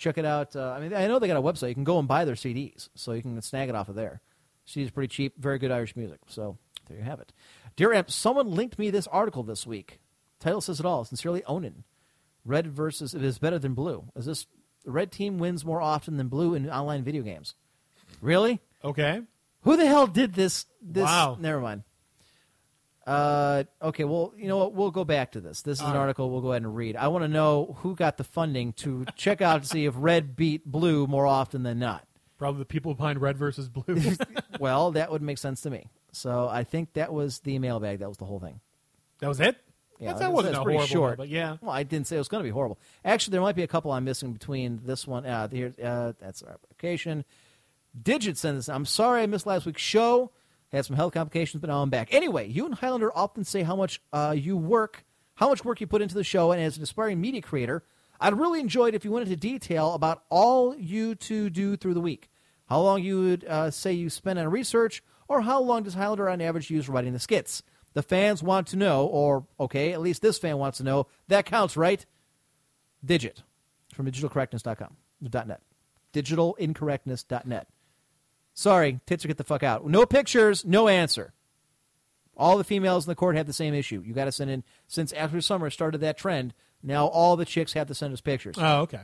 Check it out. Uh, I mean, I know they got a website. You can go and buy their CDs, so you can snag it off of there. CDs pretty cheap. Very good Irish music. So there you have it. Dear Amp, someone linked me this article this week. Title says it all. Sincerely, Onan. Red versus it is better than blue. Is this the red team wins more often than blue in online video games? Really? Okay. Who the hell did this? This Wow. Never mind. Uh, okay, well, you know what? We'll go back to this. This is an All right. article we'll go ahead and read. I want to know who got the funding to check out to see if red beat blue more often than not. Probably the people behind Red versus Blue. well, that would make sense to me. So I think that was the mailbag. That was the whole thing. that was it? Yeah, that wasn't that's pretty horrible, short. but yeah. Well, I didn't say it was going to be horrible. Actually, there might be a couple I'm missing between this one. Uh, here, uh, that's our application. Digit sent this. I'm sorry I missed last week's show. Had some health complications, but now I'm back. Anyway, you and Highlander often say how much uh, you work, how much work you put into the show, and as an aspiring media creator, I'd really enjoy it if you went into detail about all you two do through the week. How long you would uh, say you spend on research, or how long does Highlander on average use writing the skits? The fans want to know, or okay, at least this fan wants to know. That counts, right? Digit from digitalcorrectness.com, .net. Digitalincorrectness.net. Sorry, tits are get the fuck out. No pictures, no answer. All the females in the court have the same issue. You got to send in, since after summer started that trend, now all the chicks have to send us pictures. Oh, okay.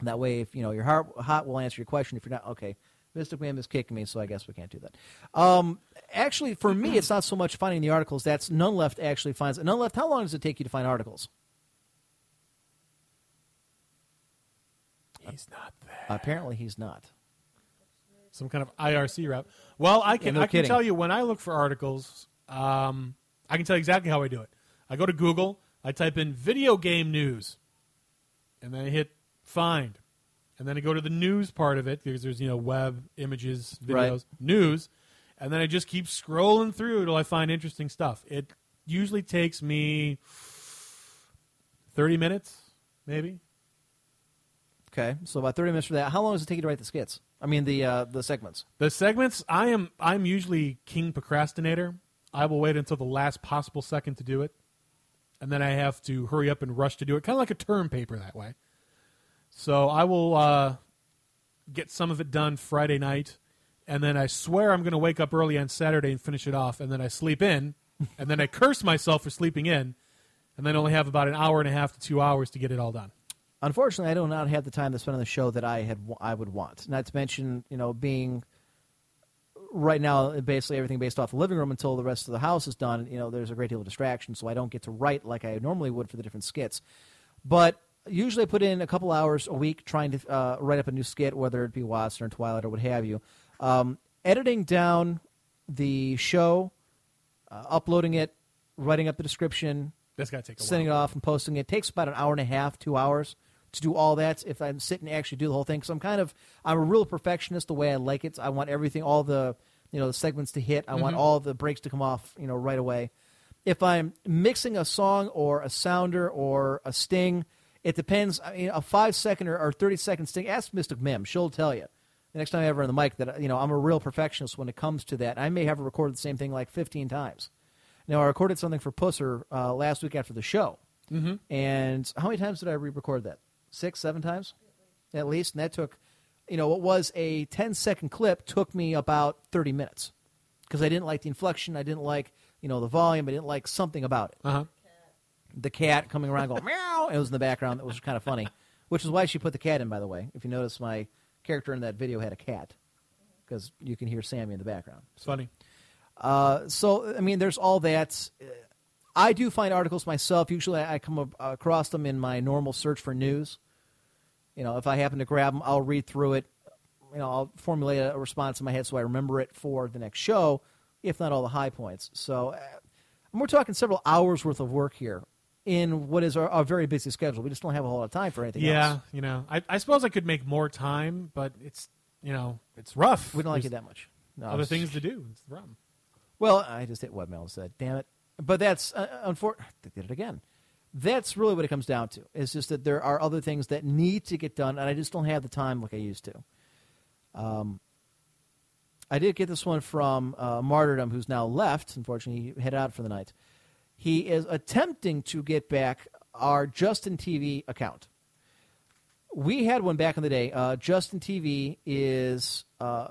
That way, if you know you're hot, hot we'll answer your question. If you're not, okay. Mystic Man is kicking me, so I guess we can't do that. Um, actually, for me, it's not so much finding the articles. That's None Left actually finds. None Left, how long does it take you to find articles? He's not there. Apparently, he's not. Some kind of IRC route. Well, I can no I can kidding. tell you when I look for articles, um, I can tell you exactly how I do it. I go to Google, I type in video game news, and then I hit find, and then I go to the news part of it because there's you know web images, videos, Right. news, and then I just keep scrolling through till I find interesting stuff. It usually takes me thirty minutes, maybe. Okay, so about thirty minutes for that. How long does it take you to write the skits? I mean, the uh, the segments. The segments, I am I'm usually king procrastinator. I will wait until the last possible second to do it, and then I have to hurry up and rush to do it, kind of like a term paper that way. So I will uh, get some of it done Friday night, and then I swear I'm going to wake up early on Saturday and finish it off, and then I sleep in, and then I curse myself for sleeping in, and then only have about an hour and a half to two hours to get it all done. Unfortunately, I do not have the time to spend on the show that I had I would want. Not to mention, you know, being right now basically everything based off the living room until the rest of the house is done. You know, there's a great deal of distraction, so I don't get to write like I normally would for the different skits. But usually, I put in a couple hours a week trying to uh, write up a new skit, whether it be Watson or Twilight or what have you. Um, editing down the show, uh, uploading it, writing up the description, That's got to take a sending while. it off and posting it takes about an hour and a half, two hours to do all that. If I'm sitting and actually do the whole thing, because I'm kind of I'm a real perfectionist the way I like it. I want everything, all the you know the segments to hit. I want Mhm. all the breaks to come off, you know, right away. If I'm mixing a song or a sounder or a sting, it depends. I mean, a five second or, or thirty second sting. Ask Mystic Mim; she'll tell you. The next time I ever on the mic that you know I'm a real perfectionist when it comes to that. I may have recorded the same thing like 15 times. Now I recorded something for Pusser uh, last week after the show, Mhm. and how many times did I re-record that? Six, seven times, at least. And that took, you know, what was a 10 second clip took me about 30 minutes because I didn't like the inflection, I didn't like, you know, the volume, I didn't like something about it. Uh-huh. The cat coming around going meow. It was in the background. That was kind of funny, which is why she put the cat in. By the way, if you notice, my character in that video had a cat because you can hear Sammy in the background. It's funny. Uh, so I mean, there's all that. I do find articles myself. Usually, I come across them in my normal search for news. You know, if I happen to grab them, I'll read through it. You know, I'll formulate a response in my head so I remember it for the next show, if not all the high points. So, uh, we're talking several hours worth of work here in what is our, our very busy schedule. We just don't have a whole lot of time for anything Yeah, else. you know, I, I suppose I could make more time, but it's you know, it's rough. We don't like There's it that much. No, other things to do. It's the problem. Well, I just hit webmail and said, Damn it! But that's uh, unfortunate. Did it again. That's really what it comes down to. It's just that there are other things that need to get done, and I just don't have the time like I used to. Um, I did get this one from uh, Martyrdom, who's now left. Unfortunately, he headed out for the night. He is attempting to get back our Justin TV account. We had one back in the day. Uh, Justin TV is uh,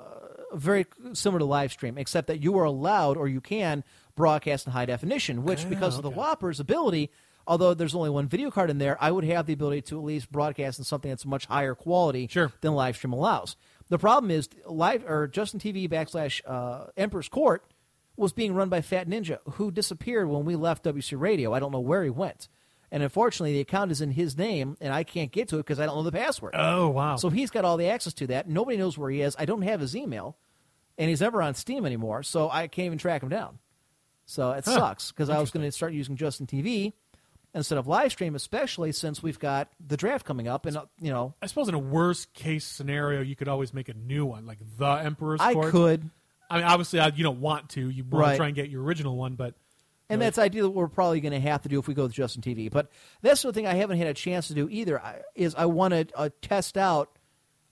very similar to live stream, except that you are allowed or you can broadcast in high definition, which, Ah, because of the Whopper's ability, although there's only one video card in there, I would have the ability to at least broadcast in something that's much higher quality than live stream allows. The problem is live or Justin TV backslash uh, Emperor's Court was being run by Fat Ninja, who disappeared when we left WC Radio. I don't know where he went. And unfortunately, the account is in his name, and I can't get to it because I don't know the password. Oh, wow. So he's got all the access to that. Nobody knows where he is. I don't have his email, and he's never on Steam anymore, so I can't even track him down. So it Huh. sucks because I was going to start using Justin TV instead of live stream, especially since we've got the draft coming up, and uh, you know I suppose in a worst case scenario, you could always make a new one, like the Emperor's I Court. could. I mean, obviously, I, you don't want to. You want Right. to try and get your original one, but And know, that's idea that we're probably going to have to do if we go with Justin TV. But that's the thing I haven't had a chance to do either. I- Is I want to uh, test out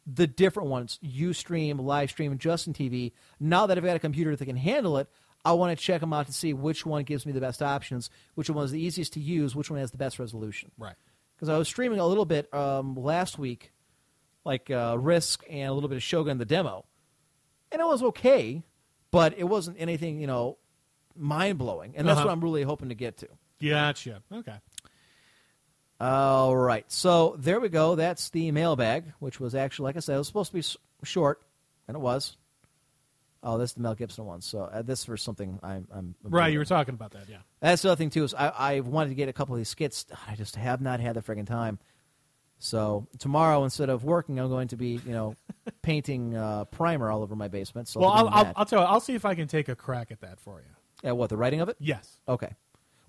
the different ones: UStream, Livestream, and Justin TV. Now that I've got a computer that can handle it, I want to check them out to see which one gives me the best options, which one is the easiest to use, which one has the best resolution. Right. Because I was streaming a little bit um, last week, like uh, Risk and a little bit of Shogun the demo, and it was okay, but it wasn't anything you know mind blowing, and that's Uh-huh. what I'm really hoping to get to. Gotcha. Okay. All right, so there we go. That's the mailbag, which was actually, like I said, it was supposed to be short, and it was. Oh, this is the Mel Gibson one. So uh, this for something I'm, I'm Right, you were talking about that, yeah. That's the other thing too is I I wanted to get a couple of these skits. I just have not had the friggin' time. So tomorrow, instead of working, I'm going to be you know painting uh, primer all over my basement. So well, I'll, I'll, I'll, tell you. I'll see if I can take a crack at that for you. Yeah, what the writing of it? Yes. Okay.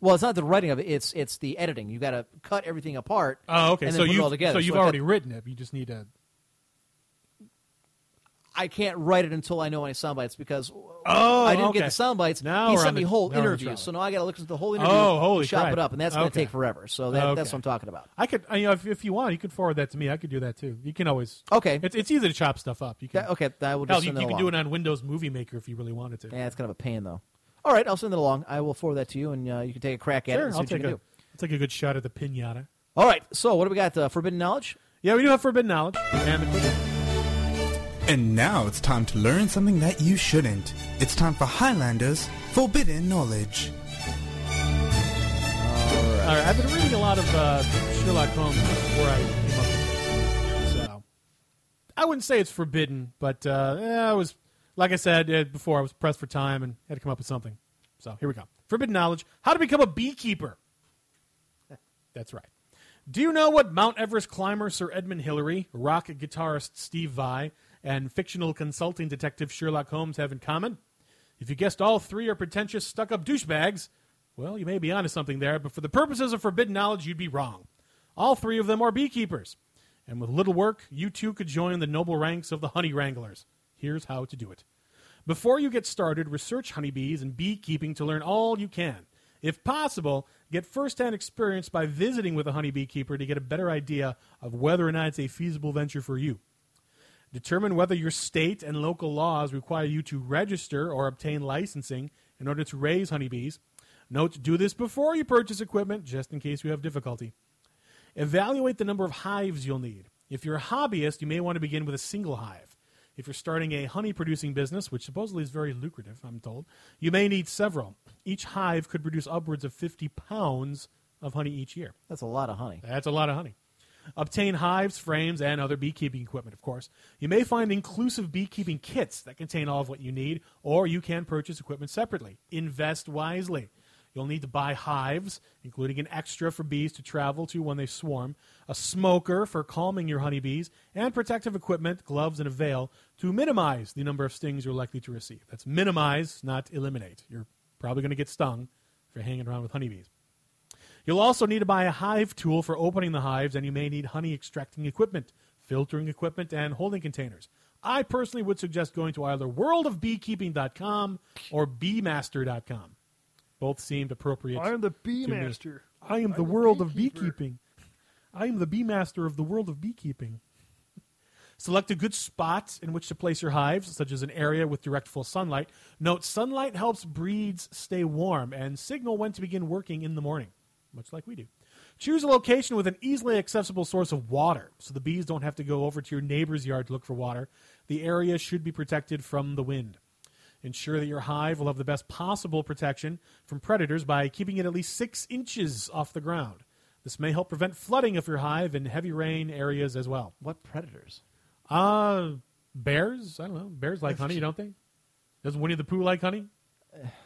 Well, it's not the writing of it. It's it's the editing. You got to cut everything apart. Oh, okay. And so you it all together. so you've got- already written it. You just need to. I can't write it until I know any sound bites because Oh, I didn't okay. get the sound bites. Now he sent me the- whole now interview, so now I got to listen to the whole interview. Oh, holy chop crap. it up, and that's going to Okay. take forever. So that, that's what I'm talking about. I could, you know, if, if you want, you could forward that to me. I could do that too. You can always. Okay. It's, it's easy to chop stuff up. You can. Yeah, okay, I will just Hell, you, it you can do it on Windows Movie Maker if you really wanted to. Yeah, it's kind of a pain though. All right, I'll send it along. I will forward that to you, and uh, you can take a crack at it. Sure, And I'll take a, do. I'll take a good shot at the pinata. All right, so what do we got? Uh, forbidden knowledge. Yeah, we do have forbidden knowledge. And the quick And now it's time to learn something that you shouldn't. It's time for Highlanders Forbidden Knowledge. All right, I've been reading a lot of uh, Sherlock Holmes before I came up with this. So I wouldn't say it's forbidden, but uh, I was, like I said uh, before, I was pressed for time and had to come up with something. So here we go. Forbidden knowledge: How to become a beekeeper. That's right. Do you know what Mount Everest climber Sir Edmund Hillary, rock guitarist Steve Vai, and fictional consulting detective Sherlock Holmes have in common? If you guessed all three are pretentious, stuck up douchebags, well, you may be onto something there, but for the purposes of forbidden knowledge, you'd be wrong. All three of them are beekeepers. And with little work, you too could join the noble ranks of the honey wranglers. Here's how to do it. Before you get started, research honeybees and beekeeping to learn all you can. If possible, get first-hand experience by visiting with a honey beekeeper to get a better idea of whether or not it's a feasible venture for you. Determine whether your state and local laws require you to register or obtain licensing in order to raise honeybees. Note, do this before you purchase equipment, just in case you have difficulty. Evaluate the number of hives you'll need. If you're a hobbyist, you may want to begin with a single hive. If you're starting a honey producing business, which supposedly is very lucrative, I'm told, you may need several. Each hive could produce upwards of 50 pounds of honey each year. That's a lot of honey. That's a lot of honey. Obtain hives, frames, and other beekeeping equipment, of course. You may find inclusive beekeeping kits that contain all of what you need, or you can purchase equipment separately. Invest wisely. You'll need to buy hives, including an extra for bees to travel to when they swarm, a smoker for calming your honeybees, and protective equipment, gloves, and a veil to minimize the number of stings you're likely to receive. That's minimize, not eliminate. You're probably going to get stung if you're hanging around with honeybees. You'll also need to buy a hive tool for opening the hives, and you may need honey extracting equipment, filtering equipment, and holding containers. I personally would suggest going to either worldofbeekeeping.com or beemaster.com. Both seemed appropriate. I am the bee master. I am the world of beekeeping. I am the bee master of the world of beekeeping. Select a good spot in which to place your hives, such as an area with direct full sunlight. Note sunlight helps breeds stay warm and signal when to begin working in the morning, much like we do. Choose a location with an easily accessible source of water so the bees don't have to go over to your neighbor's yard to look for water. The area should be protected from the wind. Ensure that your hive will have the best possible protection from predators by keeping it at least six inches off the ground. This may help prevent flooding of your hive in heavy rain areas as well. What predators? Uh, bears? I don't know. Bears like honey, don't they? Does Winnie the Pooh like honey?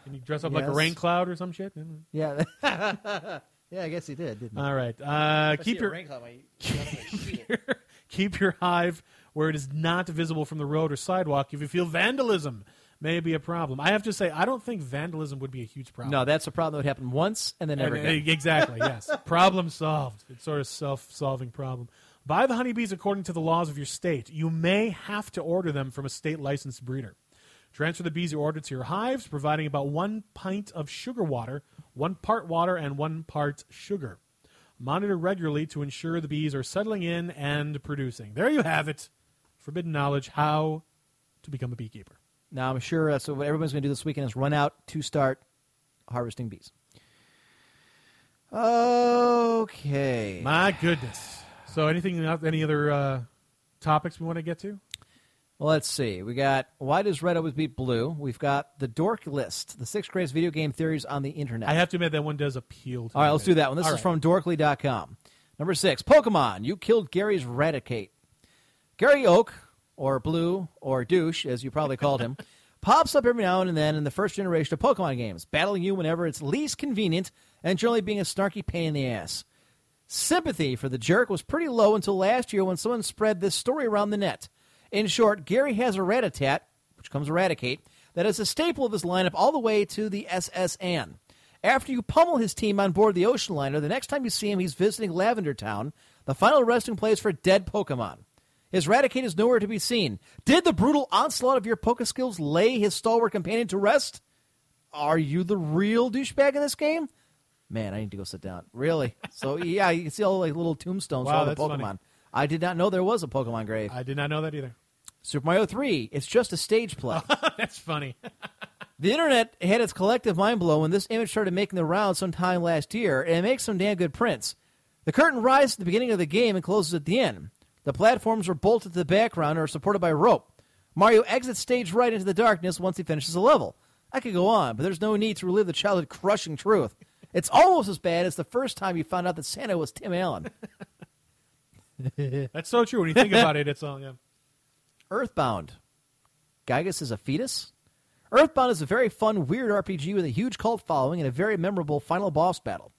Can you dress up like a Yes. rain cloud or some shit? Yeah. yeah, I guess he did, didn't he? All right. Uh, I see keep your rain cloud, my- keep your hive where it is not visible from the road or sidewalk. If you feel vandalism may be a problem, I have to say I don't think vandalism would be a huge problem. No, that's a problem that would happen once and then never And- again. uh, Exactly. Yes. problem solved. It's sort of self-solving problem. Buy the honeybees according to the laws of your state. You may have to order them from a state licensed breeder. Transfer the bees you ordered to your hives, providing about one pint of sugar water, one part water, and one part sugar. Monitor regularly to ensure the bees are settling in and producing. There you have it. Forbidden knowledge how to become a beekeeper. Now, I'm sure that's what everyone's going to do this weekend is run out to start harvesting bees. Okay. My goodness. So, anything, any other uh, topics we want to get to? Well, let's see. We got why does red always beat blue? We've got the dork list, the six greatest video game theories on the internet. I have to admit that one does appeal to All right, me. let's do that one. This All is right. from dorkly.com. Number six, Pokemon. You killed Gary's Raticate. Gary Oak, or Blue, or Douche, as you probably called him, pops up every now and then in the first generation of Pokemon games, battling you whenever it's least convenient and generally being a snarky pain in the ass. Sympathy for the jerk was pretty low until last year when someone spread this story around the net. In short, Gary has a Rattata, which comes Eradicate, that is a staple of his lineup all the way to the SS Anne. After you pummel his team on board the ocean liner, the next time you see him, he's visiting Lavender Town, the final resting place for dead Pokemon. His Raticate is nowhere to be seen. Did the brutal onslaught of your Poke skills lay his stalwart companion to rest? Are you the real douchebag in this game? Man, I need to go sit down. Really? So yeah, you can see all like little tombstones for all the Pokemon. funny. I did not know there was a Pokemon grave. I did not know that either. Super Mario 3, it's just a stage play. That's funny. the internet had its collective mind blow when this image started making the rounds sometime last year, and it makes some damn good prints. The curtain rises at the beginning of the game and closes at the end. The platforms are bolted to the background and are supported by rope. Mario exits stage right into the darkness once he finishes a level. I could go on, but there's no need to relive the childhood crushing truth. It's almost as bad as the first time you found out that Santa was Tim Allen. That's so true. When you think about it, it's all yeah. Earthbound. Giygas is a fetus? Earthbound is a very fun, weird RPG with a huge cult following and a very memorable final boss battle.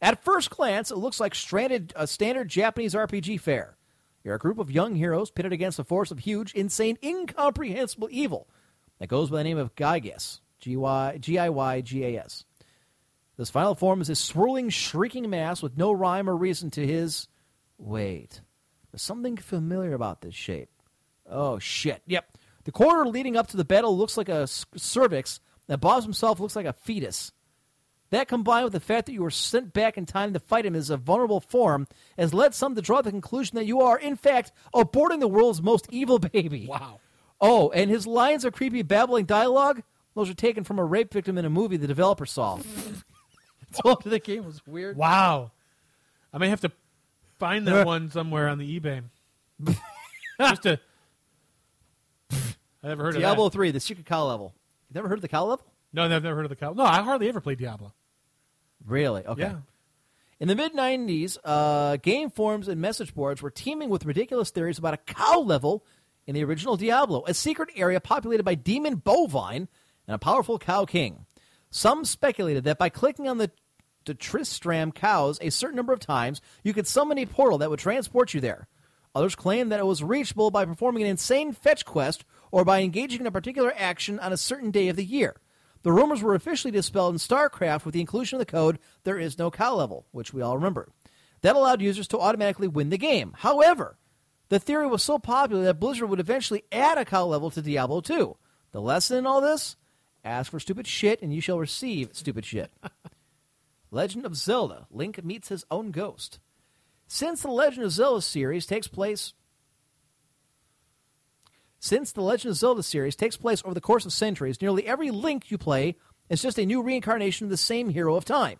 At first glance, it looks like stranded, a standard Japanese RPG fare. You're a group of young heroes pitted against a force of huge, insane, incomprehensible evil that goes by the name of Giygas. G-Y- G-I-Y-G-A-S. This final form is a swirling, shrieking mass with no rhyme or reason to his. Wait. There's something familiar about this shape. Oh, shit. Yep. The corridor leading up to the battle looks like a cervix, and boss himself looks like a fetus. That combined with the fact that you were sent back in time to fight him as a vulnerable form has led some to draw the conclusion that you are, in fact, aborting the world's most evil baby. Wow. Oh, and his lines of creepy babbling dialogue, those are taken from a rape victim in a movie the developer saw. Told the game was weird. Wow. I may have to find that one somewhere on the eBay. Just to. I never heard Diablo of that. 3, the secret cow level. You never heard of the cow level? No, I've never heard of the cow. No, I hardly ever played Diablo. Really? Okay. Yeah. In the mid 90s, uh, game forums and message boards were teeming with ridiculous theories about a cow level in the original Diablo, a secret area populated by demon bovine and a powerful cow king. Some speculated that by clicking on the, the Tristram cows a certain number of times, you could summon a portal that would transport you there. Others claimed that it was reachable by performing an insane fetch quest or by engaging in a particular action on a certain day of the year. The rumors were officially dispelled in StarCraft with the inclusion of the code There is no cow level, which we all remember. That allowed users to automatically win the game. However, the theory was so popular that Blizzard would eventually add a cow level to Diablo 2. The lesson in all this? Ask for stupid shit and you shall receive stupid shit. Legend of Zelda Link meets his own ghost. Since the Legend of Zelda series takes place since the Legend of Zelda series takes place over the course of centuries, nearly every Link you play is just a new reincarnation of the same hero of time.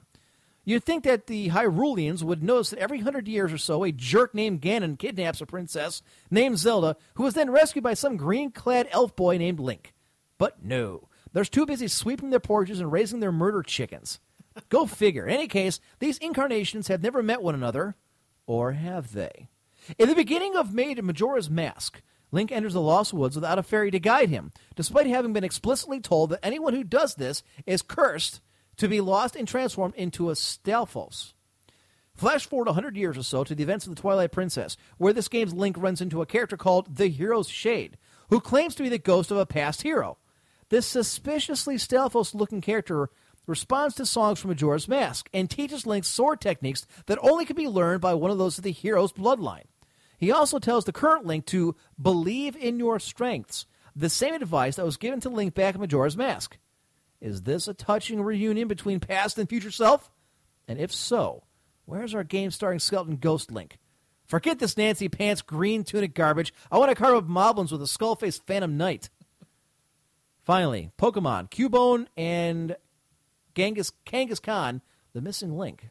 You'd think that the Hyruleans would notice that every hundred years or so, a jerk named Ganon kidnaps a princess named Zelda, who is then rescued by some green clad elf boy named Link. But no, they're too busy sweeping their porches and raising their murder chickens. Go figure. In any case, these incarnations have never met one another, or have they? In the beginning of Majora's Mask, Link enters the Lost Woods without a fairy to guide him, despite having been explicitly told that anyone who does this is cursed to be lost and transformed into a Stalfos. Flash forward 100 years or so to the events of the Twilight Princess, where this game's Link runs into a character called the Hero's Shade, who claims to be the ghost of a past hero. This suspiciously Stalfos looking character responds to songs from Majora's Mask and teaches Link sword techniques that only can be learned by one of those of the hero's bloodline. He also tells the current Link to believe in your strengths, the same advice that was given to Link back in Majora's Mask. Is this a touching reunion between past and future self? And if so, where's our game starring skeleton Ghost Link? Forget this Nancy Pants green tunic garbage. I want to carve up moblins with a skull faced Phantom Knight. Finally, Pokemon, Cubone, and Genghis, Kangaskhan, the missing link.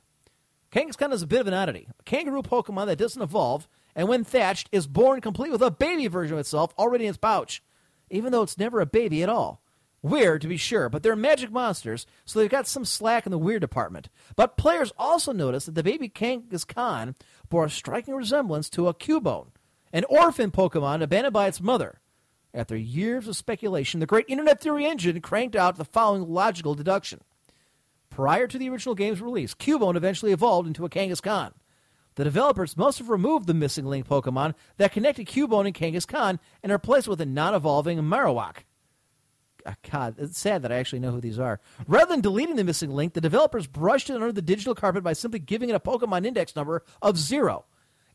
Kangaskhan is a bit of an oddity. A kangaroo Pokemon that doesn't evolve, and when thatched, is born complete with a baby version of itself already in its pouch, even though it's never a baby at all. Weird, to be sure, but they're magic monsters, so they've got some slack in the weird department. But players also notice that the baby Kangaskhan bore a striking resemblance to a Cubone, an orphan Pokemon abandoned by its mother. After years of speculation, the great Internet Theory Engine cranked out the following logical deduction. Prior to the original game's release, Cubone eventually evolved into a Kangaskhan. The developers must have removed the missing link Pokemon that connected Cubone and Kangaskhan and replaced with a non-evolving Marowak. Ah, God, it's sad that I actually know who these are. Rather than deleting the missing link, the developers brushed it under the digital carpet by simply giving it a Pokemon index number of zero.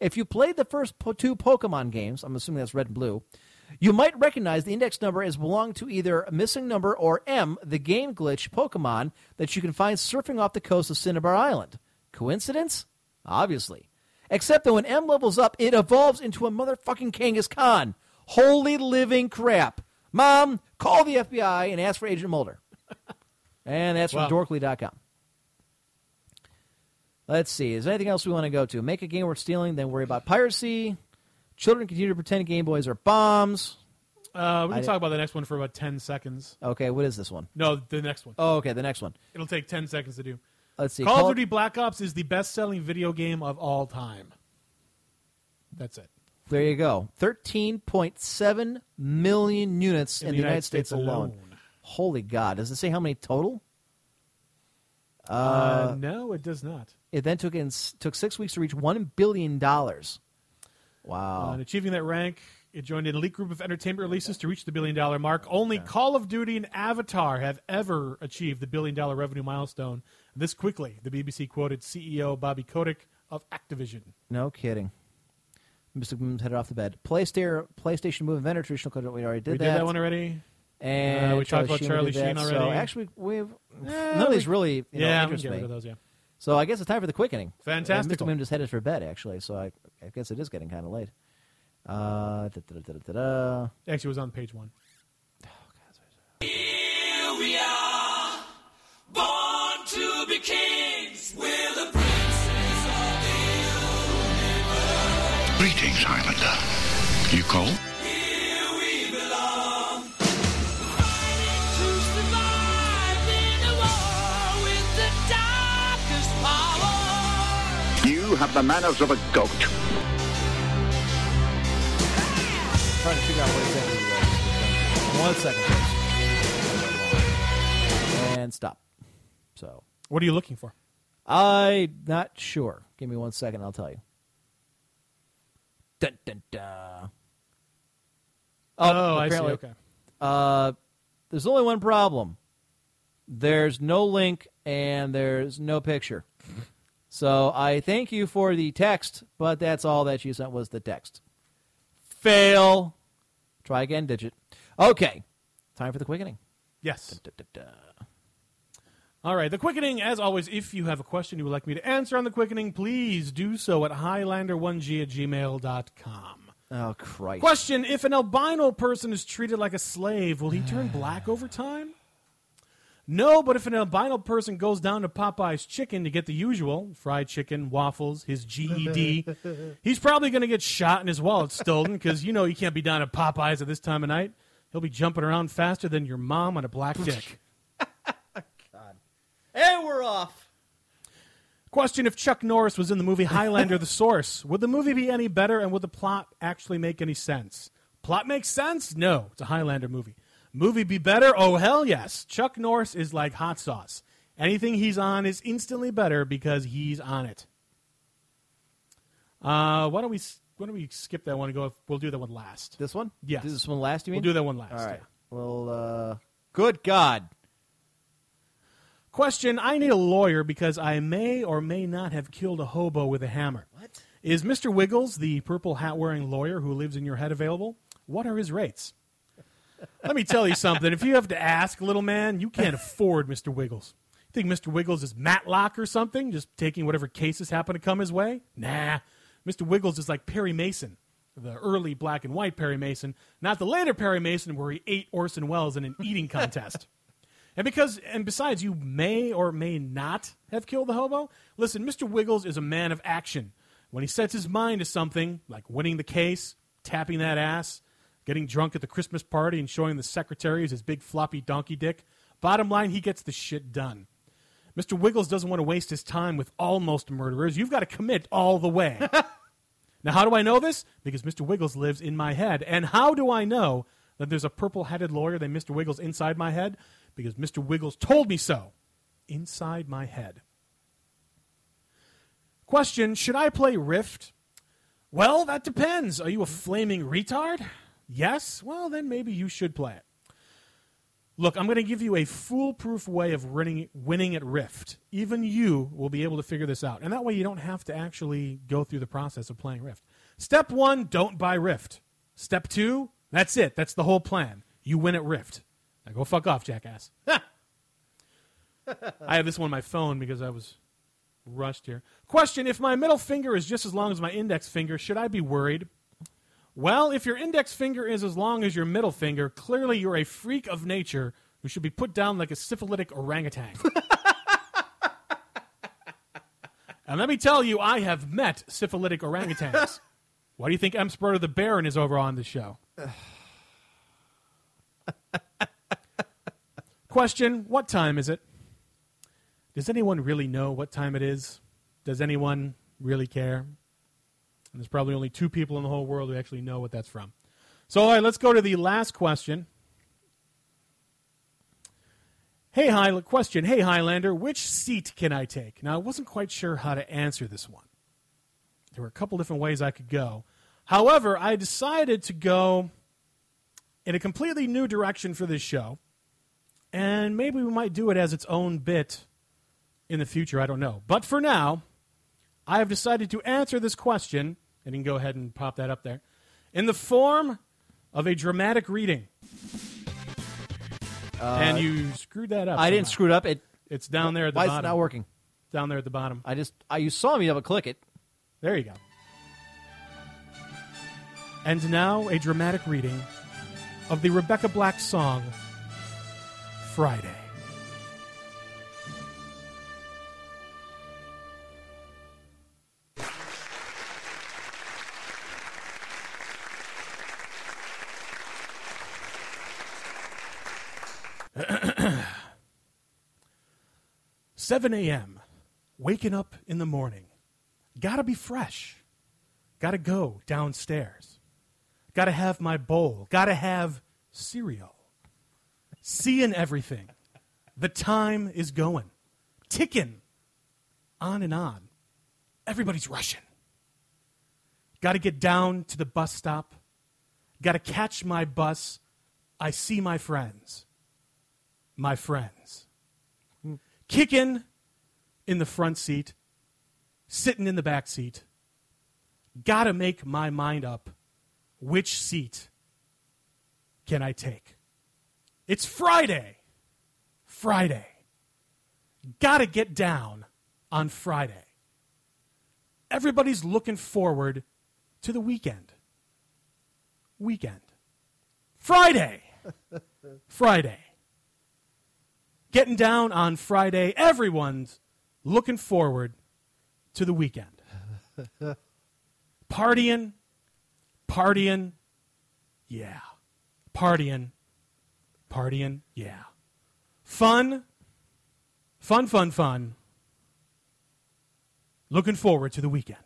If you played the first po- two Pokemon games, I'm assuming that's red and blue, you might recognize the index number as belonging to either a missing number or M, the game glitch Pokemon that you can find surfing off the coast of Cinnabar Island. Coincidence? Obviously. Except that when M levels up, it evolves into a motherfucking Kangaskhan. Holy living crap. Mom, call the FBI and ask for Agent Mulder. and that's from Wow. dorkly.com. Let's see. Is there anything else we want to go to? Make a game worth stealing, then worry about piracy. Children continue to pretend Game Boys are bombs. Uh, we I can di- talk about the next one for about 10 seconds. Okay, what is this one? No, the next one. Oh, okay, the next one. It'll take 10 seconds to do. Let's see. Call, Call- of Duty Black Ops is the best selling video game of all time. That's it. There you go. 13.7 million units in, the United, States, alone. alone. Holy God. Does it say how many total? Uh, no, it does not. It then took in, took six weeks to reach $1 billion. Wow. Uh, and achieving that rank, it joined an elite group of entertainment releases to reach the billion dollar mark. Only Call of Duty and Avatar have ever achieved the billion dollar revenue milestone this quickly. The BBC quoted CEO Bobby Kotick of Activision. No kidding. Mr. Boom's headed off the bed. PlayStation, PlayStation Move Inventor, traditional code. We already did we that. did that one already. And Uh, we talked about Charlie. Sheen already. So actually, we've Eh, none of these really you know, yeah, interest me. of those, yeah. So I guess it's time for the quickening. And Fantastical. Mr. Moon just headed for bed, actually. So I, I guess it is getting kind of late. Uh. Actually, it was on page one. With the darkest power. You have the manners of a goat. trying to figure out what exactly you guys One second, please. And stop. So. What are you looking for? I'm not sure. Give me one second, I'll tell you. Dun, dun, dun. Oh, I see, okay. Uh, there's only one problem. There's no link and there's no picture. So I thank you for the text, but that's all that you sent was the text. Fail. Try again, digit. Okay. Time for the quickening. Yes. All right, the quickening, as always, if you have a question you would like me to answer on the quickening, please do so at highlander1g at gmail.com. Oh, Christ. Question If an albino person is treated like a slave, will he turn black over time? No, but if an albino person goes down to Popeye's Chicken to get the usual fried chicken, waffles, his GED, he's probably going to get shot and his wallet stolen because you know you can't be down at Popeye's at this time of night. He'll be jumping around faster than your mom on a black dick. And we're off. Question If Chuck Norris was in the movie Highlander the Source, would the movie be any better and would the plot actually make any sense? Plot makes sense? No, it's a Highlander movie. Movie be better? Oh, hell yes. Chuck Norris is like hot sauce. Anything he's on is instantly better because he's on it. Uh, why don't we why don't we skip that one and go? We'll do that one last. This one? Yes. Do this one last, you mean? We'll do that one last. All right. yeah. Well, uh, good God. Question I need a lawyer because I may or may not have killed a hobo with a hammer. What? Is Mr. Wiggles, the purple hat wearing lawyer who lives in your head, available? What are his rates? Let me tell you something. If you have to ask, little man, you can't afford Mr. Wiggles. You think Mr. Wiggles is Matlock or something, just taking whatever cases happen to come his way? Nah. Mr. Wiggles is like Perry Mason, the early black and white Perry Mason, not the later Perry Mason where he ate Orson Welles in an eating contest. And because, and besides, you may or may not have killed the hobo. Listen, Mr. Wiggles is a man of action. When he sets his mind to something, like winning the case, tapping that ass, getting drunk at the Christmas party, and showing the secretaries his big floppy donkey dick, bottom line, he gets the shit done. Mr. Wiggles doesn't want to waste his time with almost murderers. You've got to commit all the way. now, how do I know this? Because Mr. Wiggles lives in my head. And how do I know that there's a purple headed lawyer named Mr. Wiggles inside my head? Because Mr. Wiggles told me so. Inside my head. Question Should I play Rift? Well, that depends. Are you a flaming retard? Yes? Well, then maybe you should play it. Look, I'm going to give you a foolproof way of winning, winning at Rift. Even you will be able to figure this out. And that way you don't have to actually go through the process of playing Rift. Step one, don't buy Rift. Step two, that's it. That's the whole plan. You win at Rift. Now go fuck off, jackass. I have this one on my phone because I was rushed here. Question If my middle finger is just as long as my index finger, should I be worried? Well, if your index finger is as long as your middle finger, clearly you're a freak of nature who should be put down like a syphilitic orangutan. and let me tell you, I have met syphilitic orangutans. Why do you think M. Sproto the Baron is over on the show? Question What time is it? Does anyone really know what time it is? Does anyone really care? And there's probably only two people in the whole world who actually know what that's from. So, all right, let's go to the last question. Hey, High- question. Hey, Highlander, which seat can I take? Now, I wasn't quite sure how to answer this one. There were a couple different ways I could go. However, I decided to go in a completely new direction for this show. And maybe we might do it as its own bit in the future. I don't know. But for now, I have decided to answer this question, and you can go ahead and pop that up there, in the form of a dramatic reading. and you screwed that up. Uh, I didn't screw it up. It It's down there at the why is it not working? Down there at the bottom. I just I you saw me double click it. There you go. And now a dramatic reading of the Rebecca Black song Friday. Seven a.m. Waking up in the morning. Gotta be fresh. Gotta go downstairs. Gotta have my bowl. Gotta have cereal. Seeing everything. The time is going. Ticking. On and on. Everybody's rushing. Gotta get down to the bus stop. Gotta catch my bus. I see my friends. My friends. Kicking in the front seat sitting in the back seat. Gotta make my mind up. Which seat can I take? It's Friday. Friday. Gotta get down on Friday. Everybody's looking forward to the weekend. Weekend. Friday. Friday. Getting down on Friday. Everyone's looking forward to the weekend. partying, partying, yeah. Partying, partying, yeah. Fun, fun, fun, fun. Looking forward to the weekend.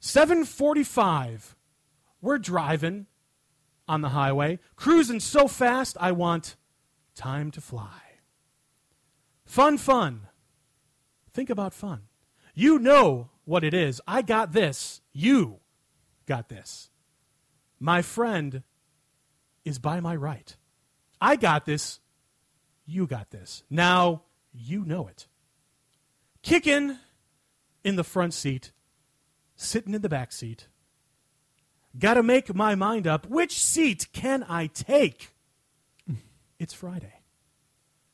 745. We're driving on the highway, cruising so fast I want time to fly. Fun, fun. Think about fun. You know what it is. I got this. You got this. My friend is by my right. I got this. You got this. Now you know it. Kicking in the front seat, sitting in the back seat. Got to make my mind up. Which seat can I take? It's Friday.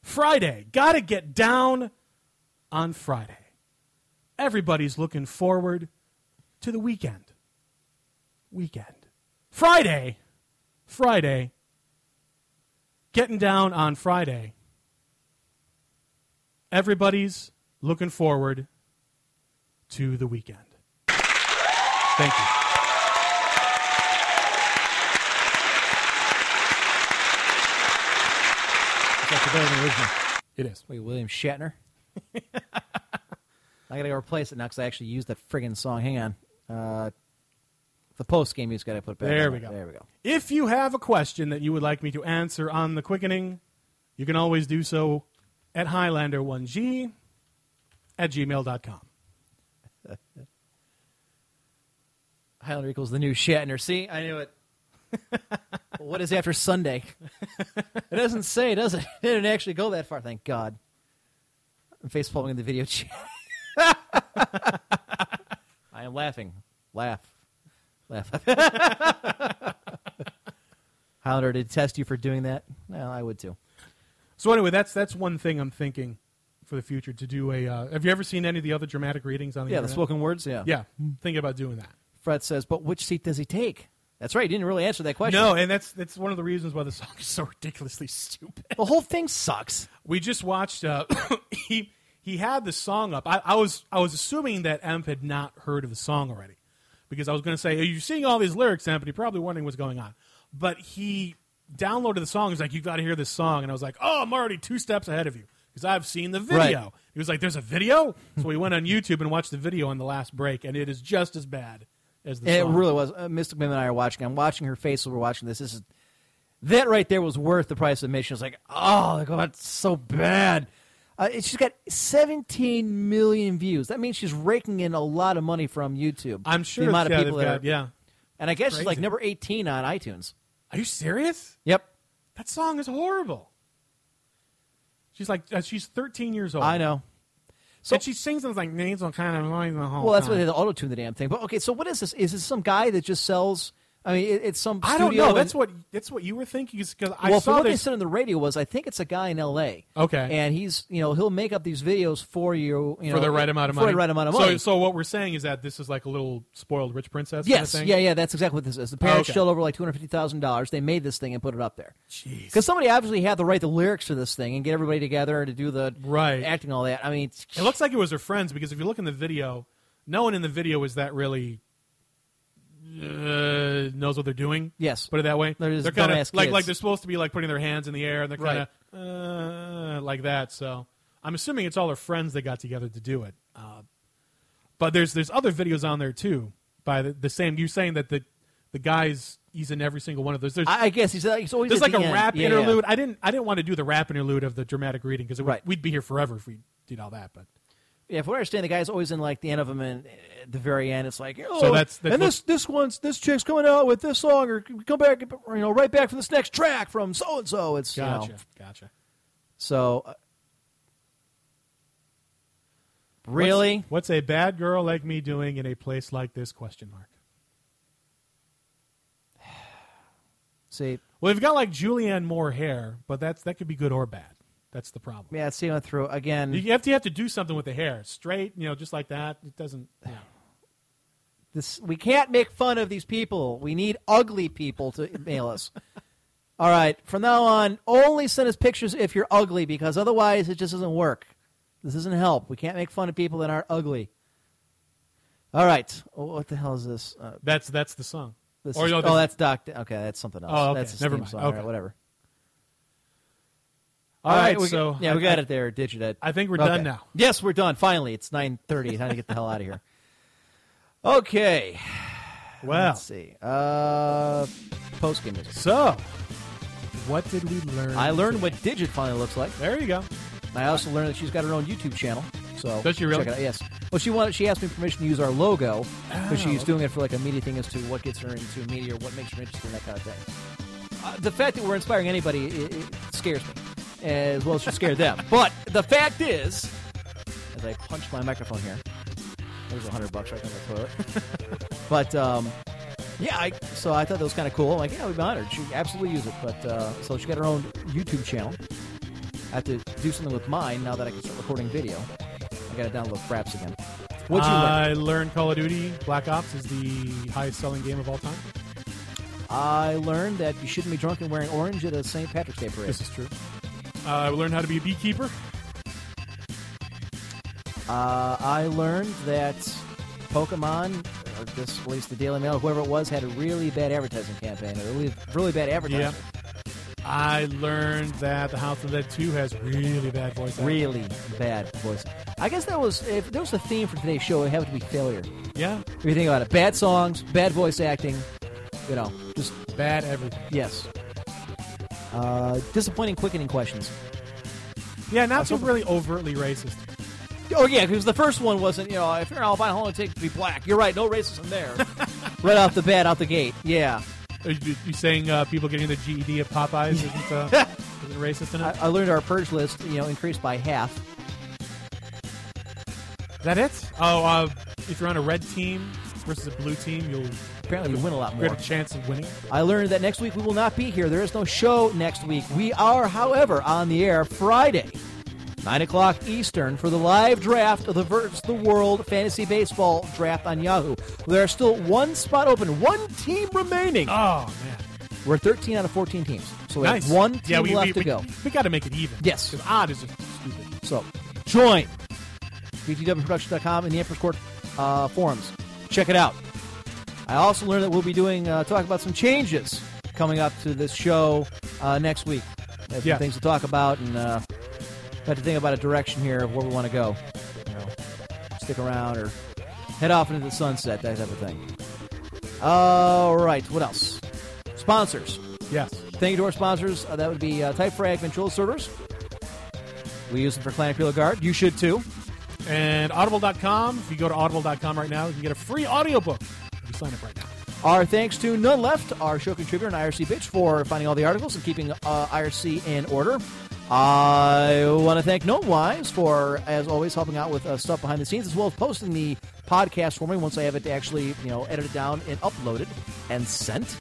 Friday. Got to get down on Friday. Everybody's looking forward to the weekend. Weekend. Friday. Friday. Getting down on Friday. Everybody's looking forward to the weekend. Thank you. It's actually better than the original. It is. Wait, William Shatner. I gotta go replace it now because I actually used that friggin' song. Hang on. Uh, the post game music gotta put back. There on we go. There we go. If you have a question that you would like me to answer on the quickening, you can always do so at Highlander1G at gmail.com. Highlander equals the new Shatner. See, I knew it. what is after Sunday? it doesn't say, does it? It didn't actually go that far. Thank God. I'm face palming in the video chat. I am laughing. Laugh. Laugh. Highlander, did test you for doing that? No, I would too. So anyway, that's that's one thing I'm thinking for the future to do a. Uh, have you ever seen any of the other dramatic readings on the Yeah, the spoken words, yeah. Yeah, thinking about doing that. Fred says, but which seat does he take? That's right. He didn't really answer that question. No, and that's that's one of the reasons why the song is so ridiculously stupid. The whole thing sucks. We just watched. Uh, he he had the song up. I, I was I was assuming that Emp had not heard of the song already, because I was going to say, "Are you seeing all these lyrics, Emp?" And he probably wondering what's going on. But he downloaded the song. He's like, "You got to hear this song," and I was like, "Oh, I'm already two steps ahead of you because I've seen the video." Right. He was like, "There's a video," so we went on YouTube and watched the video on the last break, and it is just as bad as the It song. really was. Uh, Mystic Mim and I are watching. I'm watching her face while we're watching this. This is that right there was worth the price of admission. It's like, oh, God, it's so bad. Uh, she's got 17 million views. That means she's raking in a lot of money from YouTube. I'm sure the amount of people that got- are, yeah. And I guess she's like number 18 on iTunes. Are you serious? Yep. That song is horrible. She's like uh, she's 13 years old. I know. So and she sings those like nasal kind of noise the whole Well, that's why time. they auto tune the damn thing. But okay, so what is this? Is this some guy that just sells? I mean, it, it's some. I don't know. That's what that's what you were thinking because I well, saw what they said on the radio was, I think it's a guy in L.A. Okay. and he's you know he'll make up these videos for you, you for the right amount of for money. the right amount of so, money. So so what we're saying is that this is like a little spoiled rich princess. yes, kind of thing? yeah, yeah, that's exactly what this is. The parents Okay. shelled over like two hundred fifty thousand dollars. They made this thing and put it up there. Jeez, Because somebody obviously had to write the lyrics to this thing and get everybody together to do the right acting, all that. I mean, It looks like it was her friends because if you look in the video, no one in the video is that really uh, knows what they're doing. Yes. put it that way. They're just kind of like like they're supposed to be like putting their hands in the air and they're kind of uh, like that. So I'm assuming it's all her friends that got together to do it. Uh, but there's there's other videos on there too by the, the same. You're saying that the the guys he's in every single one of those. There's I guess he's, he's always there's like the a end. rap Yeah, yeah. interlude. I didn't I didn't want to do the rap interlude of the dramatic reading because Right. we'd be here forever if we did all that. But Yeah, from what I understand, the guy's always in like the end of them, and at the very end, it's like, oh, So that's- that's and this this one's this chick's coming out with this song, or come back, you know, right back for this next track from so and so. It's you know. gotcha, gotcha. So, uh, really, What's, what's a bad girl like me doing in a place like this? Question mark. see, Well, they've got like Julianne Moore hair, but that's that could be good or bad. That's the problem. yeah, see, went through again. You have to you have to do something with the hair, straight, you know, just like that. It doesn't. You know. This we can't make fun of these people. We need ugly people to mail us. All right, from now on, only send us pictures if you're ugly, because otherwise, it just doesn't work. This doesn't help. We can't make fun of people that aren't ugly. All right, oh, what the hell is this? Uh, That's that's the song. this Or, is- no, oh, that's Doc. Okay, that's something else. Oh, okay. That's Never mind. song. All Okay. right, whatever. All right, we, so yeah, we I- got I- it there, Digit. I think we're Okay. done now. Yes, we're done. Finally, it's nine thirty. Time to get the hell out of here. Okay. Well. let's see. Uh, post game music. So, what did we learn? I learned what Digit finally looks like. There you go. I also learned that she's got her own YouTube channel. So Does she really? Check it out. Yes. Well, she wanted. She asked me permission to use our logo because Oh, she's doing it for like a media thing as to what gets her into media, or what makes her interested in that kind of thing. Uh, the fact that we're inspiring anybody it, it scares me, as well as should scare them. But the fact is, as I punch my microphone here, there's a hundred bucks right down the toilet. but um, yeah, I, so I thought that was kind of cool. I'm like, yeah, we'd be honored. She absolutely use it. But uh, so she got her own YouTube channel. I have to do something with mine now that I can start recording video. I got to download Fraps again. What'd you learn? I learned Call of Duty Black Ops is the highest selling game of all time. I learned that you shouldn't be drunk and wearing orange at a St. Patrick's Day parade. This is true. Uh, I learned how to be a beekeeper. Uh, I learned that Pokemon, or this, at least the Daily Mail, whoever it was, had a really bad advertising campaign, a really, really bad advertising. Yeah. I learned that the House of Dead 2 has really bad voice acting. Really bad voice. I guess that was if there was a theme for today's show, it had to be failure. Yeah. If you think about it, bad songs, bad voice acting, you know, just Bad everything. yes. Uh, disappointing quickening questions. Yeah, not too really overtly racist. Oh yeah, because the first one wasn't. You know, if you're an albino, how long it take to be black? You're right. No racism there. right off the bat, out the gate. Yeah. Are you, you saying uh, people getting the GED at Popeyes isn't, uh, isn't racist I. I learned our purge list, you know, increased by half. Is that it? Oh, uh, if you're on a red team versus a blue team, you'll Apparently, you win a lot more. greater chance of winning. I learned that next week we will not be here. There is no show next week. We are, however, on the air Friday, 9 o'clock Eastern, for the live draft of the Verts the World Fantasy Baseball Draft on Yahoo. There are still one spot open, one team remaining. Oh, man. We're 13 out of 14 teams. So we nice. have one team yeah, we, left we, to we, go. We got to make it even. Yes. Because odd is stupid. So join BTWProduction.com and the Emperor's Court uh, forums. Check it out. I also learned that we'll be doing uh, talk about some changes coming up to this show uh, next week. We have some Yeah. things to talk about, and uh, have to think about a direction here of where we want to go. You know, stick around or head off into the sunset, that type of thing. All right, what else? Sponsors. Yes. Thank you to our sponsors. Uh, that would be uh, Typefrag Ventrilo servers. We use them for Clan Appeal Guard. You should too. And audible.com, if you go to audible.com right now, you can get a free audiobook sign up right now. Our thanks to None Left, our show contributor and IRC bitch, for finding all the articles and keeping uh, IRC in order. I want to thank Gnome Wise for, as always, helping out with uh, stuff behind the scenes, as well as posting the podcast for me once I have it actually, you know, edited down and uploaded and sent.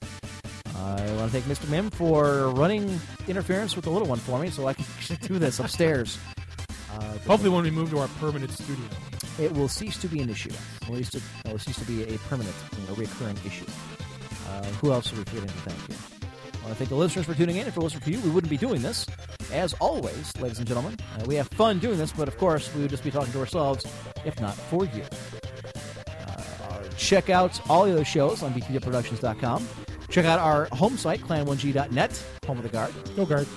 I want to thank Mr. Mim for running interference with the little one for me, so I can do this upstairs. Uh, Hopefully, when we move to our permanent studio. it will cease to be an issue. At least it, it will cease to be a permanent, you know, recurring issue. Uh, who else are we forgetting to thank here? I want to thank the listeners for tuning in. If it wasn't for you, we wouldn't be doing this. As always, ladies and gentlemen, uh, we have fun doing this, but of course, we would just be talking to ourselves if not for you. Uh, check out all the other shows on btwproductions.com. Check out our home site, clan1g.net, home of the guard. Go guard.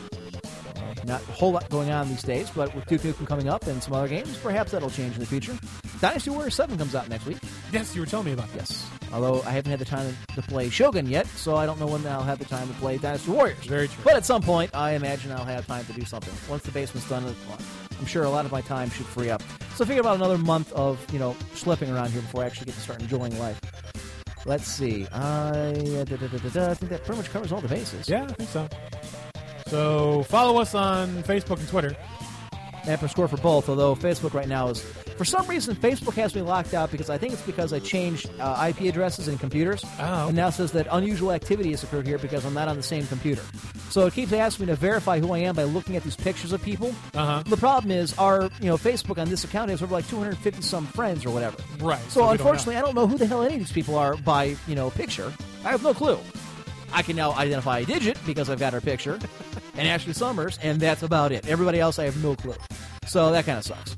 Not a whole lot going on these days, but with Duke Nukem coming up and some other games, perhaps that'll change in the future. Dynasty Warriors 7 comes out next week. Yes, you were telling me about that. Yes. Although I haven't had the time to play Shogun yet, so I don't know when I'll have the time to play Dynasty Warriors. Very true. But at some point, I imagine I'll have time to do something. Once the basement's done, I'm sure a lot of my time should free up. So I figure about another month of, you know, slipping around here before I actually get to start enjoying life. Let's see. I, uh, da, da, da, da, I think that pretty much covers all the bases. Yeah, I think so. So follow us on Facebook and Twitter. and for score for both. Although Facebook right now is, for some reason, Facebook has me locked out because I think it's because I changed uh, IP addresses in computers, Oh. and now says that unusual activity has occurred here because I'm not on the same computer. So it keeps asking me to verify who I am by looking at these pictures of people. Uh-huh. The problem is our, you know, Facebook on this account has over like 250 some friends or whatever. Right. So, don't unfortunately. I don't know who the hell any of these people are by you know picture. I have no clue. I can now identify a digit because I've got her picture, and Ashley Summers, and that's about it. Everybody else, I have no clue. So that kind of sucks.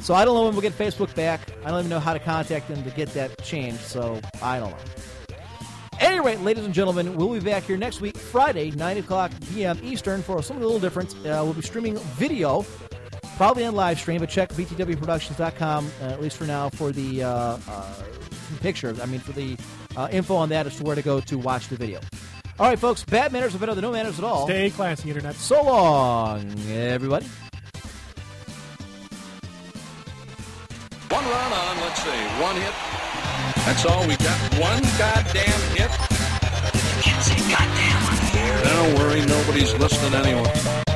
So I don't know when we'll get Facebook back. I don't even know how to contact them to get that changed. So I don't know. Anyway, ladies and gentlemen, we'll be back here next week, Friday, 9 o'clock p.m. Eastern, for something a little different. Uh, we'll be streaming video, probably on live stream, but check btwproductions.com, uh, at least for now, for the uh, uh, picture. I mean, for the uh, info on that as to where to go to watch the video. All right, folks, bad manners are better than no manners at all. Stay classy, Internet. So long, everybody. One run on, let's see, one hit. That's all we got. One goddamn hit. You can't say goddamn on here. Don't worry, nobody's listening anyway.